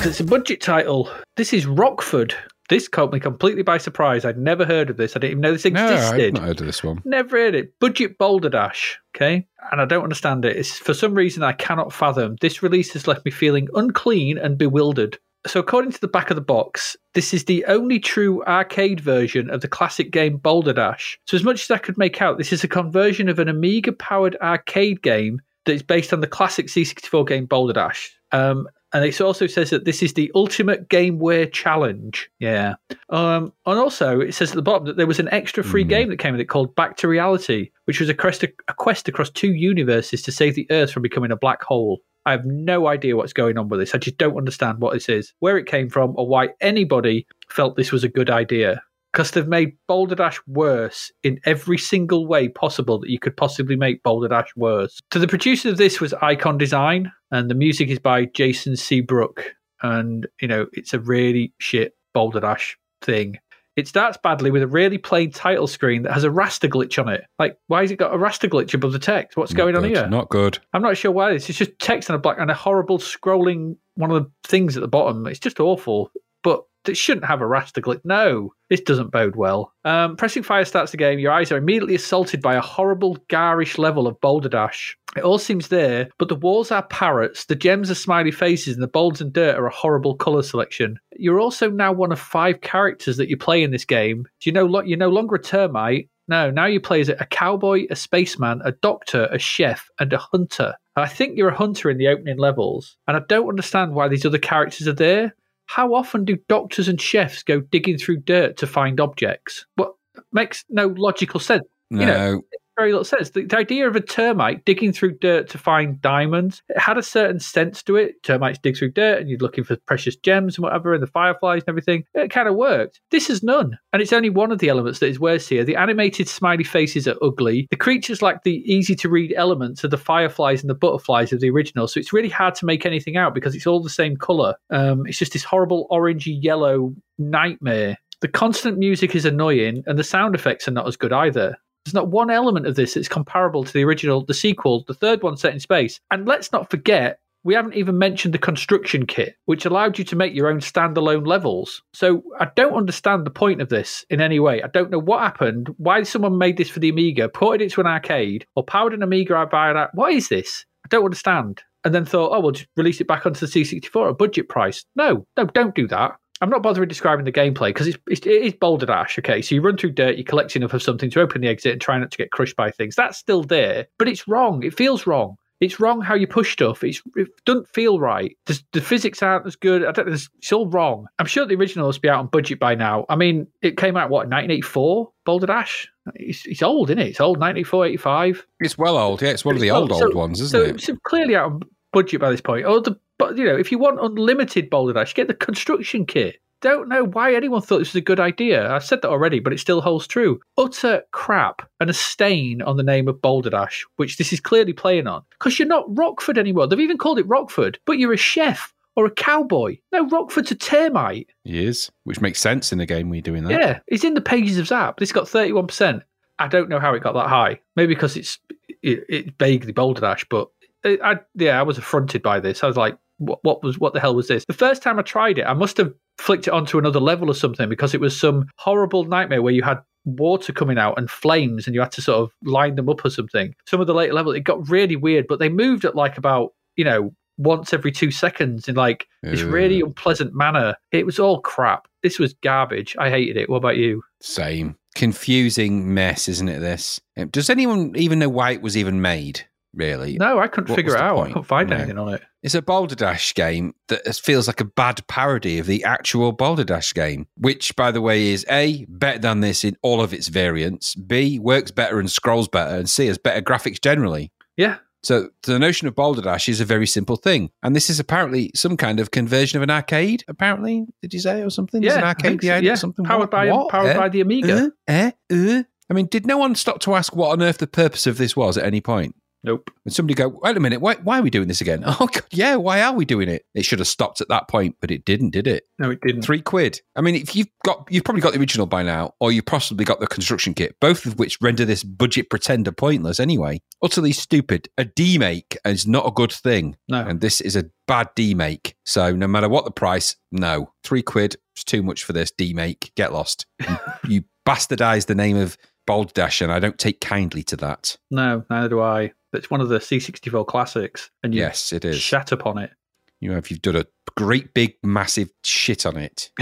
Because it's a budget title. This is Rockford. This caught me completely by surprise. I'd never heard of this. I didn't even know this existed. No. I've not heard of this one. Never heard it. Budget Boulder Dash. Okay. And I don't understand it. It's for some reason I cannot fathom. This release has left me feeling unclean and bewildered. So, according to the back of the box, this is the only true arcade version of the classic game Boulder Dash. So, as much as I could make out, this is a conversion of an Amiga powered arcade game that is based on the classic C64 game Boulder Dash. Um, and it also says that this is the ultimate game gameware challenge. Yeah. Um, and also, it says at the bottom that there was an extra free Mhm. game that came with it called Back to Reality, which was a quest, a quest across two universes to save the Earth from becoming a black hole. I have no idea what's going on with this. I just don't understand what this is, where it came from, or why anybody felt this was a good idea. Because they've made Boulder Dash worse in every single way possible that you could possibly make Boulder Dash worse. So the producer of this was Icon Design, and the music is by Jason Seabrook. And, you know, it's a really shit Boulder Dash thing. It starts badly with a really plain title screen that has a raster glitch on it. Like, why has it got a raster glitch above the text? What's going Not on here? Not good. I'm not sure why. this. It's just text on a black and a horrible scrolling one of the things at the bottom. It's just awful. But it shouldn't have a raster glitch. No, this doesn't bode well. Um, pressing fire starts the game. Your eyes are immediately assaulted by a horrible, garish level of Boulder Dash. It all seems there, but the walls are parrots, the gems are smiley faces, and the bolds and dirt are a horrible colour selection. You're also now one of five characters that you play in this game. You know, you're no longer a termite. No, now you play as a cowboy, a spaceman, a doctor, a chef, and a hunter. I think you're a hunter in the opening levels, and I don't understand why these other characters are there. How often do doctors and chefs go digging through dirt to find objects? What makes no logical sense? No. You know, very little sense. The, the idea of a termite digging through dirt to find diamonds it had a certain sense to it. Termites dig through dirt and you're looking for precious gems and whatever, and the fireflies and everything. It kind of worked. This is none. And it's only one of the elements that is worse here. The animated smiley faces are ugly. The creatures lack the easy to read elements of the fireflies and the butterflies of the original. So it's really hard to make anything out because it's all the same color. Um, it's just this horrible orangey yellow nightmare. The constant music is annoying, and the sound effects are not as good either. There's not one element of this that's comparable to the original, the sequel, the third one set in space. And let's not forget, we haven't even mentioned the construction kit, which allowed you to make your own standalone levels. So I don't understand the point of this in any way. I don't know what happened, why someone made this for the Amiga, ported it to an arcade, or powered an Amiga buy that. What is this? I don't understand. And then thought, oh, we'll just release it back onto the C64 at a budget price. No, no, don't do that. I'm not bothering describing the gameplay because it's, it's, it is Boulder Dash. Okay, so you run through dirt, you collect enough of something to open the exit and try not to get crushed by things. That's still there, but it's wrong. It feels wrong. It's wrong how you push stuff. It's, it doesn't feel right. The, the physics aren't as good. I don't, it's, it's all wrong. I'm sure the original must be out on budget by now. I mean, it came out, what, 1984? Boulder Dash? It's, it's old, isn't it? It's old, 1984, 85. It's well old. Yeah, it's one of the Well, old, so- old ones, isn't so it? it's clearly out of budget by this point. Or the, you know, if you want unlimited Boulder Dash, get the construction kit. Don't know why anyone thought this was a good idea. I've said that already, but it still holds true. Utter crap and a stain on the name of Boulder Dash, which this is clearly playing on. Because you're not Rockford anymore. They've even called it Rockford, but you're a chef or a cowboy. No, Rockford's a termite. He is, which makes sense in the game we're doing that. Yeah, it's in the pages of Zzap. This got 31%. I don't know how it got that high. Maybe because it's it, it's vaguely Boulder Dash, but it, I yeah, I was affronted by this. I was like, what, what was what the hell was this? The first time I tried it, I must have flicked it onto another level or something because it was some horrible nightmare where you had water coming out and flames and you had to sort of line them up or something. Some of the later levels, it got really weird, but they moved at like about, you know, once every two seconds in like this really unpleasant manner. It was all crap. This was garbage. I hated it. What about you? Same. Confusing mess, isn't it? This. Does anyone even know why it was even made? Really? No, I couldn't What figure it out. I couldn't find No. anything on it. It's a Boulder Dash game that feels like a bad parody of the actual Boulder Dash game, which, by the way, is A, better than this in all of its variants, B, works better and scrolls better, and C, has better graphics generally. Yeah. So the notion of Boulder Dash is a very simple thing. And this is apparently some kind of conversion of an arcade, apparently. Did you say or something? There's Yeah, an arcade behind yeah. or something? Powered What? by What? powered Eh? by the Amiga. Uh, eh? Uh? I mean, did no one stop to ask what on earth the purpose of this was at any point? Nope. And somebody go, wait a minute, why, why are we doing this again? Oh, God, yeah, why are we doing it? It should have stopped at that point, but it didn't, did it? No, it didn't. Three quid. I mean, if you've got, you've probably got the original by now, or you've possibly got the construction kit, both of which render this budget pretender pointless anyway. Utterly stupid. A demake is not a good thing. No. And this is a bad demake. So no matter what the price, no. Three quid is too much for this demake. Get lost. You, you bastardized the name of Boulder Dash, and I don't take kindly to that. No, neither do I. It's one of the C64 classics, and you Yes, it is. shat upon it. You know, if you've done a great big massive shit on it.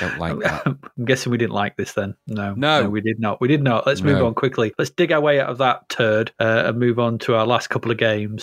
don't like that. I'm guessing we didn't like this then. No, No. we did not. We did not. Let's move No. on quickly. Let's dig our way out of that turd uh, and move on to our last couple of games.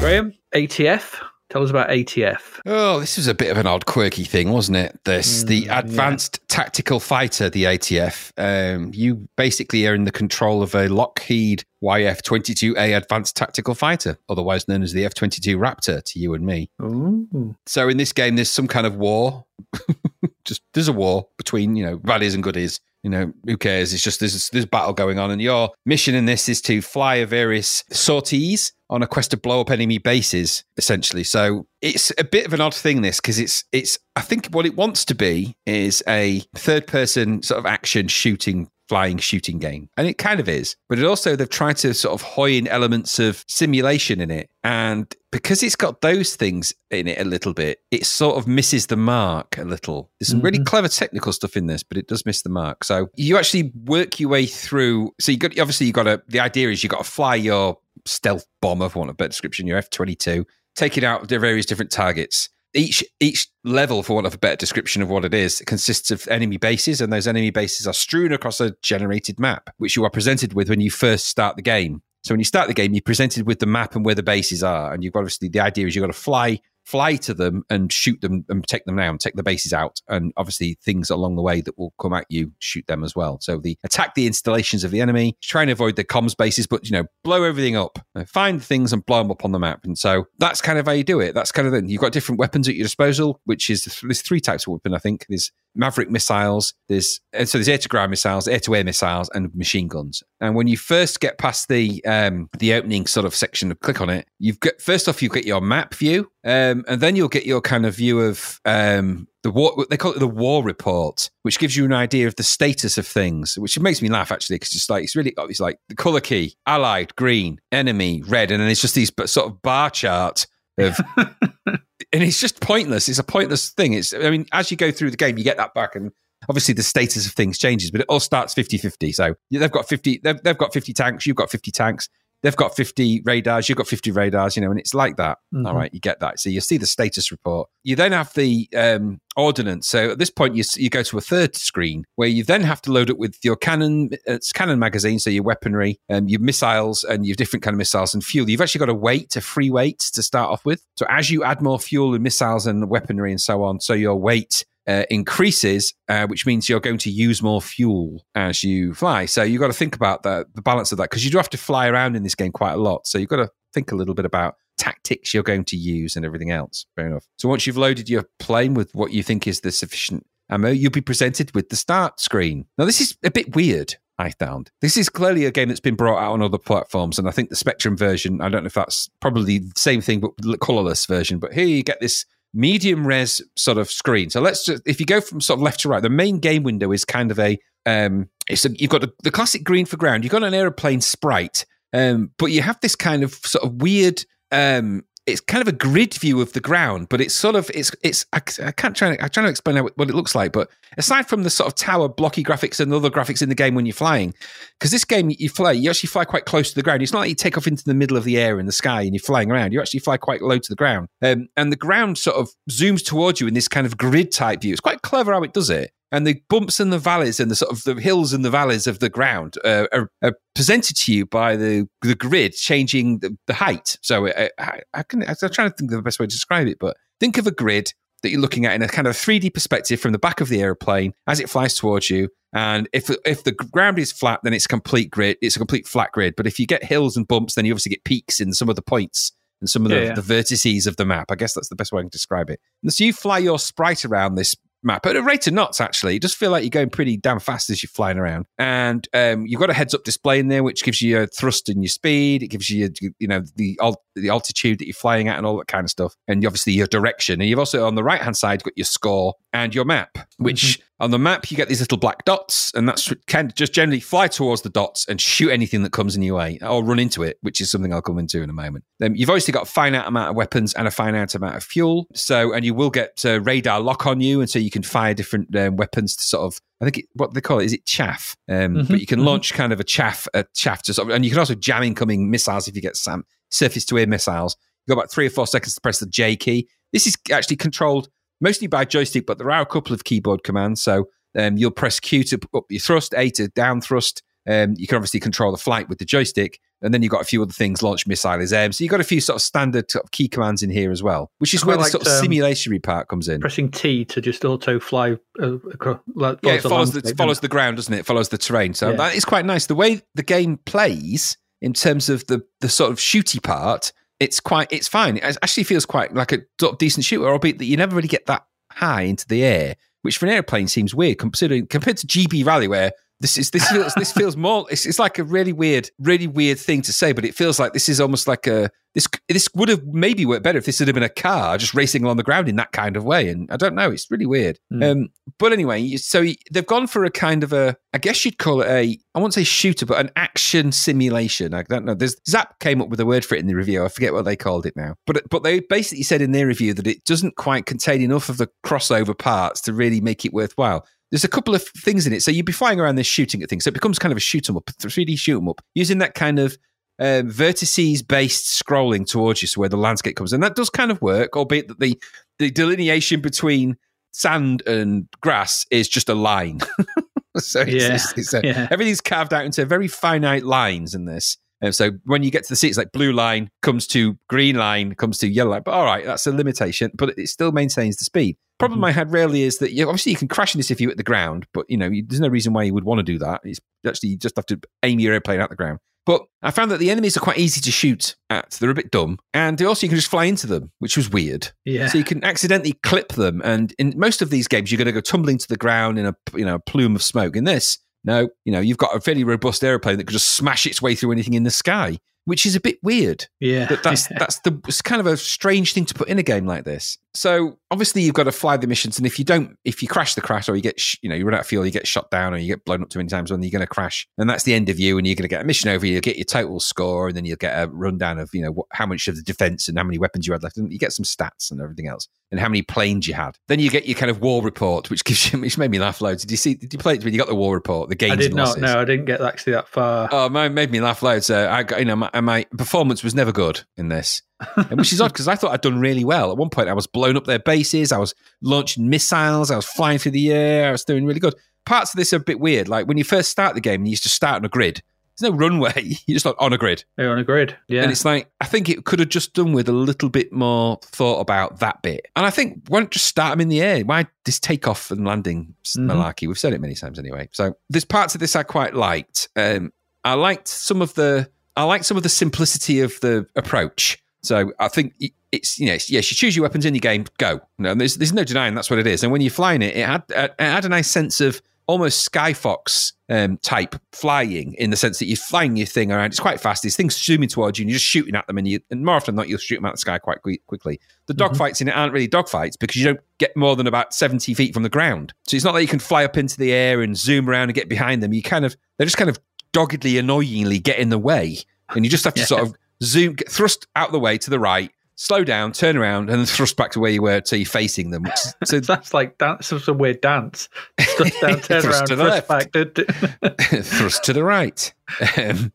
Graham, ATF. Tell us about ATF. Oh, this was a bit of an odd, quirky thing, wasn't it? This the Advanced Tactical Fighter, the ATF. Um, you basically are in the control of a Lockheed YF-22A Advanced Tactical Fighter, otherwise known as the F-22 Raptor to you and me. Ooh. So in this game, there's some kind of war. just there's a war between you know baddies and goodies. You know who cares? It's just there's there's battle going on, and your mission in this is to fly various sorties on a quest to blow up enemy bases, essentially. So it's a bit of an odd thing, this because it's it's I think what it wants to be is a third person sort of action shooting flying shooting game. And it kind of is. But it also, they've tried to sort of hoy in elements of simulation in it. And because it's got those things in it a little bit, it sort of misses the mark a little. There's some really mm-hmm. clever technical stuff in this, but it does miss the mark. So you actually work your way through. So you got, obviously, you got to, the idea is you got to fly your stealth bomber, for want of a better description, your F 22, take it out to various different targets each each level, for want of a better description of what it is, consists of enemy bases, and those enemy bases are strewn across a generated map, which you are presented with when you first start the game. So when you start the game, you're presented with the map and where the bases are, and you've obviously the idea is you've got to fly fly to them and shoot them and take them down, take the bases out, and obviously things along the way that will come at you, shoot them as well. So the attack the installations of the enemy, try and avoid the comms bases, but you know, blow everything up, Uh, find things and blow them up on the map. And so that's kind of how you do it. That's kind of the, you've got different weapons at your disposal, which is there's three types of weapon. I think there's Maverick missiles, there's and so there's air to ground missiles, air to air missiles, and machine guns. And when you first get past the um, the opening sort of section, click on it. You've got first off you get your map view, um, and then you'll get your kind of view of um, the war. They call it the war report, which gives you an idea of the status of things, which makes me laugh actually because it's like it's really it's like the color key, allied green, enemy red, and then it's just these sort of bar chart of and it's just pointless. It's a pointless thing. It's, I mean, as you go through the game, you get that back, and obviously the status of things changes, but it all starts 50 50. So they've got 50, they've, they've got 50 tanks, you've got 50 tanks, they've got 50 radars, you've got 50 radars, you know, and it's like that. Mhm. All right, you get that. So you see the status report. You then have the um, ordnance. So at this point, you, you go to a third screen where you then have to load it with your cannon, uh, it's cannon magazine, so your weaponry, um, your missiles, and your different kind of missiles and fuel. You've actually got a weight, a free weight to start off with. So as you add more fuel and missiles and weaponry and so on, so your weight uh, increases, uh, which means you're going to use more fuel as you fly. So you've got to think about the, the balance of that because you do have to fly around in this game quite a lot. So you've got to think a little bit about tactics you're going to use and everything else. Fair enough. So once you've loaded your plane with what you think is the sufficient ammo, you'll be presented with the start screen. Now, this is a bit weird. I found this is clearly a game that's been brought out on other platforms, and I think the Spectrum version. I don't know if that's probably the same thing, but the colorless version. But here you get this medium res sort of screen. So let's just if you go from sort of left to right, the main game window is kind of a um it's a, you've got the, the classic green for ground, you've got an aeroplane sprite, um, but you have this kind of sort of weird um it's kind of a grid view of the ground, but it's sort of it's it's I, I can't try I'm trying to explain what it looks like, but aside from the sort of tower blocky graphics and other graphics in the game when you're flying, because this game you fly you actually fly quite close to the ground. It's not like you take off into the middle of the air in the sky and you're flying around. You actually fly quite low to the ground, um, and the ground sort of zooms towards you in this kind of grid type view. It's quite clever how it does it. And the bumps and the valleys and the sort of the hills and the valleys of the ground uh, are, are presented to you by the the grid changing the, the height. So uh, I, I can I'm trying to think of the best way to describe it, but think of a grid that you're looking at in a kind of 3D perspective from the back of the airplane as it flies towards you. And if if the ground is flat, then it's a complete grid. It's a complete flat grid. But if you get hills and bumps, then you obviously get peaks in some of the points and some of the, Yeah, yeah. the vertices of the map. I guess that's the best way I can describe it. And so you fly your sprite around this map at a rate of knots, actually. It does feel like you're going pretty damn fast as you're flying around. And um, you've got a heads up display in there, which gives you a thrust in your speed. It gives you, your, you know, the, the altitude that you're flying at and all that kind of stuff. And obviously your direction. And you've also, on the right hand side, got your score and your map, which on the map, you get these little black dots. And that's kind of just generally fly towards the dots and shoot anything that comes in your way or run into it, which is something I'll come into in a moment. Then you've obviously got a finite amount of weapons and a finite amount of fuel. So, and you will get uh, radar lock on you. And so you can fire different um, weapons to sort of, I think it, what they call it, is it chaff? Um, Mhm, But you can mhm. launch kind of a chaff, a chaff to sort of, and you can also jam incoming missiles if you get some surface to air missiles. You've got about three or four seconds to press the J key. This is actually controlled mostly by joystick, but there are a couple of keyboard commands. So um, you'll press Q to up your thrust, A to down thrust. Um, you can obviously control the flight with the joystick. And then you've got a few other things, launch missile is aim. So you've got a few sort of standard sort of key commands in here as well, which is where the sort of um, simulation part comes in. Pressing T to just auto fly uh, across. Like, yeah, it follows the, follows the ground, doesn't it? It follows the terrain. So Yeah. that is quite nice. The way the game plays in terms of the the sort of shooty part, it's quite it's fine. It actually feels quite like a decent shooter, albeit that you never really get that high into the air, which for an airplane seems weird considering compared to Gee Bee Rally where this is this feels this feels more it's, it's like a really weird really weird thing to say but it feels like this is almost like a this this would have maybe worked better if this had been a car just racing along the ground in that kind of way. And I don't know it's really weird. Mm. um but anyway so they've gone for a kind of a I guess you'd call it a I won't say shooter but an action simulation. I don't know there's Zzap came up with a word for it in the review. I forget what they called it now. But but they basically said in their review that it doesn't quite contain enough of the crossover parts to really make it worthwhile there's a couple of things in it. So you'd be flying around this shooting at things. So it becomes kind of a shoot 'em up, a 3D shoot 'em up, using that kind of um, vertices based scrolling towards you, so where the landscape comes. And that does kind of work, albeit that the, the delineation between sand and grass is just a line. so it's, Yeah. it's, it's a, Yeah. everything's carved out into very finite lines in this. And so when you get to the sea, it's like blue line comes to green line comes to yellow line. But all right, that's a limitation, but it still maintains the speed. Problem Mhm. I had really is that you, obviously you can crash in this if you hit the ground, but you know you, there's no reason why you would want to do that. It's actually you just have to aim your airplane at the ground. But I found that the enemies are quite easy to shoot at. They're a bit dumb, and also you can just fly into them, which was weird. Yeah. So you can accidentally clip them, and in most of these games, you're going to go tumbling to the ground in a you know a plume of smoke. In this, no, you know you've got a fairly robust airplane that could just smash its way through anything in the sky, which is a bit weird. yeah. But that's that's the it's kind of a strange thing to put in a game like this. So obviously you've got to fly the missions, and if you don't, if you crash the crash, or you get sh- you know you run out of fuel, you get shot down, or you get blown up too many times, then you're going to crash, and that's the end of you, and you're going to get a mission over. You'll get your total score, and then you'll get a rundown of you know what, how much of the defense and how many weapons you had left, and you get some stats and everything else, and how many planes you had. Then you get your kind of war report, which gives you which made me laugh loads. Did you see? Did you play it when you got the war report, the gains I did not. No, I didn't get actually that far. Oh, made me laugh loads. Uh, I got, you know, my, my performance was never good in this, which is odd because I thought I'd done really well. At one point, I was blowing up their bases, I was launching missiles, I was flying through the air, I was doing really good. Parts of this are a bit weird. Like when you first start the game, you used to start on a grid. There's no runway; you're just like on a grid, They're on a grid. Yeah. and it's like I think it could have just done with a little bit more thought about that bit. And I think why not just start them in the air? Why this takeoff and landing Mhm. malarkey? We've said it many times anyway. So there's parts of this I quite liked. Um, I liked some of the I liked some of the simplicity of the approach. So I think it's you know it's- yes you choose your weapons in your game go no there's there's no denying that's what it is and when you're flying it it had it had a nice sense of almost Skyfox um, type flying in the sense that you're flying your thing around. It's quite fast. These things zooming towards you, and you're just shooting at them. And, you, and more often than not, you'll shoot them out the sky quite qui- quickly. The dogfights in it aren't really dogfights because you don't get more than about 70 feet from the ground. So it's not like you can fly up into the air and zoom around and get behind them. You kind of they're just kind of doggedly, annoyingly get in the way, and you just have to Yeah. sort of zoom, get thrust out the way to the right. Slow down, turn around, and then thrust back to where you were so you're facing them. So That's like dance. It's a weird dance. Thrust down, turn Thrust around, to the thrust left. back. Thrust to the right. Um,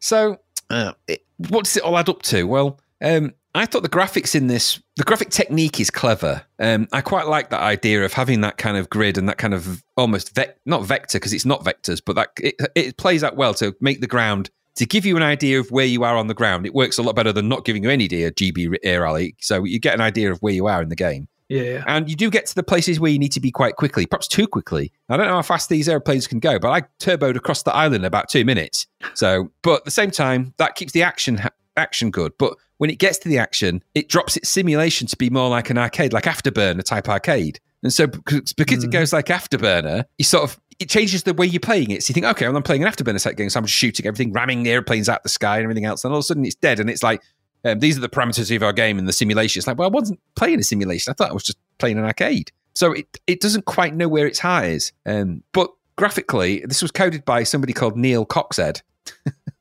so, uh, it, what does it all add up to? Well, um, I thought the graphics in this, the graphic technique is clever. Um, I quite like that idea of having that kind of grid and that kind of almost vec- not vector because it's not vectors, but that it, it plays out well to make the ground to give you an idea of where you are on the ground. It works a lot better than not giving you any idea. Gee Bee Air Rally, so you get an idea of where you are in the game. yeah. And you do get to the places where you need to be quite quickly, perhaps too quickly. I don't know how fast these airplanes can go, but I turboed across the island in about two minutes. So, but at the same time, that keeps the action action good. But when it gets to the action, it drops its simulation to be more like an arcade, like Afterburner type arcade. And so, because, because it mm. goes like Afterburner, you sort of it changes the way you're playing it. So you think, okay, well, I'm playing an Afterburner set game, so I'm just shooting everything, ramming the airplanes out the sky and everything else. And all of a sudden, it's dead, and it's like um, these are the parameters of our game and the simulation. It's like, well, I wasn't playing a simulation. I thought I was just playing an arcade. So it, it doesn't quite know where its heart is. Um, but graphically, this was coded by somebody called Neil Coxhead.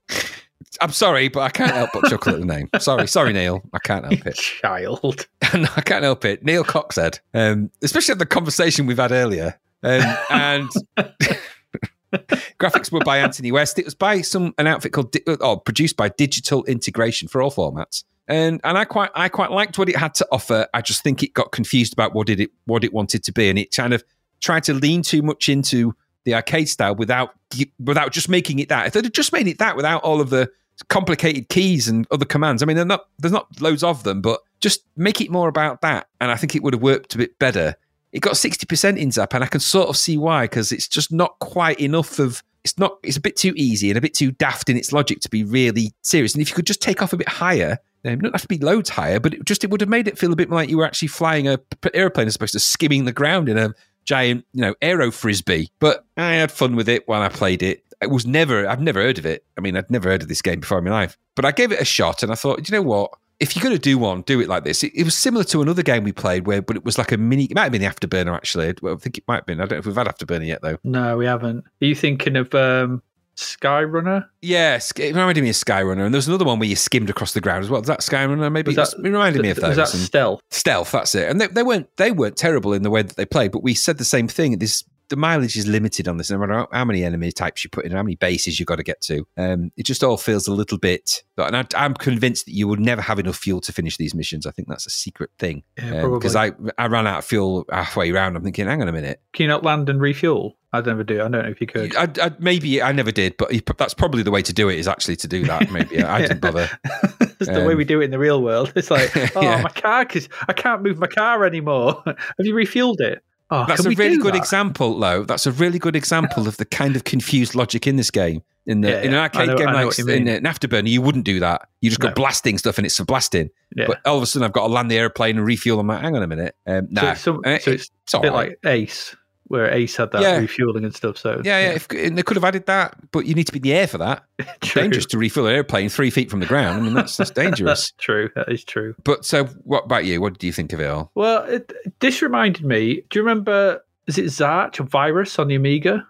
I'm sorry, but I can't help but chuckle at the name. Sorry, sorry, Neil. I can't help it. Child. no, I can't help it. Neil Coxhead, um, especially the conversation we've had earlier. Um, and graphics were by Anthony West. It was by some an outfit called Di- oh, produced by Digital Integration for all formats. And and I quite I quite liked what it had to offer. I just think it got confused about what did it what it wanted to be, and it kind of tried to lean too much into the arcade style without without just making it that. If they'd have just made it that without all of the complicated keys and other commands, I mean, not there's not loads of them, but just make it more about that, and I think it would have worked a bit better. It got sixty percent in Zzap, and I can sort of see why because it's just not quite enough of. It's not. It's a bit too easy and a bit too daft in its logic to be really serious. And if you could just take off a bit higher, it doesn't have to be loads higher, but it just it would have made it feel a bit more like you were actually flying a airplane as opposed to skimming the ground in a giant, you know, aero frisbee. But I had fun with it while I played it. It was never. I've never heard of it. I mean, I'd never heard of this game before in my life. But I gave it a shot, and I thought, you know what? If you're going to do one, do it like this. It, it was similar to another game we played where, but it was like a mini. It might have been the Afterburner actually. Well, I think it might have been. I don't know if we've had Afterburner yet though. No, we haven't. Are you thinking of um, Skyrunner? Yeah, it reminded me of Skyrunner, and there was another one where you skimmed across the ground as well. Was that Skyrunner? Maybe Was it, was- that- it reminded me of those. Was that and- stealth? stealth. That's it. And they, they weren't they weren't terrible in the way that they played, but we said the same thing. This the mileage is limited on this. No matter how, many enemy types you put in, how many bases you've got to get to, um, it just all feels a little bit. And I, I'm convinced that you will never have enough fuel to finish these missions. I think that's a secret thing Yeah, probably. because I I ran out of fuel halfway around. I'm thinking, hang on a minute, Can you not land and refuel? I'd never do. I don't know if you could. I, I, maybe I never did, but that's probably the way to do it. Is actually to do that. Maybe I didn't bother. That's the way Um, we do it in the real world. It's like, oh, Yeah. my car, cause I can't move my car anymore. Have you refueled it? Oh, That's a really good that? example, though. That's a really good example of the kind of confused logic in this game. In the Yeah, in an arcade know- game like in an afterburner, you wouldn't do that. You just got No. blasting stuff, and it's for blasting. Yeah. But all of a sudden, I've got to land the airplane and refuel. I'm like, hang on a minute. Um, So nah, it's some- Eh, so it's it's a bit right. like Ace, where Ace had that Yeah. refueling and stuff. So yeah, yeah. If, and they could have added that, but you need to be in the air for that. Dangerous to refuel an airplane three feet from the ground. I mean, that's that's dangerous. That's true. That is true. But so, what about you? What do you think of it all? Well, it, this reminded me. Do you remember? Is it Zarch or Virus on the Amiga?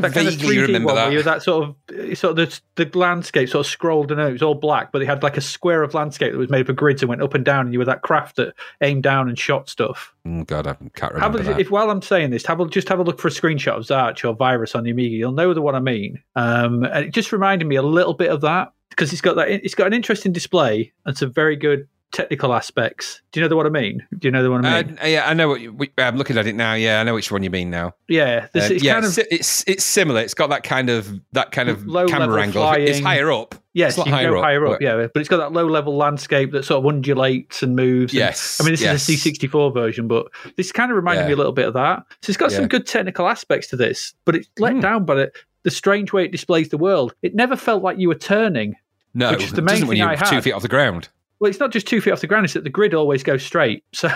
That kind of 3D remember one that. where you that sort of sort of the, the landscape sort of scrolled and it was all black, but they had like a square of landscape that was made up of grids and went up and down, and you were that craft that aimed down and shot stuff. Oh, God, I can't Have remember a, that. if while I'm saying this, have a, just have a look for a screenshot of Zarch or Virus on the Amiga. You'll know the one I mean. Um, and it just reminded me a little bit of that because it's got that. It's got an interesting display and some very good technical aspects. Do you know what I mean? Do you know the one I mean? Uh, yeah, I know what you, we- I'm looking at it now. Yeah, I know which one you mean now. yeah, this, Uh, it's yeah, kind of it's, it's similar. It's got that kind of that kind of Low camera angle. It's higher up. Yes, It's you can go higher up, but- yeah. But it's got that low level landscape that sort of undulates and moves. and- Yes. I mean, this yes. is a C64 version, but this kind of reminded Yeah. me a little bit of that. So it's got some good technical aspects to this, but it's let Hmm. down by the, the strange way it displays the world. It never felt like you were turning. No, which is the main doesn't when thing you're I two feet off the ground. Well, it's not just two feet off the ground, it's that the grid always goes straight. So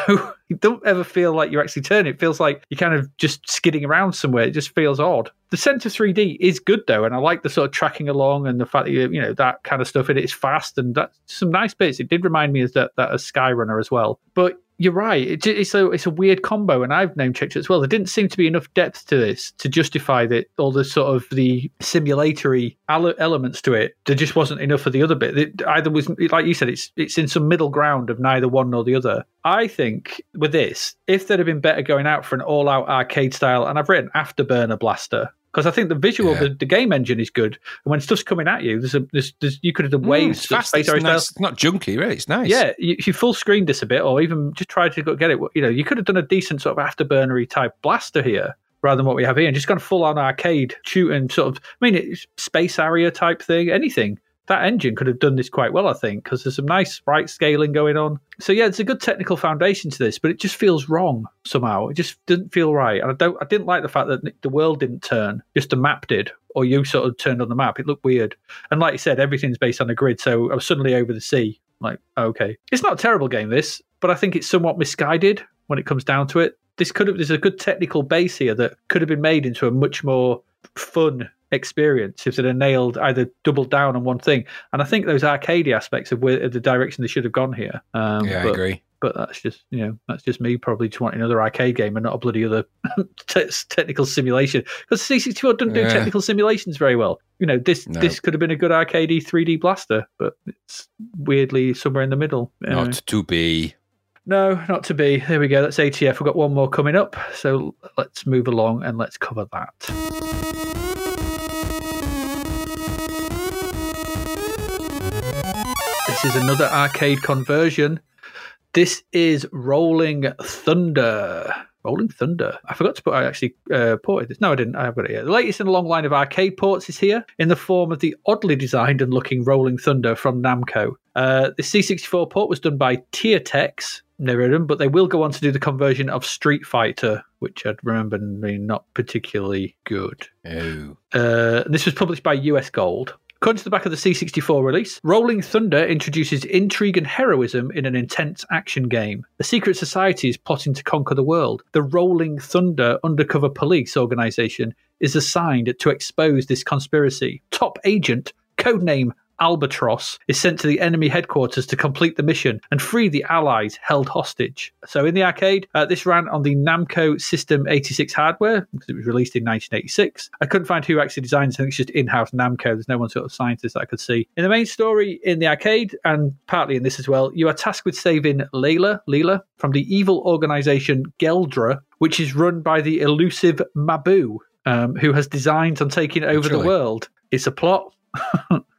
you don't ever feel like you're actually turning. It feels like you're kind of just skidding around somewhere. It just feels odd. The Center 3D is good though, and I like the sort of tracking along and the fact that you, you know that kind of stuff. And it's fast and that's some nice bits. It did remind me of that that of Skyrunner as well. But you're right. It, it's a it's a weird combo, and I've name checked it as well. There didn't seem to be enough depth to this to justify that all the sort of the simulatory elements to it. There just wasn't enough of the other bit. It either was like you said, it's it's in some middle ground of neither one nor the other. I think with this, if there'd have been better going out for an all-out arcade style, and I've written Afterburner Blaster. Because I think the visual, Yeah. the, the game engine is good, and when stuff's coming at you, there's a there's, there's you could have done waves, Mm, it's fast. space It's, nice. it's not junky, really. It's nice. Yeah, you- if you full screened this a bit, or even just tried to get it, you know, you could have done a decent sort of afterburnery type blaster here rather than what we have here, and just gone full on arcade shooting sort of. I mean, it's space area type thing, anything. That engine could have done this quite well, I think, because there's some nice sprite scaling going on. So yeah, it's a good technical foundation to this, but it just feels wrong somehow. It just didn't feel right, and I don't. I didn't like the fact that the world didn't turn, just the map did, or you sort of turned on the map. It looked weird, and like you said, everything's based on a grid, so I was suddenly over the sea. Like, okay, it's not a terrible game, this, but I think it's somewhat misguided when it comes down to it. This could have there's a good technical base here that could have been made into a much more fun experience if they'd have nailed either doubled down on one thing. And I think those arcadey aspects of where of the direction they should have gone here. Um, yeah, I but, agree. but that's just you know that's just me probably just wanting another arcade game and not a bloody other te- technical simulation because C64 doesn't do Yeah. technical simulations very well. You know this No. this could have been a good arcadey 3D blaster, but it's weirdly somewhere in the middle. Not to be. No, not to be. There we go. That's ATF. We've got one more coming up. So let's move along and let's cover that. This is another arcade conversion. This is Rolling Thunder. Rolling Thunder. I forgot to put. I actually uh, ported this. No, I didn't. I have got it here. The latest in a long line of arcade ports is here in the form of the oddly designed and looking Rolling Thunder from Namco. Uh, the C64 port was done by Tiertex. Never heard them, but they will go on to do the conversion of Street Fighter, which I'd remember being not particularly good. Oh. Uh, this was published by US Gold. According to the back of the C64 release, Rolling Thunder introduces intrigue and heroism in an intense action game. A secret society is plotting to conquer the world. The Rolling Thunder undercover police organization is assigned to expose this conspiracy. Top agent, codename Albatross, is sent to the enemy headquarters to complete the mission and free the allies held hostage. So, in the arcade, uh, this ran on the Namco System 86 hardware because it was released in 1986. I couldn't find who actually designed it. I think it's just in house Namco. There's no one sort of scientist that I could see. In the main story in the arcade, and partly in this as well, you are tasked with saving Layla, Leela from the evil organization Geldra, which is run by the elusive Mabu, um, who has designs on taking over the world. It's a plot.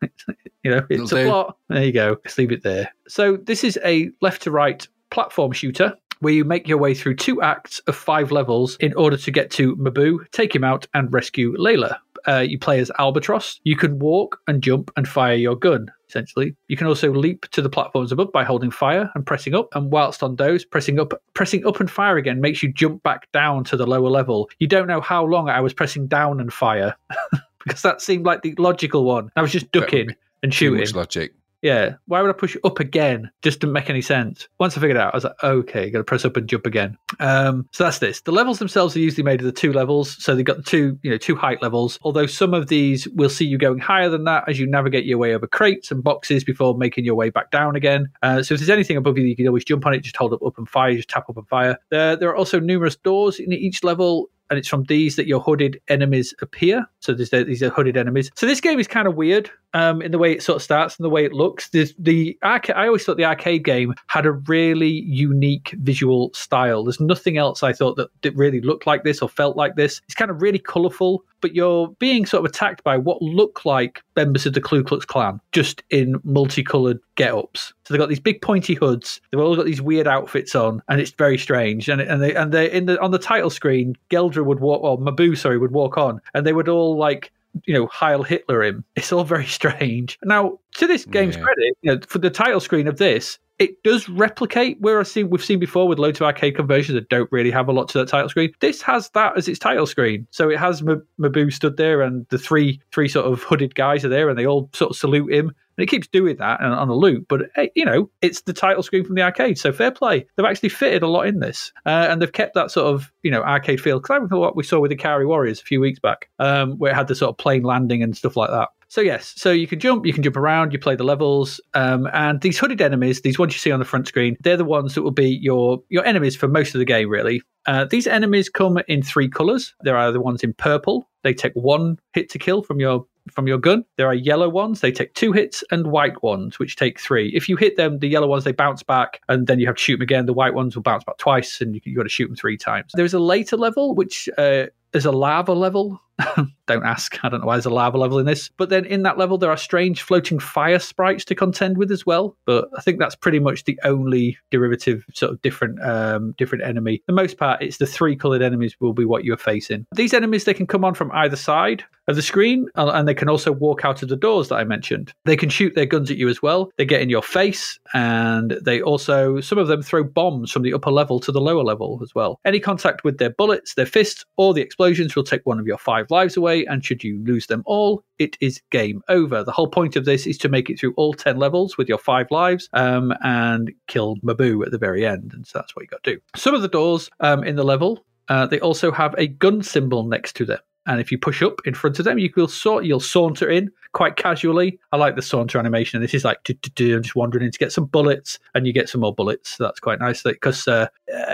you know, it's It'll a do. plot. There you go. Let's leave it there. So this is a left to right platform shooter where you make your way through two acts of five levels in order to get to Mabu, take him out, and rescue Layla. Uh, you play as Albatross. You can walk and jump and fire your gun, essentially. You can also leap to the platforms above by holding fire and pressing up. And whilst on those, pressing up pressing up and fire again makes you jump back down to the lower level. You don't know how long I was pressing down and fire. because that seemed like the logical one. I was just ducking and Too shooting. much logic. Yeah. Why would I push up again? Just didn't make any sense. Once I figured it out, I was like, okay, got to press up and jump again. Um, so that's this. The levels themselves are usually made of the two levels. So they've got the two, you know, two height levels. Although some of these will see you going higher than that as you navigate your way over crates and boxes before making your way back down again. Uh, so if there's anything above you, you can always jump on it, just hold up, up and fire, just tap up and fire. There, there are also numerous doors in each level and it's from these that your hooded enemies appear. So there's these are hooded enemies. So this game is kind of weird um, in the way it sort of starts and the way it looks. There's the arca- I always thought the arcade game had a really unique visual style. There's nothing else I thought that, that really looked like this or felt like this. It's kind of really colourful, but you're being sort of attacked by what look like members of the Ku Klux Klan, just in multicoloured get-ups. So they've got these big pointy hoods. They've all got these weird outfits on, and it's very strange. And and they and they in the on the title screen, Geldra would walk, or Mabu, sorry, would walk on, and they would all like you know Heil Hitler him. It's all very strange. Now, to this game's Yeah. credit, you know, for the title screen of this. It does replicate where I've seen we've seen before with loads of arcade conversions that don't really have a lot to that title screen. This has that as its title screen, so it has M- Mabu stood there, and the three three sort of hooded guys are there, and they all sort of salute him. And it keeps doing that on, on a loop, but hey, you know, it's the title screen from the arcade, so fair play. They've actually fitted a lot in this, uh, and they've kept that sort of you know arcade feel. Because I remember what we saw with the Ikari Warriors a few weeks back, um, where it had the sort of plane landing and stuff like that. So yes, so you can jump, you can jump around, you play the levels, um, and these hooded enemies, these ones you see on the front screen, they're the ones that will be your your enemies for most of the game, really. Uh, these enemies come in three colors. There are the ones in purple. They take one hit to kill from your from your gun. There are yellow ones. They take two hits, and white ones, which take three. If you hit them, the yellow ones they bounce back, and then you have to shoot them again. The white ones will bounce back twice, and you, you got to shoot them three times. There's a later level which uh, is a lava level. don't ask. I don't know why there's a lava level in this. But then in that level, there are strange floating fire sprites to contend with as well. But I think that's pretty much the only derivative, sort of different, um, different enemy. For the most part, it's the three coloured enemies will be what you're facing. These enemies they can come on from either side of the screen, and and they can also walk out of the doors that I mentioned. They can shoot their guns at you as well. They get in your face, and they also some of them throw bombs from the upper level to the lower level as well. Any contact with their bullets, their fists, or the explosions will take one of your five lives away. And should you lose them all, it is game over. The whole point of this is to make it through all ten levels with your five lives, um, and kill Mabu at the very end. And so that's what you got to do. Some of the doors um, in the level uh, they also have a gun symbol next to them. And if you push up in front of them, you will sort you'll saunter in quite casually. I like the saunter animation. And this is like I'm just wandering in to get some bullets, and you get some more bullets. So that's quite nice. Because uh,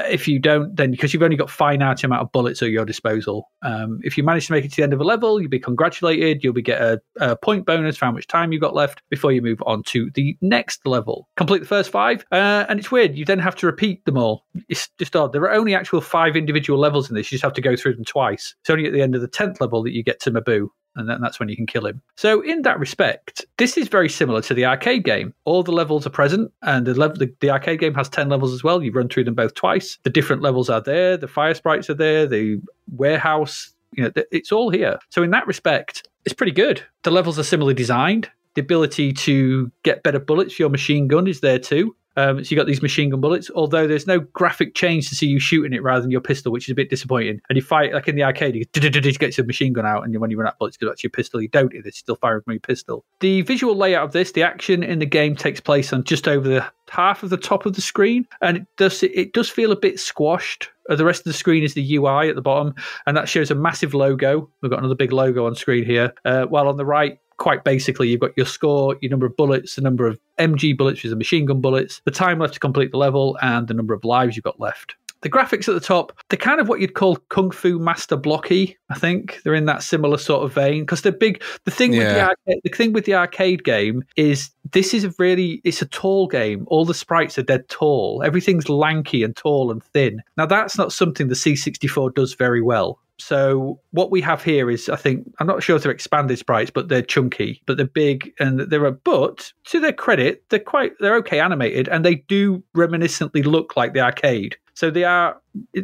if you don't, then because you've only got finite amount of bullets at your disposal. Um, if you manage to make it to the end of a level, you'll be congratulated. You'll be get a, a point bonus for how much time you've got left before you move on to the next level. Complete the first five, uh, and it's weird. You then have to repeat them all. It's just odd. There are only actual five individual levels in this. You just have to go through them twice. It's only at the end of the tenth level that you get to Mabu and then that's when you can kill him. So, in that respect, this is very similar to the arcade game. All the levels are present, and the, level, the, the arcade game has 10 levels as well. You run through them both twice. The different levels are there, the fire sprites are there, the warehouse, you know, it's all here. So, in that respect, it's pretty good. The levels are similarly designed. The ability to get better bullets for your machine gun is there too. Um, so you got these machine gun bullets, although there's no graphic change to see you shooting it rather than your pistol, which is a bit disappointing. And you fight like in the arcade, you get your machine gun out, and when you run out of bullets, go back your pistol. You don't, it's still firing from your pistol. The visual layout of this, the action in the game takes place on just over the half of the top of the screen, and it does it does feel a bit squashed. Uh, The rest of the screen is the UI at the bottom, and that shows a massive logo. We've got another big logo on screen here. Uh, while on the right, quite basically, you've got your score, your number of bullets, the number of MG bullets, which is the machine gun bullets, the time left to complete the level, and the number of lives you've got left. The graphics at the top, they're kind of what you'd call Kung Fu Master blocky. I think they're in that similar sort of vein because they're big. The thing with the arcade, the thing with the arcade game is this is a really it's a tall game. All the sprites are dead tall. Everything's lanky and tall and thin. Now that's not something the C64 does very well. So what we have here is, I think, I'm not sure if they're expanded sprites, but they're chunky, but they're big, and they're a. But to their credit, they're quite, they're okay animated, and they do reminiscently look like the arcade. So they are.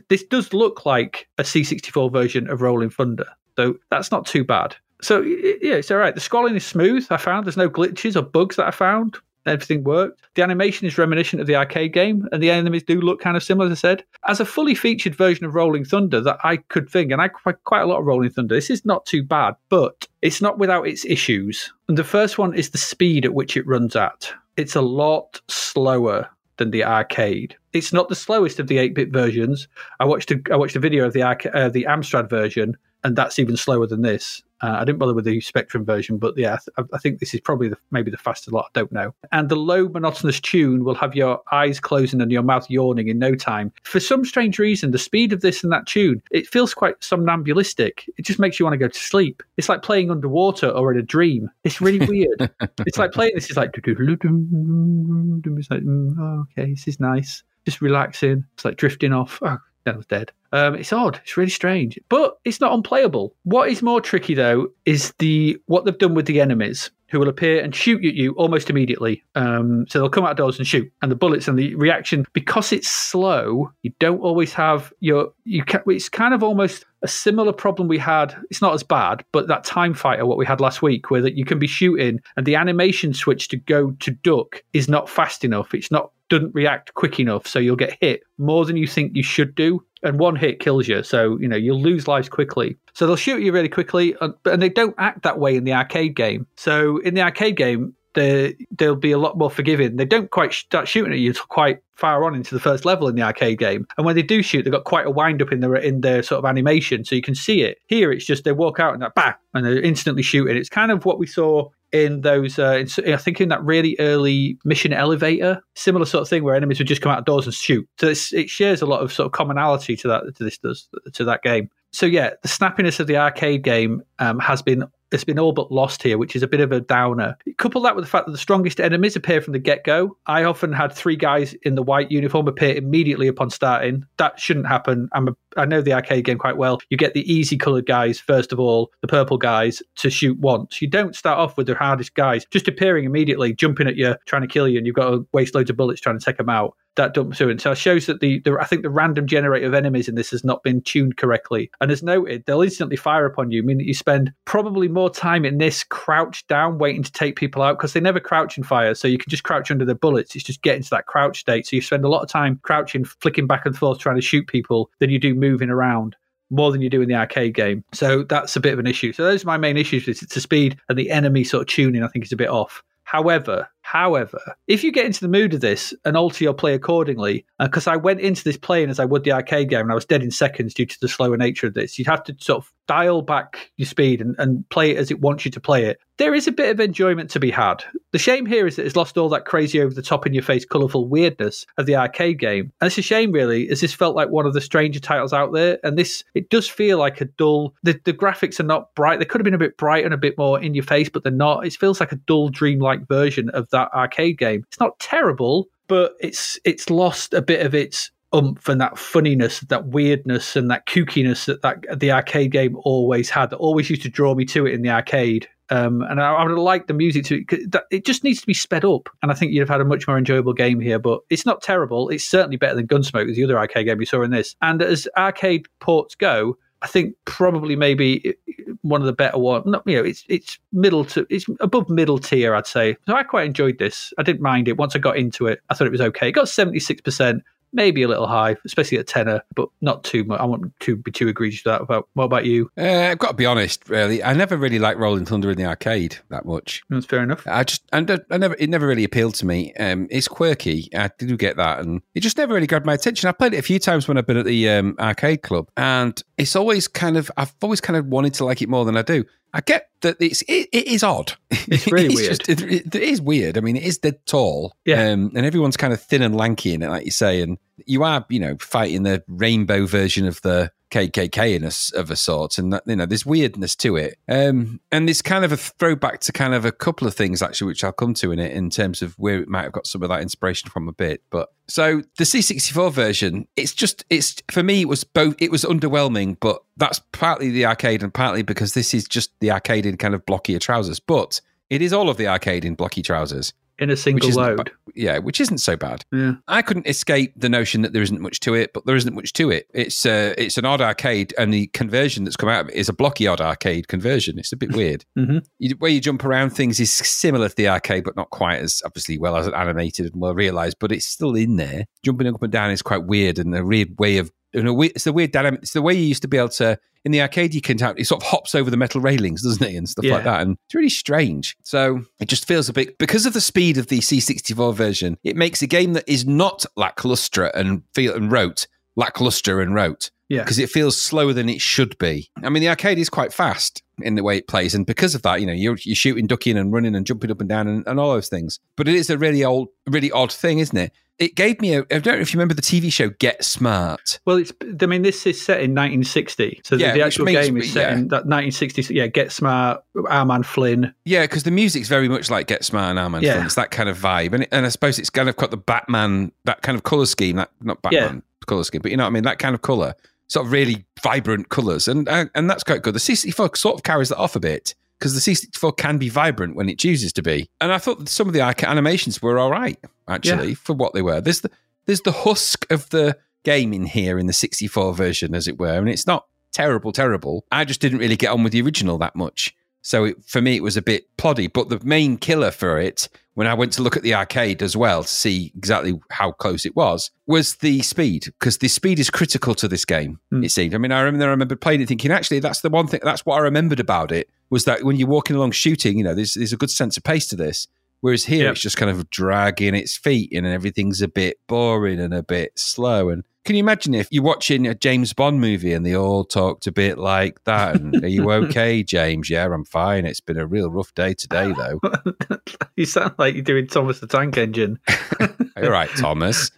This does look like a C64 version of Rolling Thunder, so that's not too bad. So yeah, it's all right. The scrolling is smooth. I found there's no glitches or bugs that I found. Everything worked. The animation is reminiscent of the arcade game, and the enemies do look kind of similar, as I said. As a fully featured version of Rolling Thunder that I could think, and I quite a lot of Rolling Thunder, this is not too bad, but it's not without its issues. And the first one is the speed at which it runs at. It's a lot slower than the arcade. It's not the slowest of the 8-bit versions. I watched a, I watched a video of the uh, the Amstrad version, and that's even slower than this. Uh, I didn't bother with the Spectrum version, but yeah, I, I think this is probably the, maybe the fastest lot. I don't know. And the low monotonous tune will have your eyes closing and your mouth yawning in no time. For some strange reason, the speed of this and that tune, it feels quite somnambulistic. It just makes you want to go to sleep. It's like playing underwater or in a dream. It's really weird. it's like playing this is like it's like mm, okay, this is nice. Just relaxing. It's like drifting off. Oh, that was dead. Um, it's odd. It's really strange, but it's not unplayable. What is more tricky though is the what they've done with the enemies, who will appear and shoot at you almost immediately. Um, so they'll come outdoors and shoot, and the bullets and the reaction because it's slow. You don't always have your you. Can, it's kind of almost a similar problem we had. It's not as bad, but that time fighter what we had last week, where that you can be shooting and the animation switch to go to duck is not fast enough. It's not doesn't react quick enough, so you'll get hit more than you think you should do. And one hit kills you, so you know you'll lose lives quickly. So they'll shoot you really quickly, uh, and, and they don't act that way in the arcade game. So in the arcade game, they they'll be a lot more forgiving. They don't quite start shooting at you till quite far on into the first level in the arcade game, and when they do shoot, they've got quite a wind up in their in their sort of animation, so you can see it. Here, it's just they walk out and that bang, and they're instantly shooting. It's kind of what we saw in those uh, in, I think in that really early mission elevator, similar sort of thing where enemies would just come outdoors and shoot. So it shares a lot of sort of commonality to that to this does to that game. So yeah, the snappiness of the arcade game um, has been it's been all but lost here, which is a bit of a downer. Couple that with the fact that the strongest enemies appear from the get go. I often had three guys in the white uniform appear immediately upon starting. That shouldn't happen. I'm a, I know the arcade game quite well. You get the easy coloured guys first of all, the purple guys to shoot once. You don't start off with the hardest guys just appearing immediately, jumping at you, trying to kill you, and you've got to waste loads of bullets trying to take them out that dumps through. And so it shows that the, the I think the random generator of enemies in this has not been tuned correctly. And as noted, they'll instantly fire upon you, meaning that you spend probably more time in this crouched down waiting to take people out because they never crouch and fire. So you can just crouch under the bullets. It's just getting to that crouch state. So you spend a lot of time crouching, flicking back and forth, trying to shoot people than you do moving around more than you do in the arcade game. So that's a bit of an issue. So those are my main issues. It's the speed and the enemy sort of tuning, I think, is a bit off. However, however, if you get into the mood of this and alter your play accordingly, uh, because I went into this playing as I would the arcade game and I was dead in seconds due to the slower nature of this, you'd have to sort of dial back your speed and, and play it as it wants you to play it. There is a bit of enjoyment to be had. The shame here is that it's lost all that crazy over the top in your face colourful weirdness of the arcade game. And it's a shame really, as this felt like one of the stranger titles out there. And this it does feel like a dull the, the graphics are not bright. They could have been a bit bright and a bit more in your face, but they're not. It feels like a dull dreamlike version of that arcade game. It's not terrible, but it's it's lost a bit of its umph and that funniness, that weirdness, and that kookiness that, that the arcade game always had. That always used to draw me to it in the arcade. Um, and I, I would liked the music to that, it just needs to be sped up. And I think you'd have had a much more enjoyable game here. But it's not terrible. It's certainly better than Gunsmoke, the other arcade game you saw in this. And as arcade ports go, I think probably maybe one of the better ones. Not you know, it's it's middle to it's above middle tier, I'd say. So I quite enjoyed this. I didn't mind it once I got into it. I thought it was okay. It got seventy six percent, maybe a little high, especially at tenor, but not too much. I want to be too egregious to that. About what about you? Uh, I've got to be honest, really. I never really liked Rolling Thunder in the arcade that much. That's fair enough. I just, I, don't- I never, it never really appealed to me. Um, it's quirky. I do get that, and it just never really grabbed my attention. I played it a few times when I've been at the um, arcade club, and it's always kind of, I've always kind of wanted to like it more than I do. I get that it's it, it is odd. It's really weird. just- it, it- it is weird. I mean, it is dead tall. Yeah. Um, and everyone's kind of thin and lanky in it, like you say. And you are, you know, fighting the rainbow version of the KKK in a, of a sort, and that, you know, there's weirdness to it. Um, and it's kind of a throwback to kind of a couple of things actually, which I'll come to in it in terms of where it might have got some of that inspiration from a bit. But so the C64 version, it's just it's for me, it was both. It was underwhelming, but that's partly the arcade and partly because this is just the arcade in kind of blockier trousers. But it is all of the arcade in blocky trousers, in a single load. ba- yeah, which isn't so bad. Yeah. I couldn't escape the notion that there isn't much to it, but there isn't much to it. It's uh, it's an odd arcade, and the conversion that's come out of it is a blocky odd arcade conversion. It's a bit weird. Mhm. You, where you jump around things is similar to the arcade, but not quite as obviously well as animated and well realized. But it's still in there. Jumping up and down is quite weird, and a weird way of. You know, it's the weird dynamic. It's the way you used to be able to in the arcade. You can have, it sort of hops over the metal railings, doesn't it, and stuff Yeah. like that. And it's really strange. So it just feels a bit because of the speed of the C64 version. It makes a game that is not lackluster and feel and rote lackluster and rote Yeah. because it feels slower than it should be. I mean, the arcade is quite fast in the way it plays, and because of that, you know, you're, you're shooting, ducking, and running and jumping up and down and, and all those things. But it is a really old, really odd thing, isn't it? It gave me a. I don't know if you remember the TV show Get Smart. Well, it's. I mean, this is set in 1960, so the- Yeah, the actual means- game is set yeah. in that 1960. Yeah, Get Smart, Our Man Flynn. Yeah, because the music's very much like Get Smart and Arman. Yeah. Flynn. It's that kind of vibe, and it, and I suppose it's kind of got the Batman, that kind of color scheme. That not Batman color scheme, but you know what I mean. That kind of color, sort of really vibrant colors, and and, and that's quite good. The C64 sort of carries that off a bit because the C64 can be vibrant when it chooses to be. And I thought that some of the animations were all right actually for what they were. There's the there's the husk of the game in here in the 64 version, as it were, and it's not terrible, terrible. I just didn't really get on with the original that much. So it, for me, it was a bit ploddy. But the main killer for it, when I went to look at the arcade as well to see exactly how close it was, was the speed. Because the speed is critical to this game. Hmm. It seemed. I mean, I remember, I remember playing it, thinking actually that's the one thing. That's what I remembered about it was that when you're walking along shooting, you know, there's there's a good sense of pace to this. Whereas here, Yep. it's just kind of dragging its feet in, and everything's a bit boring and a bit slow. And can you imagine if you're watching a James Bond movie and they all talked a bit like that? And are you okay, James? Yeah, I'm fine. It's been a real rough day today, though. you sound like you're doing Thomas the Tank Engine. All right, Thomas.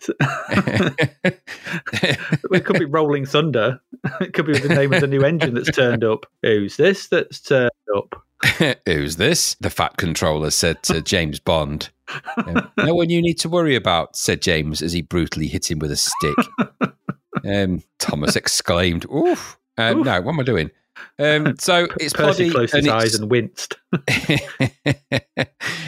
it could be Rolling Thunder. It could be the name of the new engine that's turned up. Who's this that's turned up? Who's this? The fat controller said to James Bond. Um, no one you need to worry about, said James as he brutally hit him with a stick. Um, Thomas exclaimed, Oof. Um, Oof. No, what am I doing? Um, so it's Percy closed and his eyes and winced.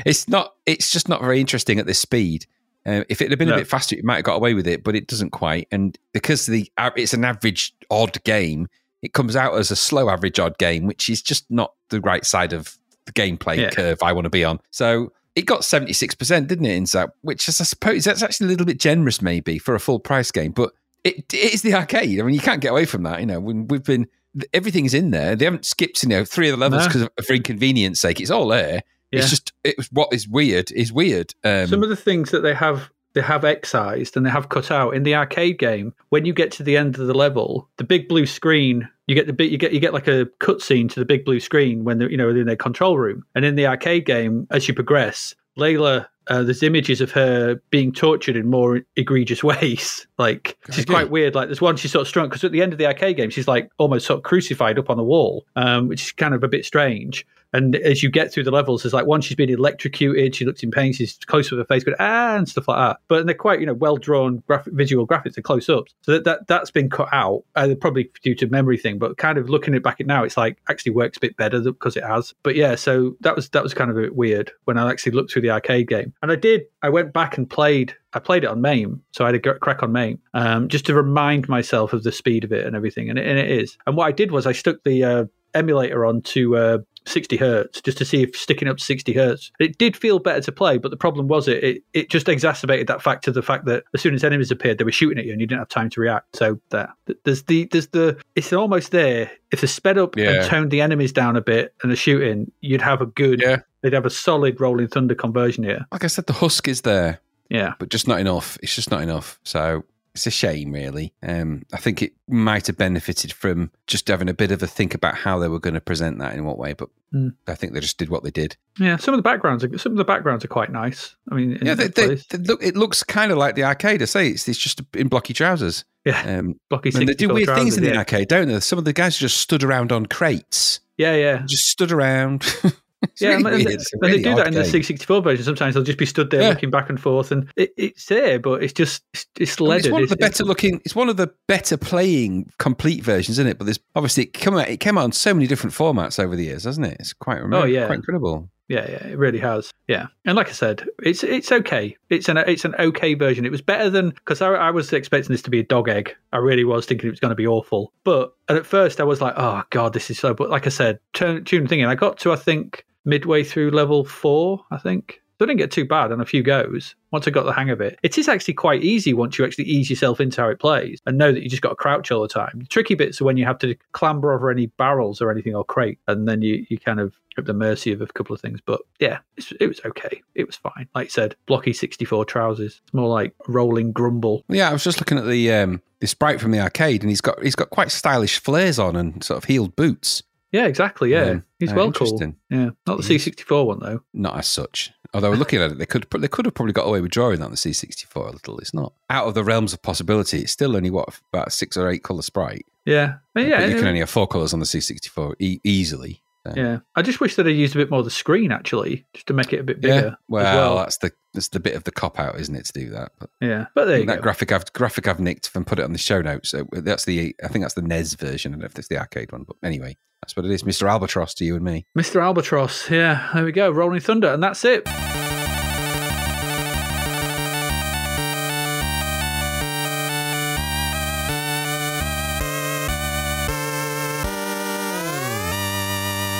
it's not. It's just not very interesting at this speed. Uh, if it had been No. a bit faster, it might have got away with it, but it doesn't quite. And because the uh, it's an average odd game, it comes out as a slow average odd game, which is just not the right side of the gameplay Yeah. curve I want to be on. So it got seventy six percent, didn't it? In Zzap, which is, I suppose that's actually a little bit generous, maybe for a full price game, but it, it is the arcade. I mean, you can't get away from that. You know, when we've been everything's in there. They haven't skipped, you know, three of the levels because of for inconvenience sake. It's all there. Yeah. It's just it was what is weird is weird. Um, Some of the things that they have they have excised and they have cut out in the arcade game. When you get to the end of the level, the big blue screen, you get the bit you get you get like a cutscene to the big blue screen when they're you know in their control room. And in the arcade game, as you progress, Layla. Uh, there's images of her being tortured in more egregious ways. Like she's Okay. quite weird. Like there's one she's sort of strung because at the end of the arcade game, she's like almost sort of crucified up on the wall, um, which is kind of a bit strange. And as you get through the levels, there's like one she's been electrocuted, she looks in pain, she's close with her face, going ah and stuff like that. But they're quite you know well drawn graphic, visual graphics and close ups. So that, that that's been cut out, uh, probably due to memory thing. But kind of looking it back at now, it's like actually works a bit better because it has. But yeah, so that was that was kind of a bit weird when I actually looked through the arcade game, and I did. I went back and played. I played it on MAME, so I had a crack on MAME, um, just to remind myself of the speed of it and everything, and it, and it is. And what I did was I stuck the uh, emulator on to uh, 60 hertz just to see if sticking up to 60 hertz. It did feel better to play, but the problem was it it, it just exacerbated that fact to the fact that as soon as enemies appeared, they were shooting at you and you didn't have time to react. So there, there's the there's the it's almost there. If they sped up Yeah. and toned the enemies down a bit and the shooting, you'd have a good. Yeah. They'd have a solid rolling thunder conversion here. like I said, the husk is there, Yeah. but just not enough. It's just not enough. So It's a shame, really. Um, I think it might have benefited from just having a bit of a think about how they were going to present that in what way, but Mm. I think they just did what they did. Yeah, some of the backgrounds are some of the backgrounds are quite nice. I mean, Yeah, they, they, they look. It looks kind of like the arcade. I say it's it's just in blocky trousers. yeah, Um, blocky. and they do 64 weird things in the yeah. arcade, don't they? Some of the guys just stood around on crates, Yeah, yeah. just stood around. it's yeah, really and, weird. they, It's a they do that in the game. 664 version. Sometimes they'll just be stood there Yeah. looking back and forth, and it, it's there, but it's just it's, it's I mean, leaded. it's one of the better looking. It's one of the better playing complete versions, isn't it? But there's obviously it came out. It came out on so many different formats over the years, hasn't it? It's quite. Oh, yeah. quite incredible. Yeah, yeah, it really has. Yeah, and like I said, it's it's okay. It's an it's an okay version. It was better than because I, I was expecting this to be a dog egg. I really was thinking it was going to be awful. But and at first I was like, oh god, this is so. But like I said, turn tune thinking. I got to I think midway through level four. I think. So I didn't get too bad on a few goes once I got the hang of it. It is actually quite easy once you actually ease yourself into how it plays and know that you just got to crouch all the time. The tricky bits are when you have to clamber over any barrels or anything or crate, and then you, you kind of at the mercy of a couple of things. But yeah, it was okay. It was fine. Like I said, blocky 64 trousers. It's more like rolling grumble. Yeah, I was just looking at the um, the sprite from the arcade, and he's got he's got quite stylish flares on and sort of heeled boots. Yeah, exactly. Yeah, Um, he's uh, well cool. Yeah, not the C64 one though. Not as such. Although looking at it, they could they could have probably got away with drawing that on the C64 a little. It's not out of the realms of possibility. It's still only what about six or eight color sprite. Yeah, but yeah, but you can only have four colors on the C64 e- easily. So, yeah. I just wish that I used a bit more of the screen actually, just to make it a bit bigger. Yeah. Well, well. that's the that's the bit of the cop out, isn't it, to do that? But yeah. But there you that go. graphic I've graphic I've nicked and put it on the show notes. So that's the I think that's the NES version. I don't know if it's the arcade one, but anyway, that's what it is. Mr. Albatross to you and me. Mr. Albatross. Yeah, there we go. Rolling Thunder, and that's it.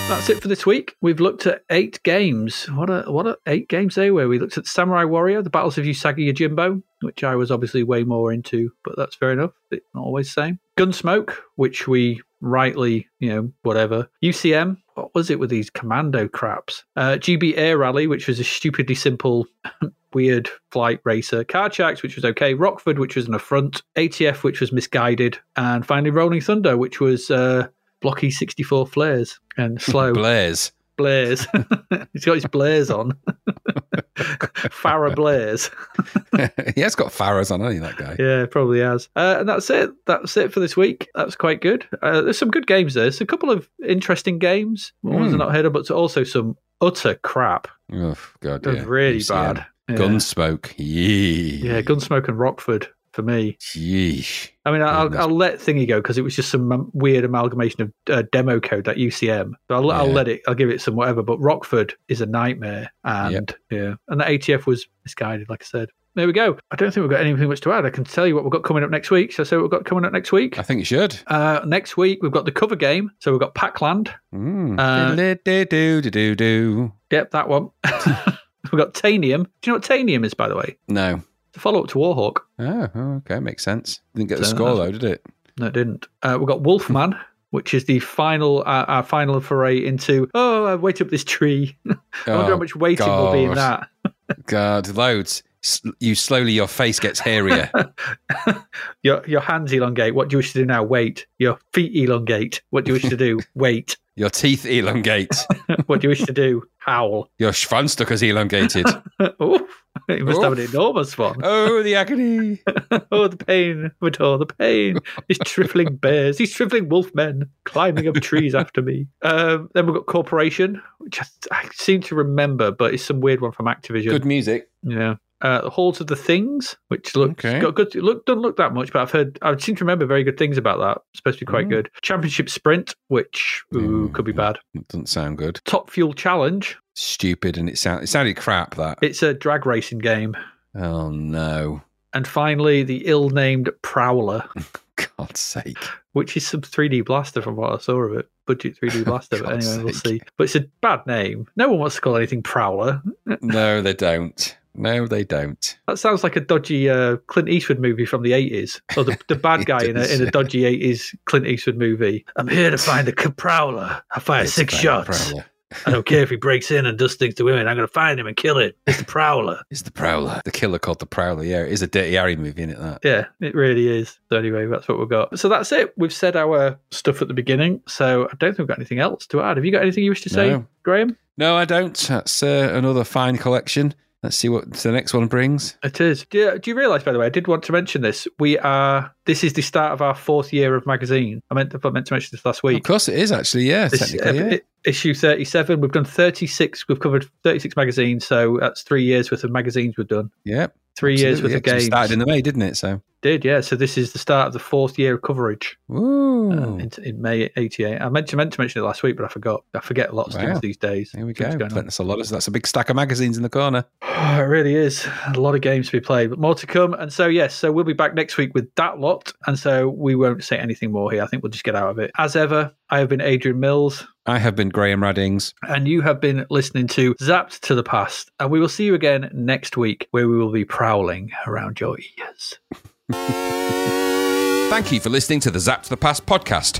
That's it for this week. We've looked at eight games. What a what a eight games they were. We looked at Samurai Warrior, the Battles of Usagi Yojimbo, which I was obviously way more into, but that's fair enough. It's not always the same. Gunsmoke, which we rightly, you know, whatever. UCM, what was it with these commando craps? Uh, Gee Bee Air Rally, which was a stupidly simple, weird flight racer. Card Sharks, which was okay. Rockford, which was an affront. ATF, which was misguided. And finally Rolling Thunder, which was uh, blocky 64 flares and slow. blares. Blares. He's got his blares on. Farah blares. he has got Farahs on, hasn't he, that guy? Yeah, probably has. Uh, and that's it. That's it for this week. That's quite good. Uh, there's some good games there. There's a couple of interesting games. Ones Hmm. are not heard of, but also some utter crap. Oh God, yeah. really UCM. bad. Yeah. Gunsmoke. Yee. Yeah, Gunsmoke and Rockford for me. Yeesh. I mean, I'll, I'll let Thingy go because it was just some weird amalgamation of uh, demo code, that UCM. So I'll, I'll let it. I'll give it some whatever. But Rockford is a nightmare, and yeah, and the ATF was misguided. Like I said, there we go. I don't think we've got anything much to add. I can tell you what we've got coming up next week. So, so what we've got coming up next week. I think you should. Uh, next week we've got the cover game. So we've got Pac-Land. Mm. Uh, do do do do. Yep, that one. we've got Tanium. Do you know what Tanium is, by the way? No. It's a follow up to Warhawk. Oh, oh, okay, makes sense. Didn't get the So score though, did it? No, it didn't. Uh, we've got Wolfman, which is the final, uh, our final foray into. Oh, I wait up this tree. I wonder how Oh, much waiting will be in that. God, loads. You slowly, your face gets hairier. Your your hands elongate. What do you wish to do now? Wait. Your feet elongate. What do you wish to do? Wait. your teeth elongate. What do you wish to do? Howl. your Schwanstucker's elongated. oh, you must have an enormous one. oh, the agony. oh, the pain, but oh, the pain. These trifling bears, these trifling wolfmen climbing up trees after me. Um, then we've got Corporation, which I, I seem to remember, but it's some weird one from Activision. Good music. Yeah. Uh, Halls of the Things, which looks Okay. got good. Look, doesn't look that much, but I've heard. I seem to remember very good things about that. It's supposed to be quite Mm. good. Championship Sprint, which ooh, Mm, could be yeah. bad. It doesn't sound good. Top Fuel Challenge. Stupid, and it sound it sounded crap. That. It's a drag racing game. oh no! And finally, the ill-named Prowler. God's sake! which is some 3D blaster from what I saw of it. Budget 3D blaster, but anyway, we'll see. But it's a bad name. No one wants to call anything Prowler. No, they don't. No, they don't. That sounds like a dodgy uh, Clint Eastwood movie from the 80s. Or the, the bad guy in a, in a dodgy 80s Clint Eastwood movie. I'm here to find the Prowler. I fire It's six shots. I don't care if he breaks in and does things to women. I'm going to find him and kill him. It's the Prowler. It's the Prowler. The killer called the Prowler. Yeah, it is a Dirty Harry movie, isn't it? That. Yeah, it really is. So anyway, that's what we've got. So that's it. We've said our stuff at the beginning. So I don't think we've got anything else to add. Have you got anything you wish to say, No. Graham? No, I don't. That's uh, another fine collection. Let's see what the next one brings. It is. Do you, do you realise, by the way, I did want to mention this. We are. This is the start of our fourth year of magazine. I meant I meant to mention this last week. Of course, it is actually. Yeah, This, technically. uh, yeah. issue 37. We've done 36. We've covered 36 magazines. So that's three years worth of magazines we've done. yeah. Three years with absolutely. It actually games. started in the May, didn't it? So. Did, yeah. So this is the start of the fourth year of coverage Ooh. uh, in, in May 88. I meant to, meant to mention it last week, but I forgot. I forget a lot of Wow. things these days. There we go. That's a lot. Of, that's a big stack of magazines in the corner. It really is. A lot of games to be played, but more to come. And so, yes, so we'll be back next week with that lot. And so we won't say anything more here. I think we'll just get out of it. As ever, I have been Adrian Mills, I have been Graham Raddings. and you have been listening to Zapped to the Past. And we will see you again next week, where we will be prowling around your ears. Thank you for listening to the Zapped to the Past podcast.